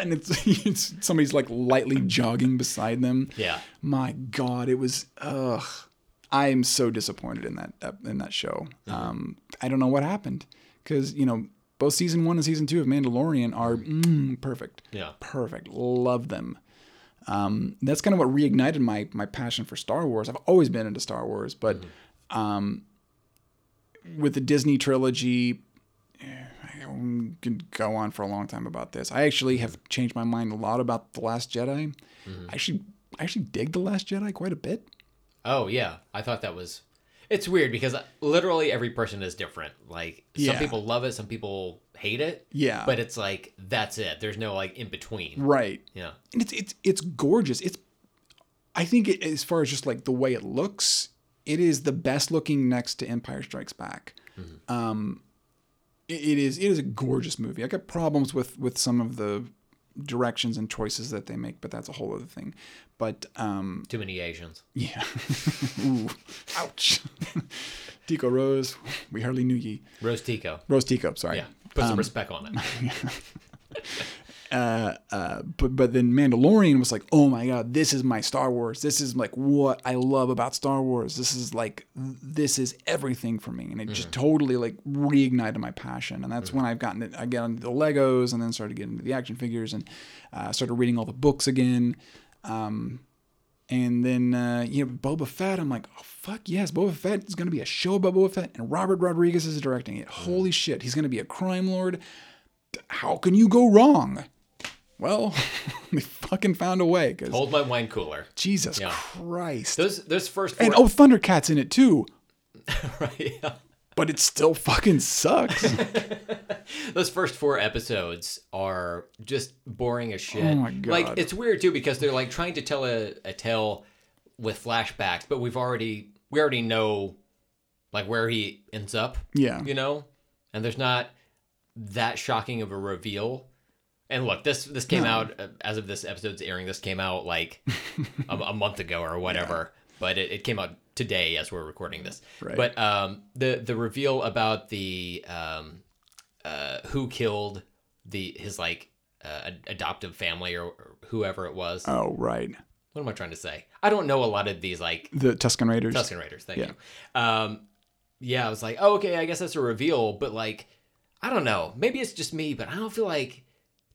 and it's, it's somebody's like lightly jogging beside them. Yeah. My God, it was. Ugh, I am so disappointed in that in that show. Um, I don't know what happened because you know both season one and season two of Mandalorian are mm, perfect. Yeah. perfect. Love them. Um, that's kind of what reignited my my passion for Star Wars. I've always been into Star Wars, but um, with the Disney trilogy, eh, I could go on for a long time about this. I actually have changed my mind a lot about the Last Jedi. I actually, I actually dig the Last Jedi quite a bit. Oh yeah, I thought that was. It's weird because literally every person is different. Like some Yeah. people love it, some people hate it. Yeah. But it's like that's it. There's no like in between. Right. Yeah. and it's it's it's gorgeous. It's I think it, as far as just like the way it looks, it is the best looking next to Empire Strikes Back. Um, it, it is it is a gorgeous movie. I got problems with with some of the directions and choices that they make, but that's a whole other thing. But um, Too many Asians. yeah, ooh, ouch. Tico Rose, we hardly knew ye. Rose Tico. Rose Tico, sorry. Yeah. Put Um, some respect on it. uh, uh, but but then Mandalorian was like, oh my god, this is my Star Wars. This is like what I love about Star Wars. This is like this is everything for me, and it just totally like reignited my passion. And that's when I've gotten it. I got into the Legos, and then started getting into the action figures, and uh, started reading all the books again. Um, and then uh, you know Boba Fett, I'm like, oh fuck yes, Boba Fett is gonna be a show about Boba Fett, and Robert Rodriguez is directing it. Holy shit, he's gonna be a crime lord. How can you go wrong? Well, they fucking found a way because Hold my wine cooler. Jesus Yeah. Christ. Those those first four and oh, Thundercat's in it too, right, yeah. But it still fucking sucks. Those first four episodes are just boring as shit. Oh my Like it's weird too because they're like trying to tell a, a tale with flashbacks, but we've already we already know like where he ends up. Yeah. You know? And there's not that shocking of a reveal. And look, this this came out uh, as of this episode's airing. This came out like a, a month ago or whatever, but it, it came out today as we're recording this. Right. But um, the the reveal about the um, uh, who killed the his like uh, adoptive family or, or whoever it was. oh right, what am I trying to say? I don't know a lot of these like the Tusken Raiders. Tusken Raiders. Thank Yeah. you. Um, yeah, I was like, oh, okay, I guess that's a reveal, but like, I don't know. Maybe it's just me, but I don't feel like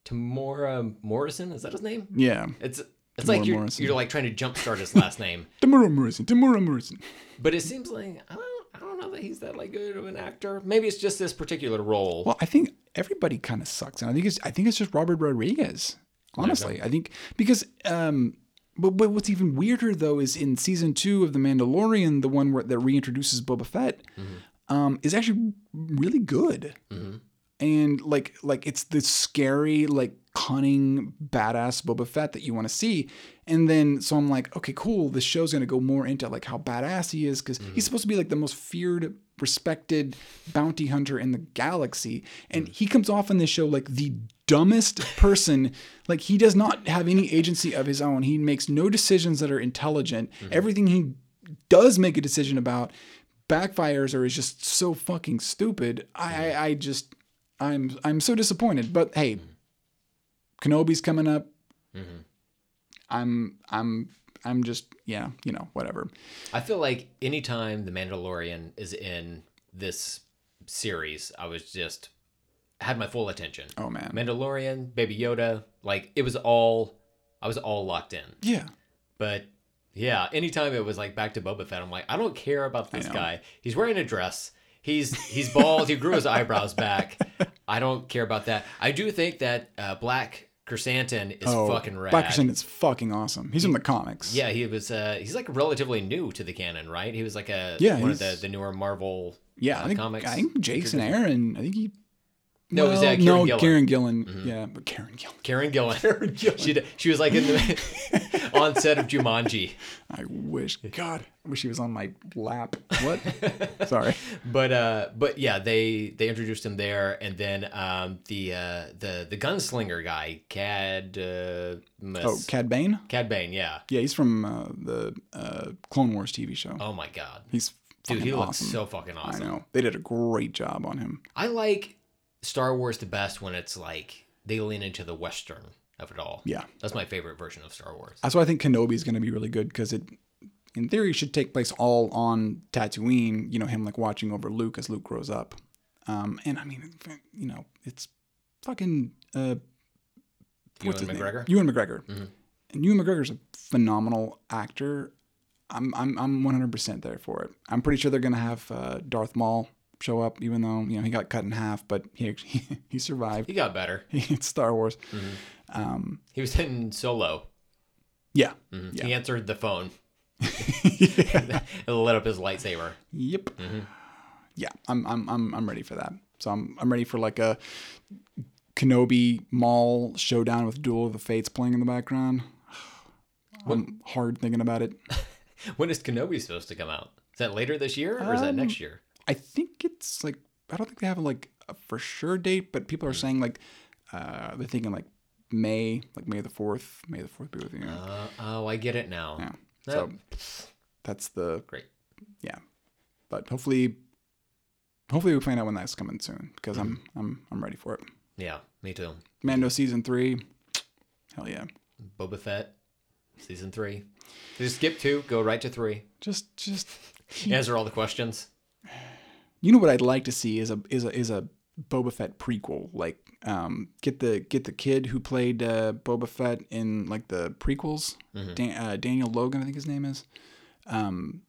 Temuera Morrison is that his name? Yeah, It's it's like you're Morrison. you're like trying to jumpstart his last name, Temuera Morrison. Temuera Morrison. but it seems like I don't I don't know that he's that like good of an actor. Maybe it's just this particular role. Well, I think everybody kind of sucks, and I think it's I think it's just Robert Rodriguez. Honestly, I think because um, but but what's even weirder though is in season two of The Mandalorian, the one where that reintroduces Boba Fett, um, is actually really good. And like like it's the scary like cunning badass Boba Fett that you want to see, and then so I'm like, okay, cool. This show's gonna go more into like how badass he is because he's mm-hmm. supposed to be like the most feared, respected bounty hunter in the galaxy, and mm. he comes off in this show like the dumbest person. like he does not have any agency of his own. He makes no decisions that are intelligent. Mm-hmm. Everything he does make a decision about backfires or is just so fucking stupid. I, I, mm-hmm. I just I'm I'm so disappointed. But hey, mm-hmm. Kenobi's coming up. Mm-hmm. I'm I'm I'm just yeah, you know, whatever. I feel like anytime the Mandalorian is in this series, I was just had my full attention. Oh man. Mandalorian, Baby Yoda, like it was all I was all locked in. Yeah. But yeah, anytime it was like back to Boba Fett, I'm like, I don't care about this guy. He's wearing a dress. He's he's bald. he grew his eyebrows back. I don't care about that. I do think that uh, Black Krrsantan is fucking rad. Oh, Black Krrsantan is fucking awesome. He's in the comics. Yeah, he was. Uh, he's like relatively new to the canon, right? He was like a Yeah, one of the, the newer Marvel Yeah, uh, I think, comics. I think Jason Aaron. I think he. No, it was, well, Kieron no, Gillen. Karen Gillan. Yeah, but Karen Gillan. Karen Gillan. Karen Gillan. she she was like in the on set of Jumanji, I wish, God, I wish she was on my lap. What? Sorry. but uh, but yeah, they they introduced him there, and then um, the uh, the the gunslinger guy, Cad uh, Oh, Cad Bane. Cad Bane, yeah. Yeah, he's from uh, the uh, Clone Wars TV show. Oh my god, He's dude, he looks so fucking awesome. I awesome. know they did a great job on him. I like Star Wars the best when it's like they lean into the western of it all. Yeah, That's my favorite version of Star Wars. that's why I think Kenobi is going to be really good because it, in theory, should take place all on Tatooine. You know, him like watching over Luke as Luke grows up. Um, and I mean, you know, it's fucking uh, what's Ewan his McGregor? name? Ewan McGregor. Mm-hmm. And Ewan McGregor's a phenomenal actor. I'm I'm I'm 100% there for it. I'm pretty sure they're gonna have uh, Darth Maul show up, even though you know he got cut in half, but he he, he survived. He got better. it's Star Wars. Mm-hmm. Um, He was in Solo. yeah. Mhm. He answered the phone. yeah. It lit up his lightsaber. Yep. Mm-hmm. Yeah, I'm I'm I'm I'm ready for that. So I'm I'm ready for like a Kenobi Maul showdown with Duel of the Fates playing in the background. I'm hard thinking about it. When is Kenobi supposed to come out? Is that later this year or is that Um, next year? I think it's like I don't think they have like a for sure date, but people are saying like uh, they're thinking like May, like May the fourth. May the fourth be with you. Uh, oh, I get it now. yeah. So that's the great. yeah. But hopefully, hopefully we find out when that's coming soon because I'm Mm-hmm. I'm I'm ready for it. Yeah, me too. Mando season three, hell yeah. Boba Fett, season three. Just skip two, go right to three. Just just Answer all the questions. You know what I'd like to see is a is a is a Boba Fett prequel. Like um get the get the kid who played uh, Boba Fett in like the prequels. Dan, uh, Daniel Logan, I think his name is. Um,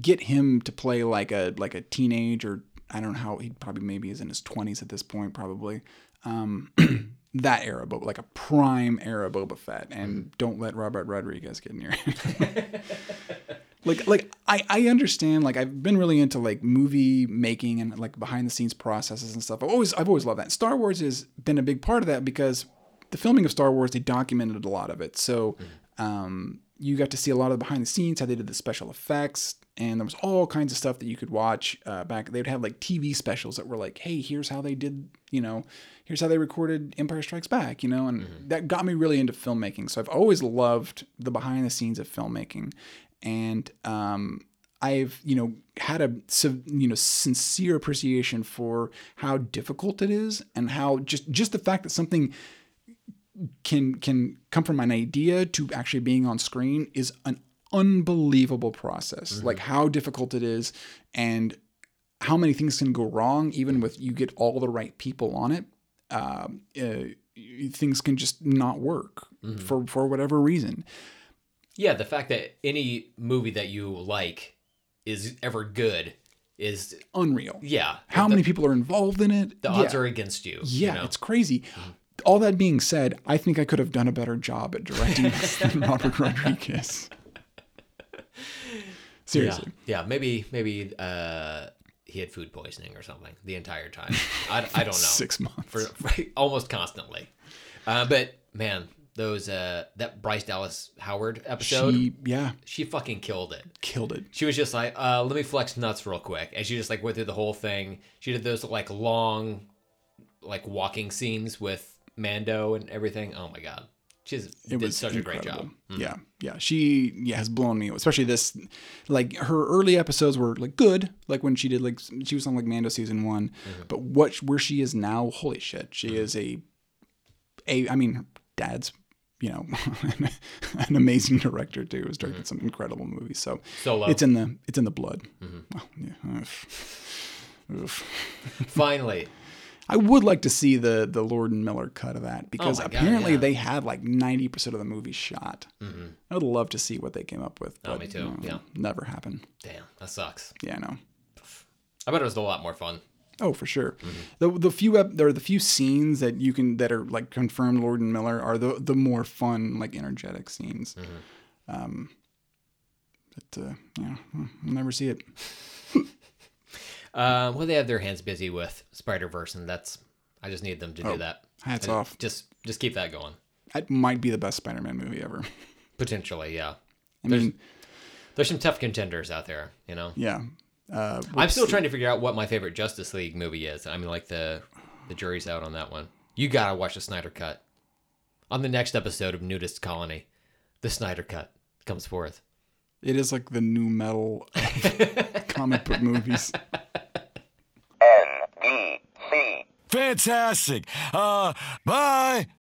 get him to play like a like a teenage or I don't know how he probably maybe is in his twenties at this point probably. Um, that era, but like a prime era Boba Fett, and don't let Robert Rodriguez get near it. like like I, I understand like I've been really into like movie making and like behind the scenes processes and stuff. I've always I've always loved that. Star Wars has been a big part of that because the filming of Star Wars they documented a lot of it. So um, you got to see a lot of the behind the scenes how they did the special effects and there was all kinds of stuff that you could watch uh, back. They'd have like TV specials that were like, hey, here's how they did you know here's how they recorded Empire Strikes Back, you know, and that got me really into filmmaking. So I've always loved the behind the scenes of filmmaking, and um, I've you know had a you know sincere appreciation for how difficult it is, and how just just the fact that something can can come from an idea to actually being on screen is an unbelievable process. Like how difficult it is, and how many things can go wrong even with you get all the right people on it um, uh, things can just not work for for whatever reason Yeah, the fact that any movie that you like is ever good is unreal yeah. how the, many people are involved in it the yeah. odds are against you. you yeah know? it's crazy all that being said i think i could have done a better job at directing this than robert rodriguez seriously Yeah, yeah. Maybe maybe uh, he had food poisoning or something the entire time. I, I don't know. six months for, for almost constantly. Uh, but man, those uh, that Bryce Dallas Howard episode, she, yeah, she fucking killed it. killed it She was just like, uh, let me flex nuts real quick, and she just like went through the whole thing. She did those like long, like walking scenes with Mando and everything. Oh my god, she's it did was such a great job. Mm. Yeah, yeah. She yeah has blown me, especially this. Like her early episodes were like good, like when she did like she was on like Mando season one, Mm-hmm. but what where she is now, holy shit, she is a a. I mean, dad's you know an amazing director too. Has directed some incredible movies, so Mm-hmm. Solo. it's in the it's in the blood. Mm-hmm. Yeah. Oof. Finally, I would like to see the the Lord and Miller cut of that because Oh my God, apparently yeah. they had like ninety percent of the movie shot. I would love to see what they came up with. Oh, me too, uh, yeah. never happened. damn, that sucks. Yeah, I know. I bet it was a lot more fun. Oh, for sure. The the few ep- there are the few scenes that you can that are like confirmed Lord and Miller are the the more fun like energetic scenes. Um, but uh, yeah, we'll never see it. Uh, well, they have their hands busy with Spider Verse, and that's I just need them to do that. Hats And off. Just just keep that going. That might be the best Spider-Man movie ever. Potentially, yeah. I mean, There's some tough contenders out there, you know. yeah. Uh, I'm still trying to figure out what my favorite Justice League movie is. I mean, like the the jury's out on that one. You gotta watch the Snyder Cut. On the next episode of NuDis Colony, the Snyder Cut comes forth. it is like the nu metal of comic book movies. N-D-C. Fantastic. Uh, bye.